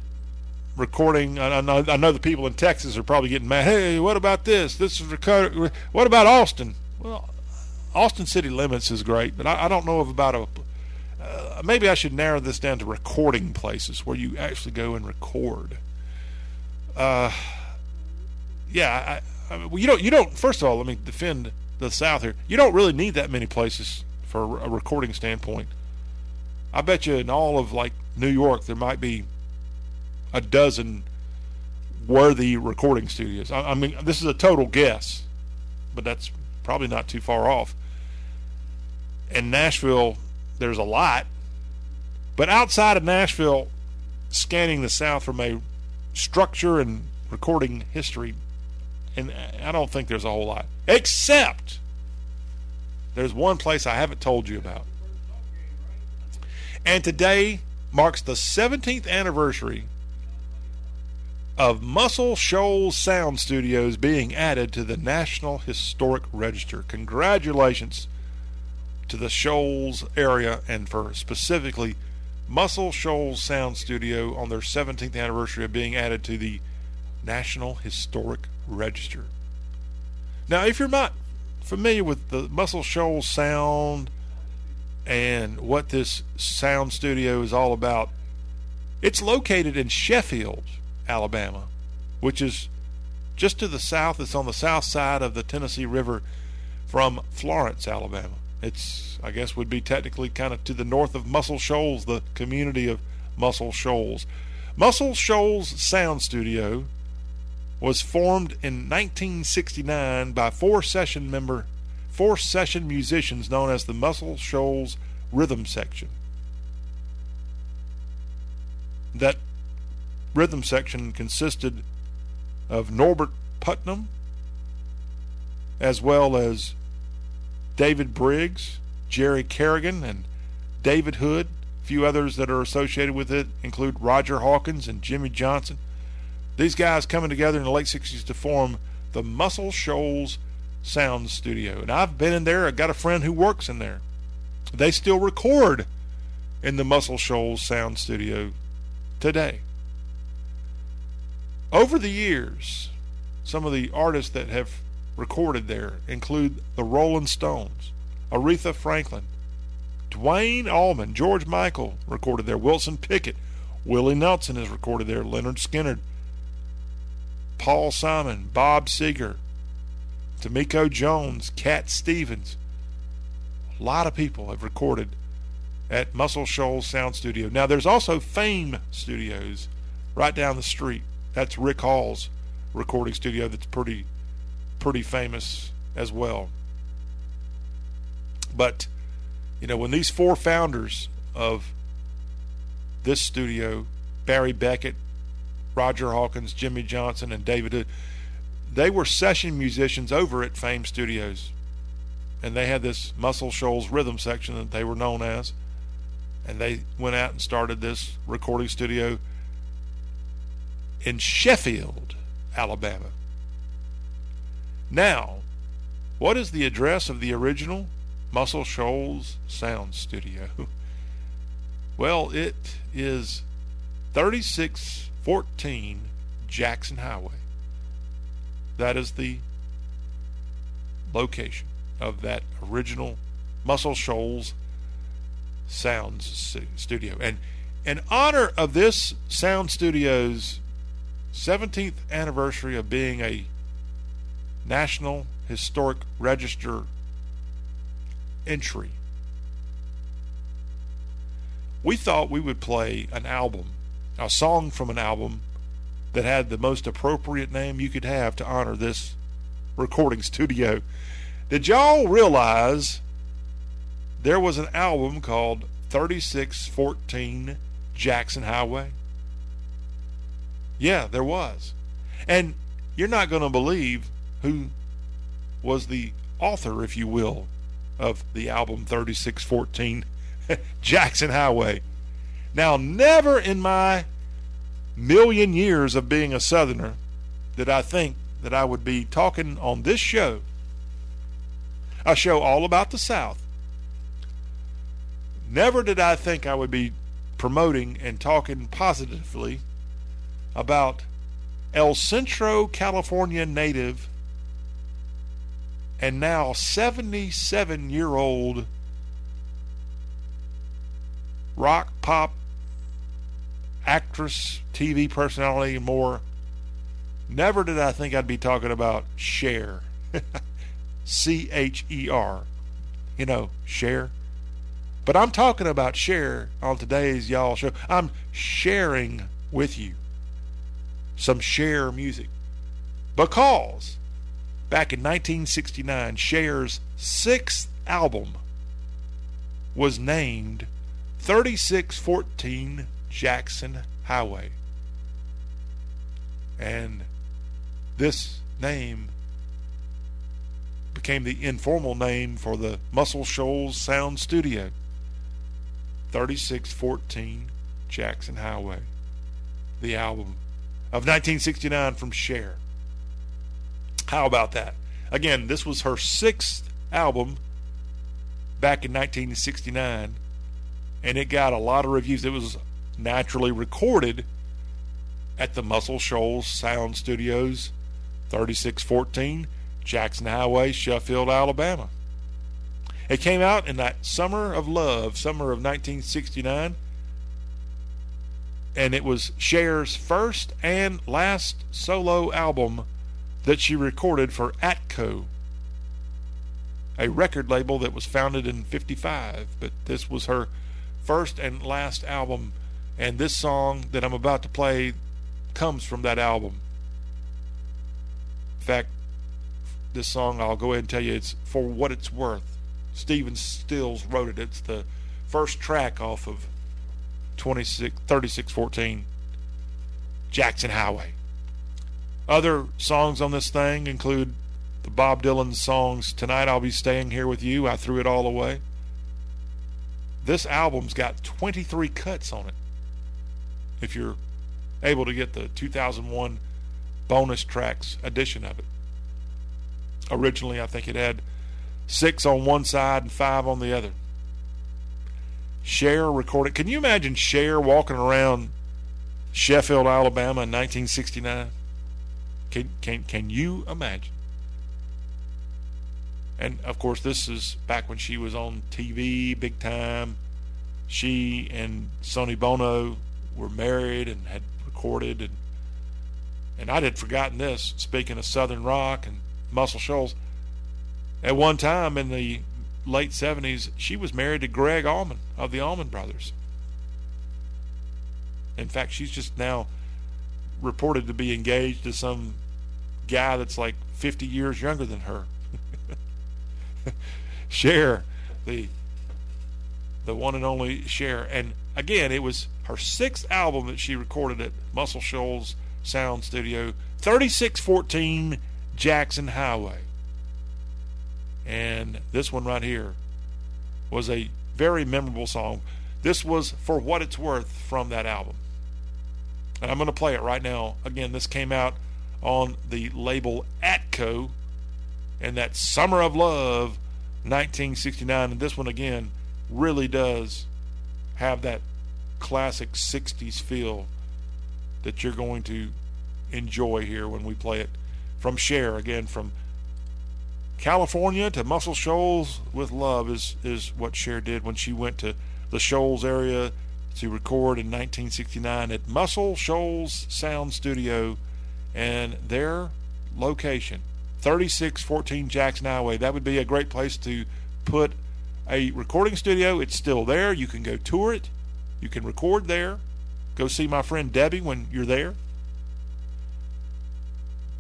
recording. I know I know the people in Texas are probably getting mad. Hey, what about this? This is record. What about Austin? Well, Austin city limits is great, but I, I don't know about a. Uh, maybe I should narrow this down to recording places where you actually go and record. Uh, yeah, I, I, well, you don't. You don't. First of all, let me defend the South here. You don't really need that many places for a recording standpoint. I bet you in all of like New York there might be a dozen worthy recording studios. I, I mean, this is a total guess, but that's probably not too far off. In Nashville, there's a lot, but outside of Nashville, scanning the South from a structure and recording history, and I don't think there's a whole lot, except there's one place I haven't told you about. And today marks the 17th anniversary of Muscle Shoals Sound Studios being added to the National Historic Register. Congratulations to the Shoals area and for specifically Muscle Shoals Sound Studio on their 17th anniversary of being added to the National Historic Register. Now, if you're not familiar with the Muscle Shoals sound and what this sound studio is all about, it's located in Sheffield, Alabama, which is just to the south. It's on the south side of the Tennessee River from Florence, Alabama. It's, I guess, would be technically kind of to the north of Muscle Shoals, the community of Muscle Shoals. Muscle Shoals Sound Studio was formed in 1969 by four session member four session musicians known as the Muscle Shoals Rhythm Section. That rhythm section consisted of Norbert Putnam as well as David Briggs, Jerry Carrigan, and David Hood. A few others that are associated with it include Roger Hawkins and Jimmy Johnson. These guys coming together in the late 60s to form the Muscle Shoals Sound Studio. And I've been in there. I've got a friend who works in there. They still record in the Muscle Shoals Sound Studio today. Over the years, some of the artists that have recorded there include the Rolling Stones, Aretha Franklin, Duane Allman, George Michael recorded there, Wilson Pickett, Willie Nelson has recorded there, Lynyrd Skynyrd, Paul Simon, Bob Seger, Tamiko Jones, Cat Stevens. A lot of people have recorded at Muscle Shoals Sound Studio. Now, there's also Fame Studios right down the street. That's Rick Hall's recording studio that's pretty pretty famous as well. But, you know, when these four founders of this studio, Barry Beckett, Roger Hawkins, Jimmy Johnson, and David Hood. They were session musicians over at Fame Studios. And they had this Muscle Shoals rhythm section that they were known as. And they went out and started this recording studio in Sheffield, Alabama. Now, what is the address of the original Muscle Shoals Sound Studio? *laughs* Well, it is 3614 Jackson Highway. That is the location of that original Muscle Shoals Sounds Studio. And in honor of this sound studio's 17th anniversary of being a National Historic Register entry we thought we would play an album, a song from an album that had the most appropriate name you could have to honor this recording *laughs* studio. Did y'all realize there was an album called 3614 Jackson Highway? Yeah, there was. And you're not going to believe who was the author, if you will, of the album 3614 *laughs* Jackson Highway. Now, never in my million years of being a Southerner did I think that I would be talking on this show, a show all about the South. Never did I think I would be promoting and talking positively about El Centro, California native and now 77 year old rock, pop, actress, TV personality, more. Never did I think I'd be talking about Cher. *laughs* C H E R. You know, Cher. But I'm talking about Cher on today's Y'all show. I'm sharing with you some Cher music. Because back in 1969, Cher's sixth album was named 3614 Jackson Highway. And this name became the informal name for the Muscle Shoals Sound Studio. 3614 Jackson Highway. The album of 1969 from Cher. How about that? Again, this was her sixth album back in 1969 and it got a lot of reviews. It was naturally recorded at the Muscle Shoals Sound Studios, 3614 Jackson Highway, Sheffield, Alabama. It came out in that summer of love, summer of 1969, and it was Cher's first and last solo album that she recorded for Atco, a record label that was founded in 55, but this was her first and last album, and this song that I'm about to play comes from that album. In fact, this song, I'll go ahead and tell you, it's For What It's Worth. Stephen Stills wrote it. It's the first track off of 26, 3614 Jackson Highway. Other songs on this thing include the Bob Dylan songs Tonight I'll Be Staying Here With You, I Threw It All Away. This album's got 23 cuts on it. If you're able to get the 2001 bonus tracks edition of it. Originally, I think it had six on one side and five on the other. Cher recorded. Can you imagine Cher walking around Sheffield, Alabama in 1969? Can can can you imagine? And of course, this is back when she was on TV big time. She and Sonny Bono were married and had recorded, and and I had forgotten this. Speaking of Southern rock and Muscle Shoals, at one time in the late '70s, she was married to Gregg Allman of the Allman Brothers. In fact, she's just now reported to be engaged to some guy that's like 50 years younger than her. *laughs* Cher the the one and only Cher. And again, it was her sixth album that she recorded at Muscle Shoals Sound Studio, 3614 Jackson Highway. And this one right here was a very memorable song. This was For What It's Worth from that album. And I'm going to play it right now. Again, this came out on the label Atco and that Summer of Love 1969. And this one, again, really does have that classic 60s feel that you're going to enjoy here when we play it from Cher. Again, from California to Muscle Shoals with Love is, is what Cher did when she went to the Shoals area to record in 1969 at Muscle Shoals Sound Studio. And their location 3614 Jackson Highway that would be a great place to put a recording studio. It's still there. You can go tour it you can record there go see my friend Debbie when you're there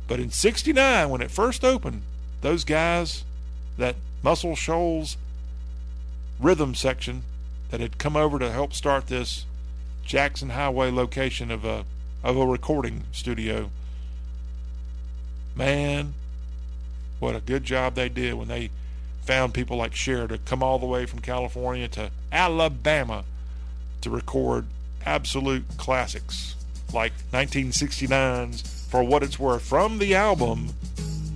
but in 69 when it first opened those guys that Muscle Shoals rhythm section that had come over to help start this Jackson Highway location of a of a recording studio. Man, what a good job they did when they found people like Cher to come all the way from California to Alabama to record absolute classics like 1969's For What It's Worth from the album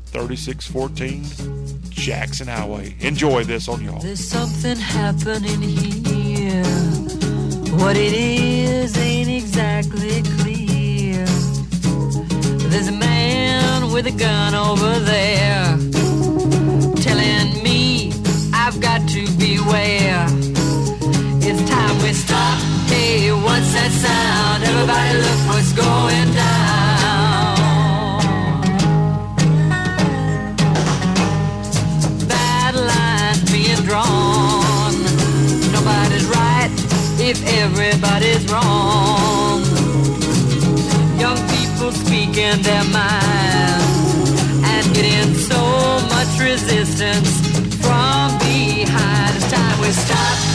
3614 Jackson Highway. Enjoy this on y'all. There's something happening here. What it is ain't exactly clear. There's a man with a gun over there telling me I've got to beware. We stop. Hey, what's that sound? Everybody look what's going down. Bad lines being drawn. Nobody's right if everybody's wrong. Young people speaking their minds and getting so much resistance from behind. It's time we stop.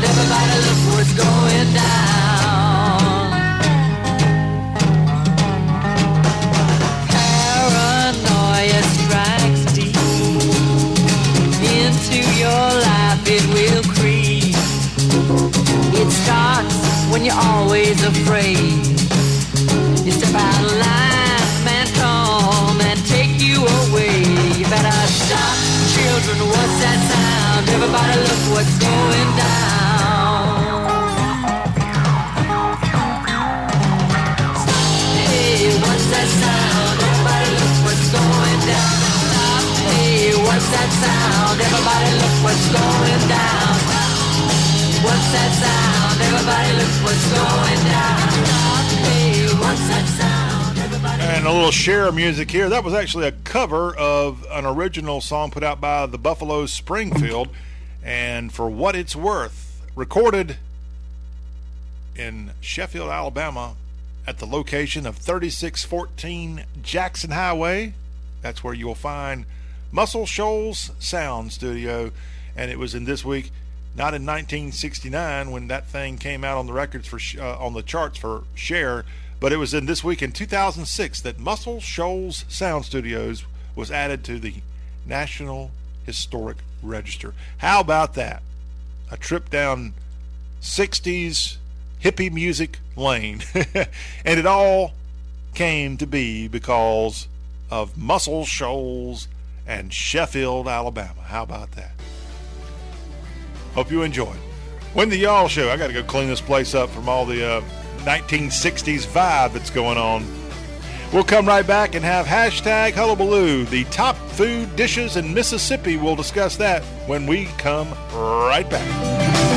Everybody look what's going down. Paranoia strikes deep into your life. It will creep. It starts when you're always afraid. You step out of man, come and take you away. You better stop, children. What's that sound? Everybody, look what's going down. That sound? Everybody, look what's going down. What's that sound? Everybody, look what's going down. Hey, what's that sound? And a little share of music here. That was actually a cover of an original song put out by the Buffalo Springfield. And for what it's worth, recorded in Sheffield, Alabama, at the location of 3614 Jackson Highway. That's where you'll find Muscle Shoals Sound Studio. And it was in this week, not in 1969 when that thing came out on the records for uh, on the charts for Cher, but it was in this week in 2006 that Muscle Shoals Sound Studios was added to the National Historic Register. How about that? A trip down 60s hippie music lane. *laughs* and it all came to be because of Muscle Shoals and Sheffield, Alabama. How about that? Hope you enjoyed. When the Y'all Show, I got to go clean this place up from all the uh, 1960s vibe that's going on. We'll come right back and have hashtag hullabaloo, the top food dishes in Mississippi. We'll discuss that when we come right back.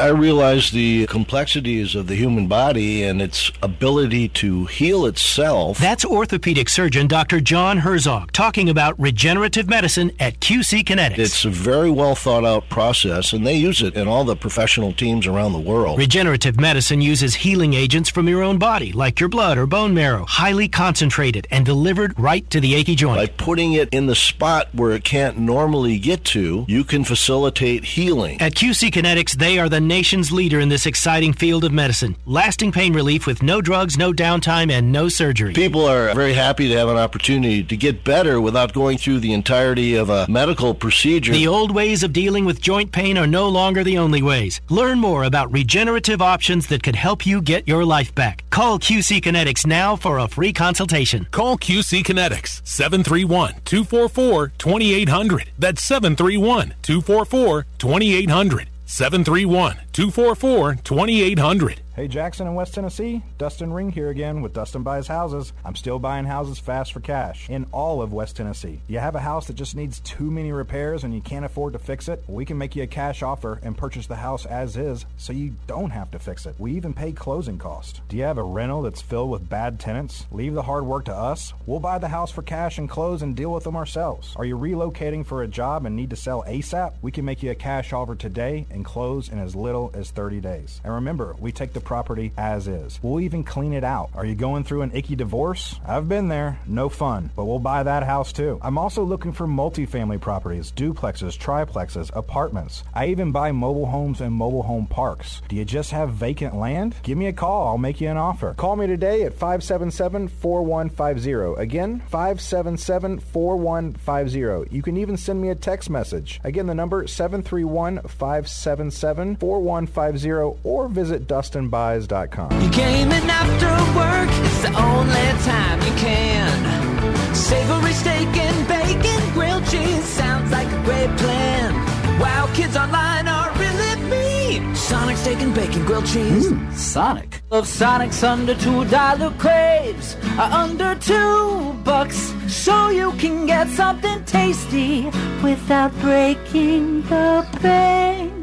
I realize the complexities of the human body and its ability to heal itself. That's orthopedic surgeon Dr. John Herzog talking about regenerative medicine at QC Kinetics. It's a very well thought out process, and they use it in all the professional teams around the world. Regenerative medicine uses healing agents from your own body, like your blood or bone marrow, highly concentrated and delivered right to the achy joint. By putting it in the spot where it can't normally get to, you can facilitate healing. At QC Kinetics, they are the nation's leader in this exciting field of medicine. Lasting pain relief with no drugs, no downtime, and no surgery. People are very happy to have an opportunity to get better without going through the entirety of a medical procedure. The old ways of dealing with joint pain are no longer the only ways. Learn more about regenerative options that could help you get your life back. Call QC Kinetics now for a free consultation. Call QC Kinetics 731 244 2800. That's 731 244 2800. 731 244 2800. Hey Jackson in West Tennessee, Dustin Ring here again with Dustin Buys Houses. I'm still buying houses fast for cash in all of West Tennessee. You have a house that just needs too many repairs and you can't afford to fix it? We can make you a cash offer and purchase the house as is so you don't have to fix it. We even pay closing costs. Do you have a rental that's filled with bad tenants? Leave the hard work to us. We'll buy the house for cash and close and deal with them ourselves. Are you relocating for a job and need to sell ASAP? We can make you a cash offer today and close in as little as 30 days. And remember, we take the property as is. We'll even clean it out. Are you going through an icky divorce? I've been there. No fun. But we'll buy that house too. I'm also looking for multifamily properties, duplexes, triplexes, apartments. I even buy mobile homes and mobile home parks. Do you just have vacant land? Give me a call. I'll make you an offer. Call me today at 577 4150. Again, 577 4150. You can even send me a text message. Again, the number 731 577 4150 or visit DustinBuys.com. You came in after work, it's the only time you can. Savory steak and bacon, grilled cheese sounds like a great plan. Wow, kids online are really mean. Sonic steak and bacon, grilled cheese. Mm. Sonic. Of Sonic's under two dollar craves are under two bucks, so you can get something tasty without breaking the bank.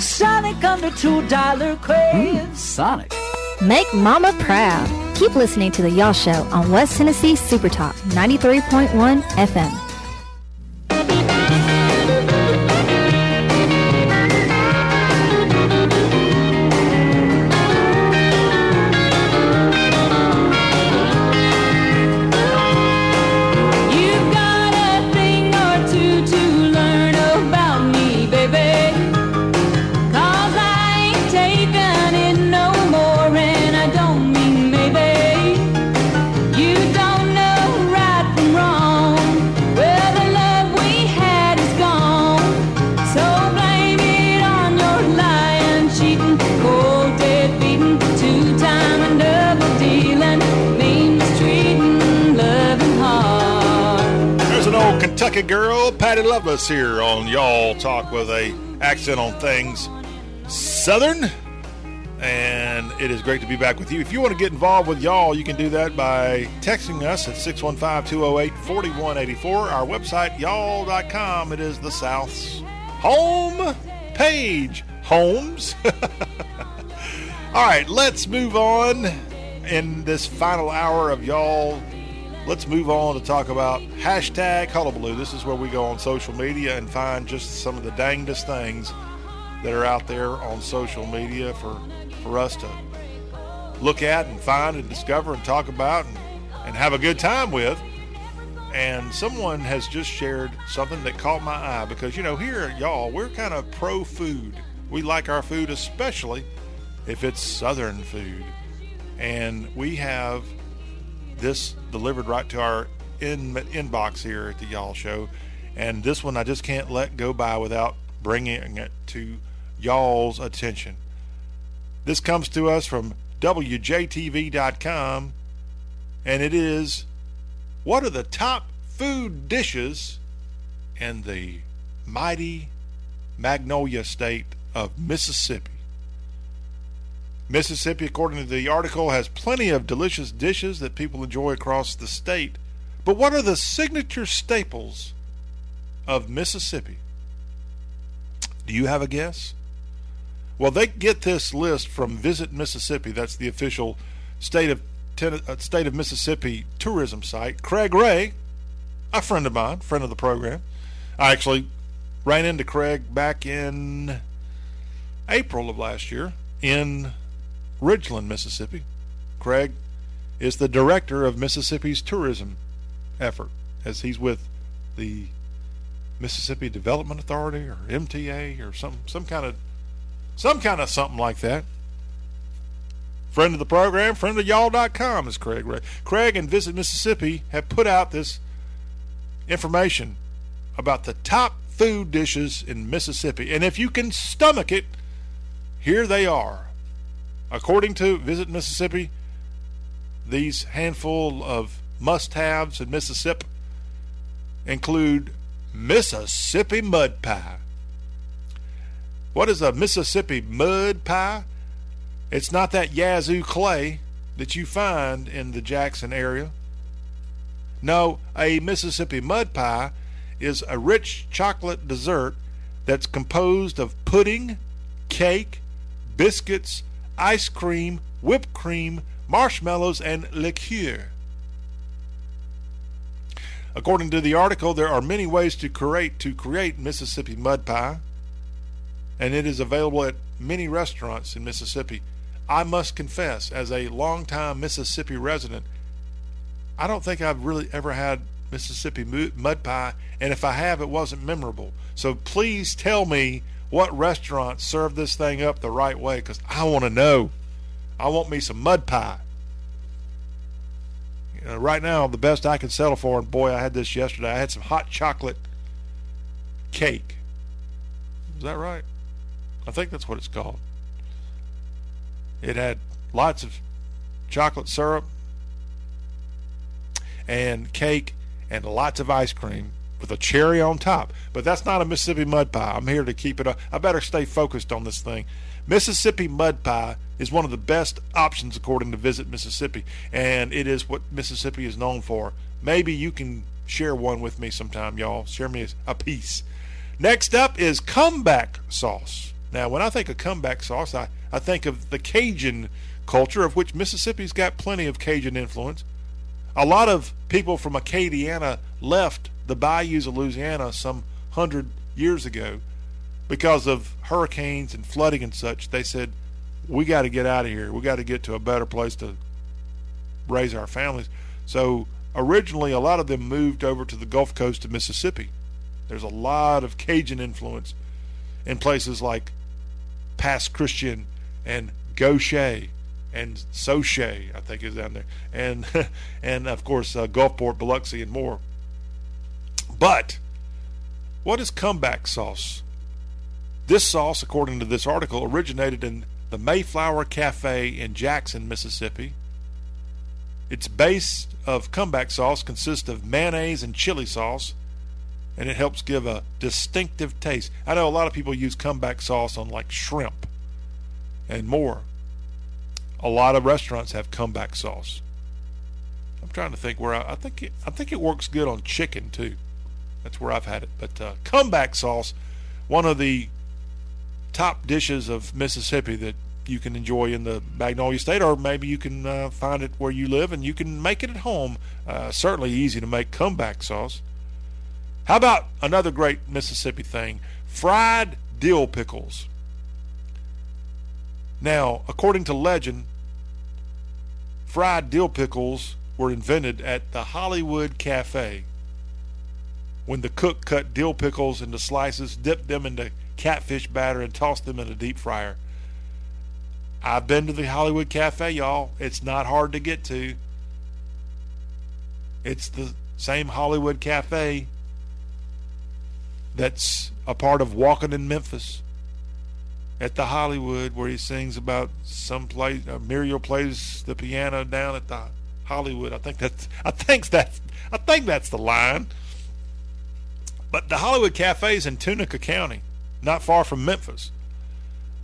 Sonic under two dollar craves. Hmm, Sonic. Make Mama proud. Keep listening to the Y'all Show on West Tennessee Super Talk 93.1 FM. Kentucky girl, Patty Loveless, here on Y'all Talk with a accent on things Southern. And it is great to be back with you. If you want to get involved with y'all, you can do that by texting us at 615 208 4184. Our website, y'all.com. It is the South's home page. Homes. *laughs* All right, let's move on in this final hour of y'all. Let's move on to talk about hashtag Hullabaloo. This is where we go on social media and find just some of the dangest things that are out there on social media for, for us to look at and find and discover and talk about and, and have a good time with. And someone has just shared something that caught my eye because, you know, here y'all, we're kind of pro food. We like our food, especially if it's Southern food. And we have this delivered right to our in, inbox here at the Y'all Show. And this one I just can't let go by without bringing it to y'all's attention. This comes to us from WJTV.com, and it is what are the top food dishes in the mighty Magnolia state of Mississippi? Mississippi, according to the article, has plenty of delicious dishes that people enjoy across the state. But what are the signature staples of Mississippi? Do you have a guess? Well, they get this list from Visit Mississippi. That's the official state of uh, state of Mississippi tourism site. Craig Ray, a friend of mine, friend of the program. I actually ran into Craig back in April of last year in Ridgeland, Mississippi. Craig is the director of Mississippi's tourism effort, as he's with the Mississippi Development Authority or MTA or some some kind of some kind of something like that. Friend of the program, friend of y'all.com is Craig Craig and Visit Mississippi have put out this information about the top food dishes in Mississippi. And if you can stomach it, here they are. According to Visit Mississippi, these handful of must haves in Mississippi include Mississippi mud pie. What is a Mississippi mud pie? It's not that Yazoo clay that you find in the Jackson area. No, a Mississippi mud pie is a rich chocolate dessert that's composed of pudding, cake, biscuits, ice cream, whipped cream, marshmallows, and liqueur. According to the article, there are many ways to create to create Mississippi mud pie, and it is available at many restaurants in Mississippi. I must confess, as a longtime Mississippi resident, I don't think I've really ever had Mississippi mud pie, and if I have, it wasn't memorable. So please tell me what restaurant served this thing up the right way, because I want to know. I want me some mud pie. You know, right now, the best I can settle for, and boy, I had this yesterday. I had some hot chocolate cake. Is that right? I think that's what it's called. It had lots of chocolate syrup and cake and lots of ice cream with a cherry on top. But that's not a Mississippi mud pie. I'm here to keep it up. I better stay focused on this thing. Mississippi mud pie is one of the best options according to Visit Mississippi, and it is what Mississippi is known for. Maybe you can share one with me sometime, y'all. Share me a piece. Next up is comeback sauce. Now, when I think of comeback sauce, I, I think of the Cajun culture, of which Mississippi's got plenty of Cajun influence. A lot of people from Acadiana left the bayous of Louisiana some hundred years ago because of hurricanes and flooding and such. They said, we got to get out of here. We got to get to a better place to raise our families. So originally, a lot of them moved over to the Gulf Coast of Mississippi. There's a lot of Cajun influence in places like Pass Christian and Gautier and Saucier, I think is down there, and *laughs* and of course uh, Gulfport, Biloxi, and more. But what is comeback sauce? This sauce, according to this article, originated in the Mayflower Cafe in Jackson, Mississippi. Its base of comeback sauce consists of mayonnaise and chili sauce, and it helps give a distinctive taste. I know a lot of people use comeback sauce on like shrimp and more. A lot of restaurants have comeback sauce. I'm trying to think where I, I think it, I think it works good on chicken too. That's where I've had it. But uh, comeback sauce, one of the top dishes of Mississippi that you can enjoy in the Magnolia State, or maybe you can uh, find it where you live and you can make it at home. Uh, certainly easy to make comeback sauce. How about another great Mississippi thing? Fried dill pickles. Now, according to legend, fried dill pickles were invented at the Hollywood Cafe when the cook cut dill pickles into slices, dipped them into catfish batter, and tossed them in a deep fryer. I've been to the Hollywood Cafe, y'all. It's not hard to get to. It's the same Hollywood Cafe that's a part of Walking in Memphis at the Hollywood where he sings about some place uh, Muriel plays the piano down at the Hollywood. I think that's I think that's I think that's the line. But the Hollywood Cafe is in Tunica County, not far from Memphis.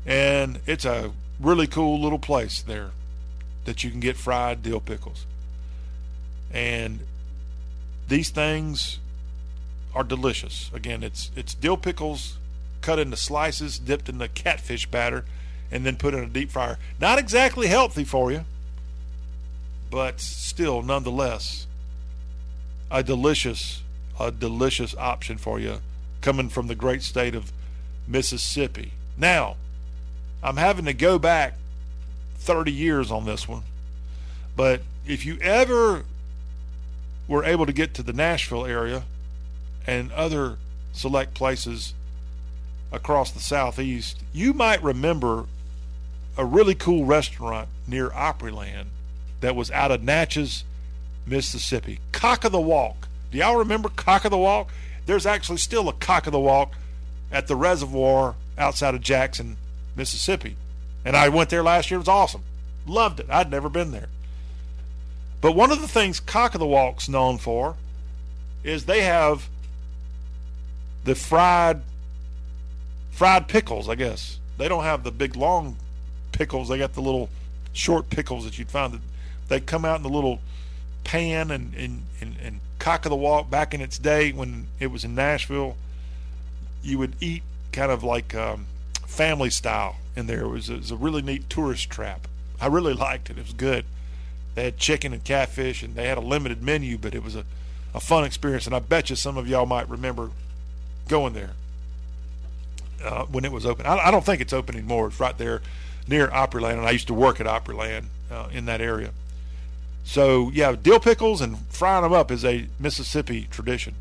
And it's a really cool little place there that you can get fried dill pickles. And these things are delicious. Again, it's it's dill pickles cut into slices, dipped in the catfish batter, and then put in a deep fryer. Not exactly healthy for you, but still, nonetheless, a delicious, a delicious option for you coming from the great state of Mississippi. Now, I'm having to go back 30 years on this one, but if you ever were able to get to the Nashville area and other select places across the southeast, you might remember a really cool restaurant near Opryland that was out of Natchez, Mississippi. Cock of the Walk. Do y'all remember Cock of the Walk? There's actually still a Cock of the Walk at the reservoir outside of Jackson, Mississippi. And I went there last year. It was awesome. Loved it. I'd never been there. But one of the things Cock of the Walk's known for is they have the fried fried pickles, I guess. They don't have the big long pickles. They got the little short pickles that you'd find that they come out in the little pan and, and, and, and cock of the walk back in its day when it was in Nashville. You would eat kind of like um, family style in there. It was, it was a really neat tourist trap. I really liked it. It was good. They had chicken and catfish, and they had a limited menu, but it was a, a fun experience. And I bet you some of y'all might remember going there uh, when it was open. I, I, don't think it's open anymore. It's right there near Opryland, and I used to work at Opryland uh, in that area. So yeah, dill pickles and frying them up is a Mississippi tradition,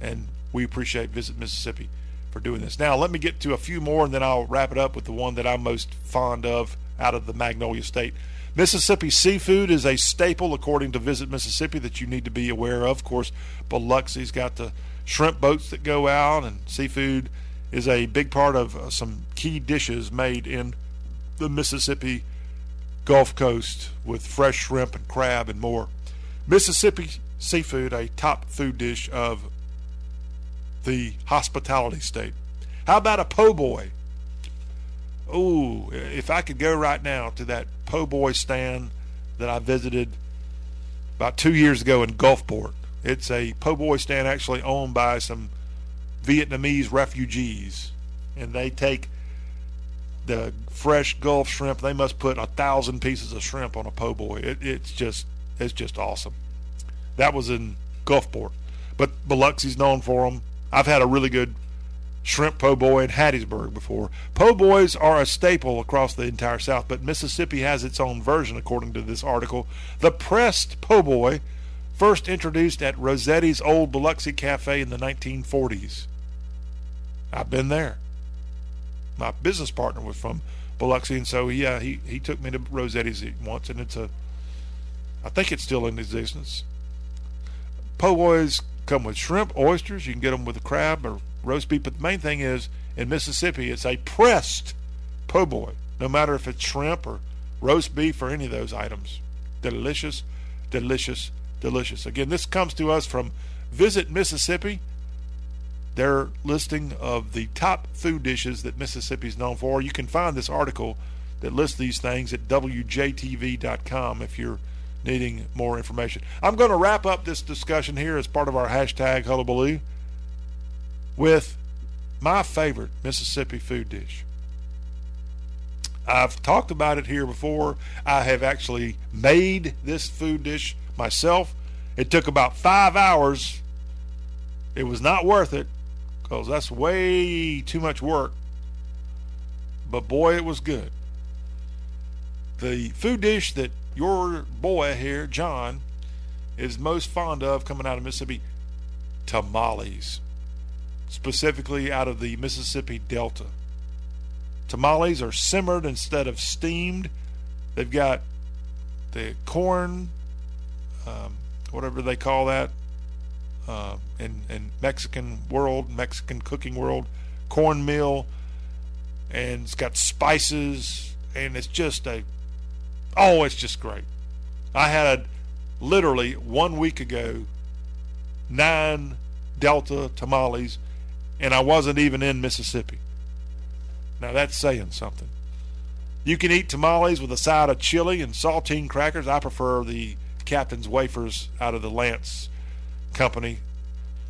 and we appreciate Visit Mississippi for doing this. Now let me get to a few more, and then I'll wrap it up with the one that I'm most fond of out of the Magnolia State. Mississippi seafood is a staple, according to Visit Mississippi, that you need to be aware of. Of course, Biloxi's got the shrimp boats that go out, and seafood is a big part of uh, some key dishes made in the Mississippi Gulf Coast with fresh shrimp and crab and more. Mississippi seafood, a top food dish of the hospitality state. How about a po' boy? Oh, if I could go right now to that po' boy stand that I visited about two years ago in Gulfport. It's a po' boy stand actually owned by some Vietnamese refugees, and they take the fresh Gulf shrimp. They must put a thousand pieces of shrimp on a po' boy. It, it's just it's just awesome. That was in Gulfport, but Biloxi's known for them. I've had a really good shrimp po' boy in Hattiesburg before. Po' boys are a staple across the entire South, but Mississippi has its own version, according to this article. The pressed po' boy first introduced at Rossetti's Old Biloxi Cafe in the 1940s. I've been there. My business partner was from Biloxi, and so yeah, he, he took me to Rossetti's once, and it's a, I think it's still in existence. Po' boys come with shrimp, oysters. You can get them with a crab or roast beef. But the main thing is in Mississippi, it's a pressed po' boy. No matter if it's shrimp or roast beef or any of those items, delicious, delicious, delicious. Again, this comes to us from Visit Mississippi. Their listing of the top food dishes that Mississippi is known for. You can find this article that lists these things at WJTV.com if you're needing more information. I'm going to wrap up this discussion here as part of our hashtag hullabaloo with my favorite Mississippi food dish. I've talked about it here before. I have actually made this food dish myself. It took about five hours. It was not worth it because that's way too much work. But boy, it was good. The food dish that your boy here, John, is most fond of coming out of Mississippi tamales, specifically out of the Mississippi Delta. Tamales are simmered instead of steamed. They've got the corn, um, whatever they call that uh, in, in Mexican world, Mexican cooking world, cornmeal, and it's got spices, and it's just a Oh, it's just great. I had literally one week ago nine Delta tamales, and I wasn't even in Mississippi. Now that's saying something. You can eat tamales with a side of chili and saltine crackers. I prefer the Captain's wafers out of the Lance company.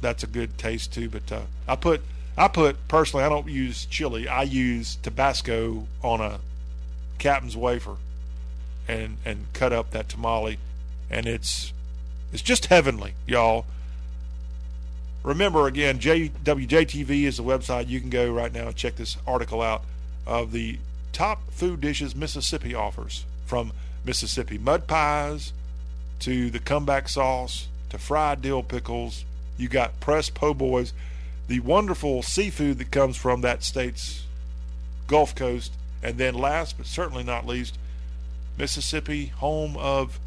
That's a good taste too. But uh, I put I put personally, I don't use chili. I use Tabasco on a captain's wafer, and and cut up that tamale, and it's it's just heavenly, y'all. Remember again, JWJTV is the website. You can go right now and check this article out of the top food dishes Mississippi offers from Mississippi mud pies to the comeback sauce to fried dill pickles. You got pressed po' boys, the wonderful seafood that comes from that state's Gulf Coast, and then last but certainly not least, Mississippi, home of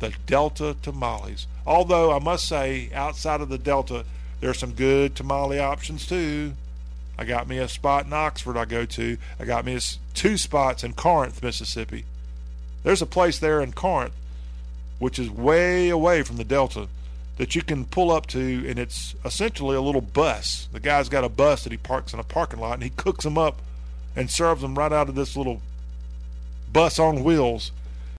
the Delta tamales. Although I must say, outside of the Delta, there's some good tamale options too. I got me a spot in Oxford I go to. I got me two spots in Corinth, Mississippi. There's a place there in Corinth, which is way away from the Delta, that you can pull up to, and it's essentially a little bus. The guy's got a bus that he parks in a parking lot, and he cooks them up and serves them right out of this little bus on wheels.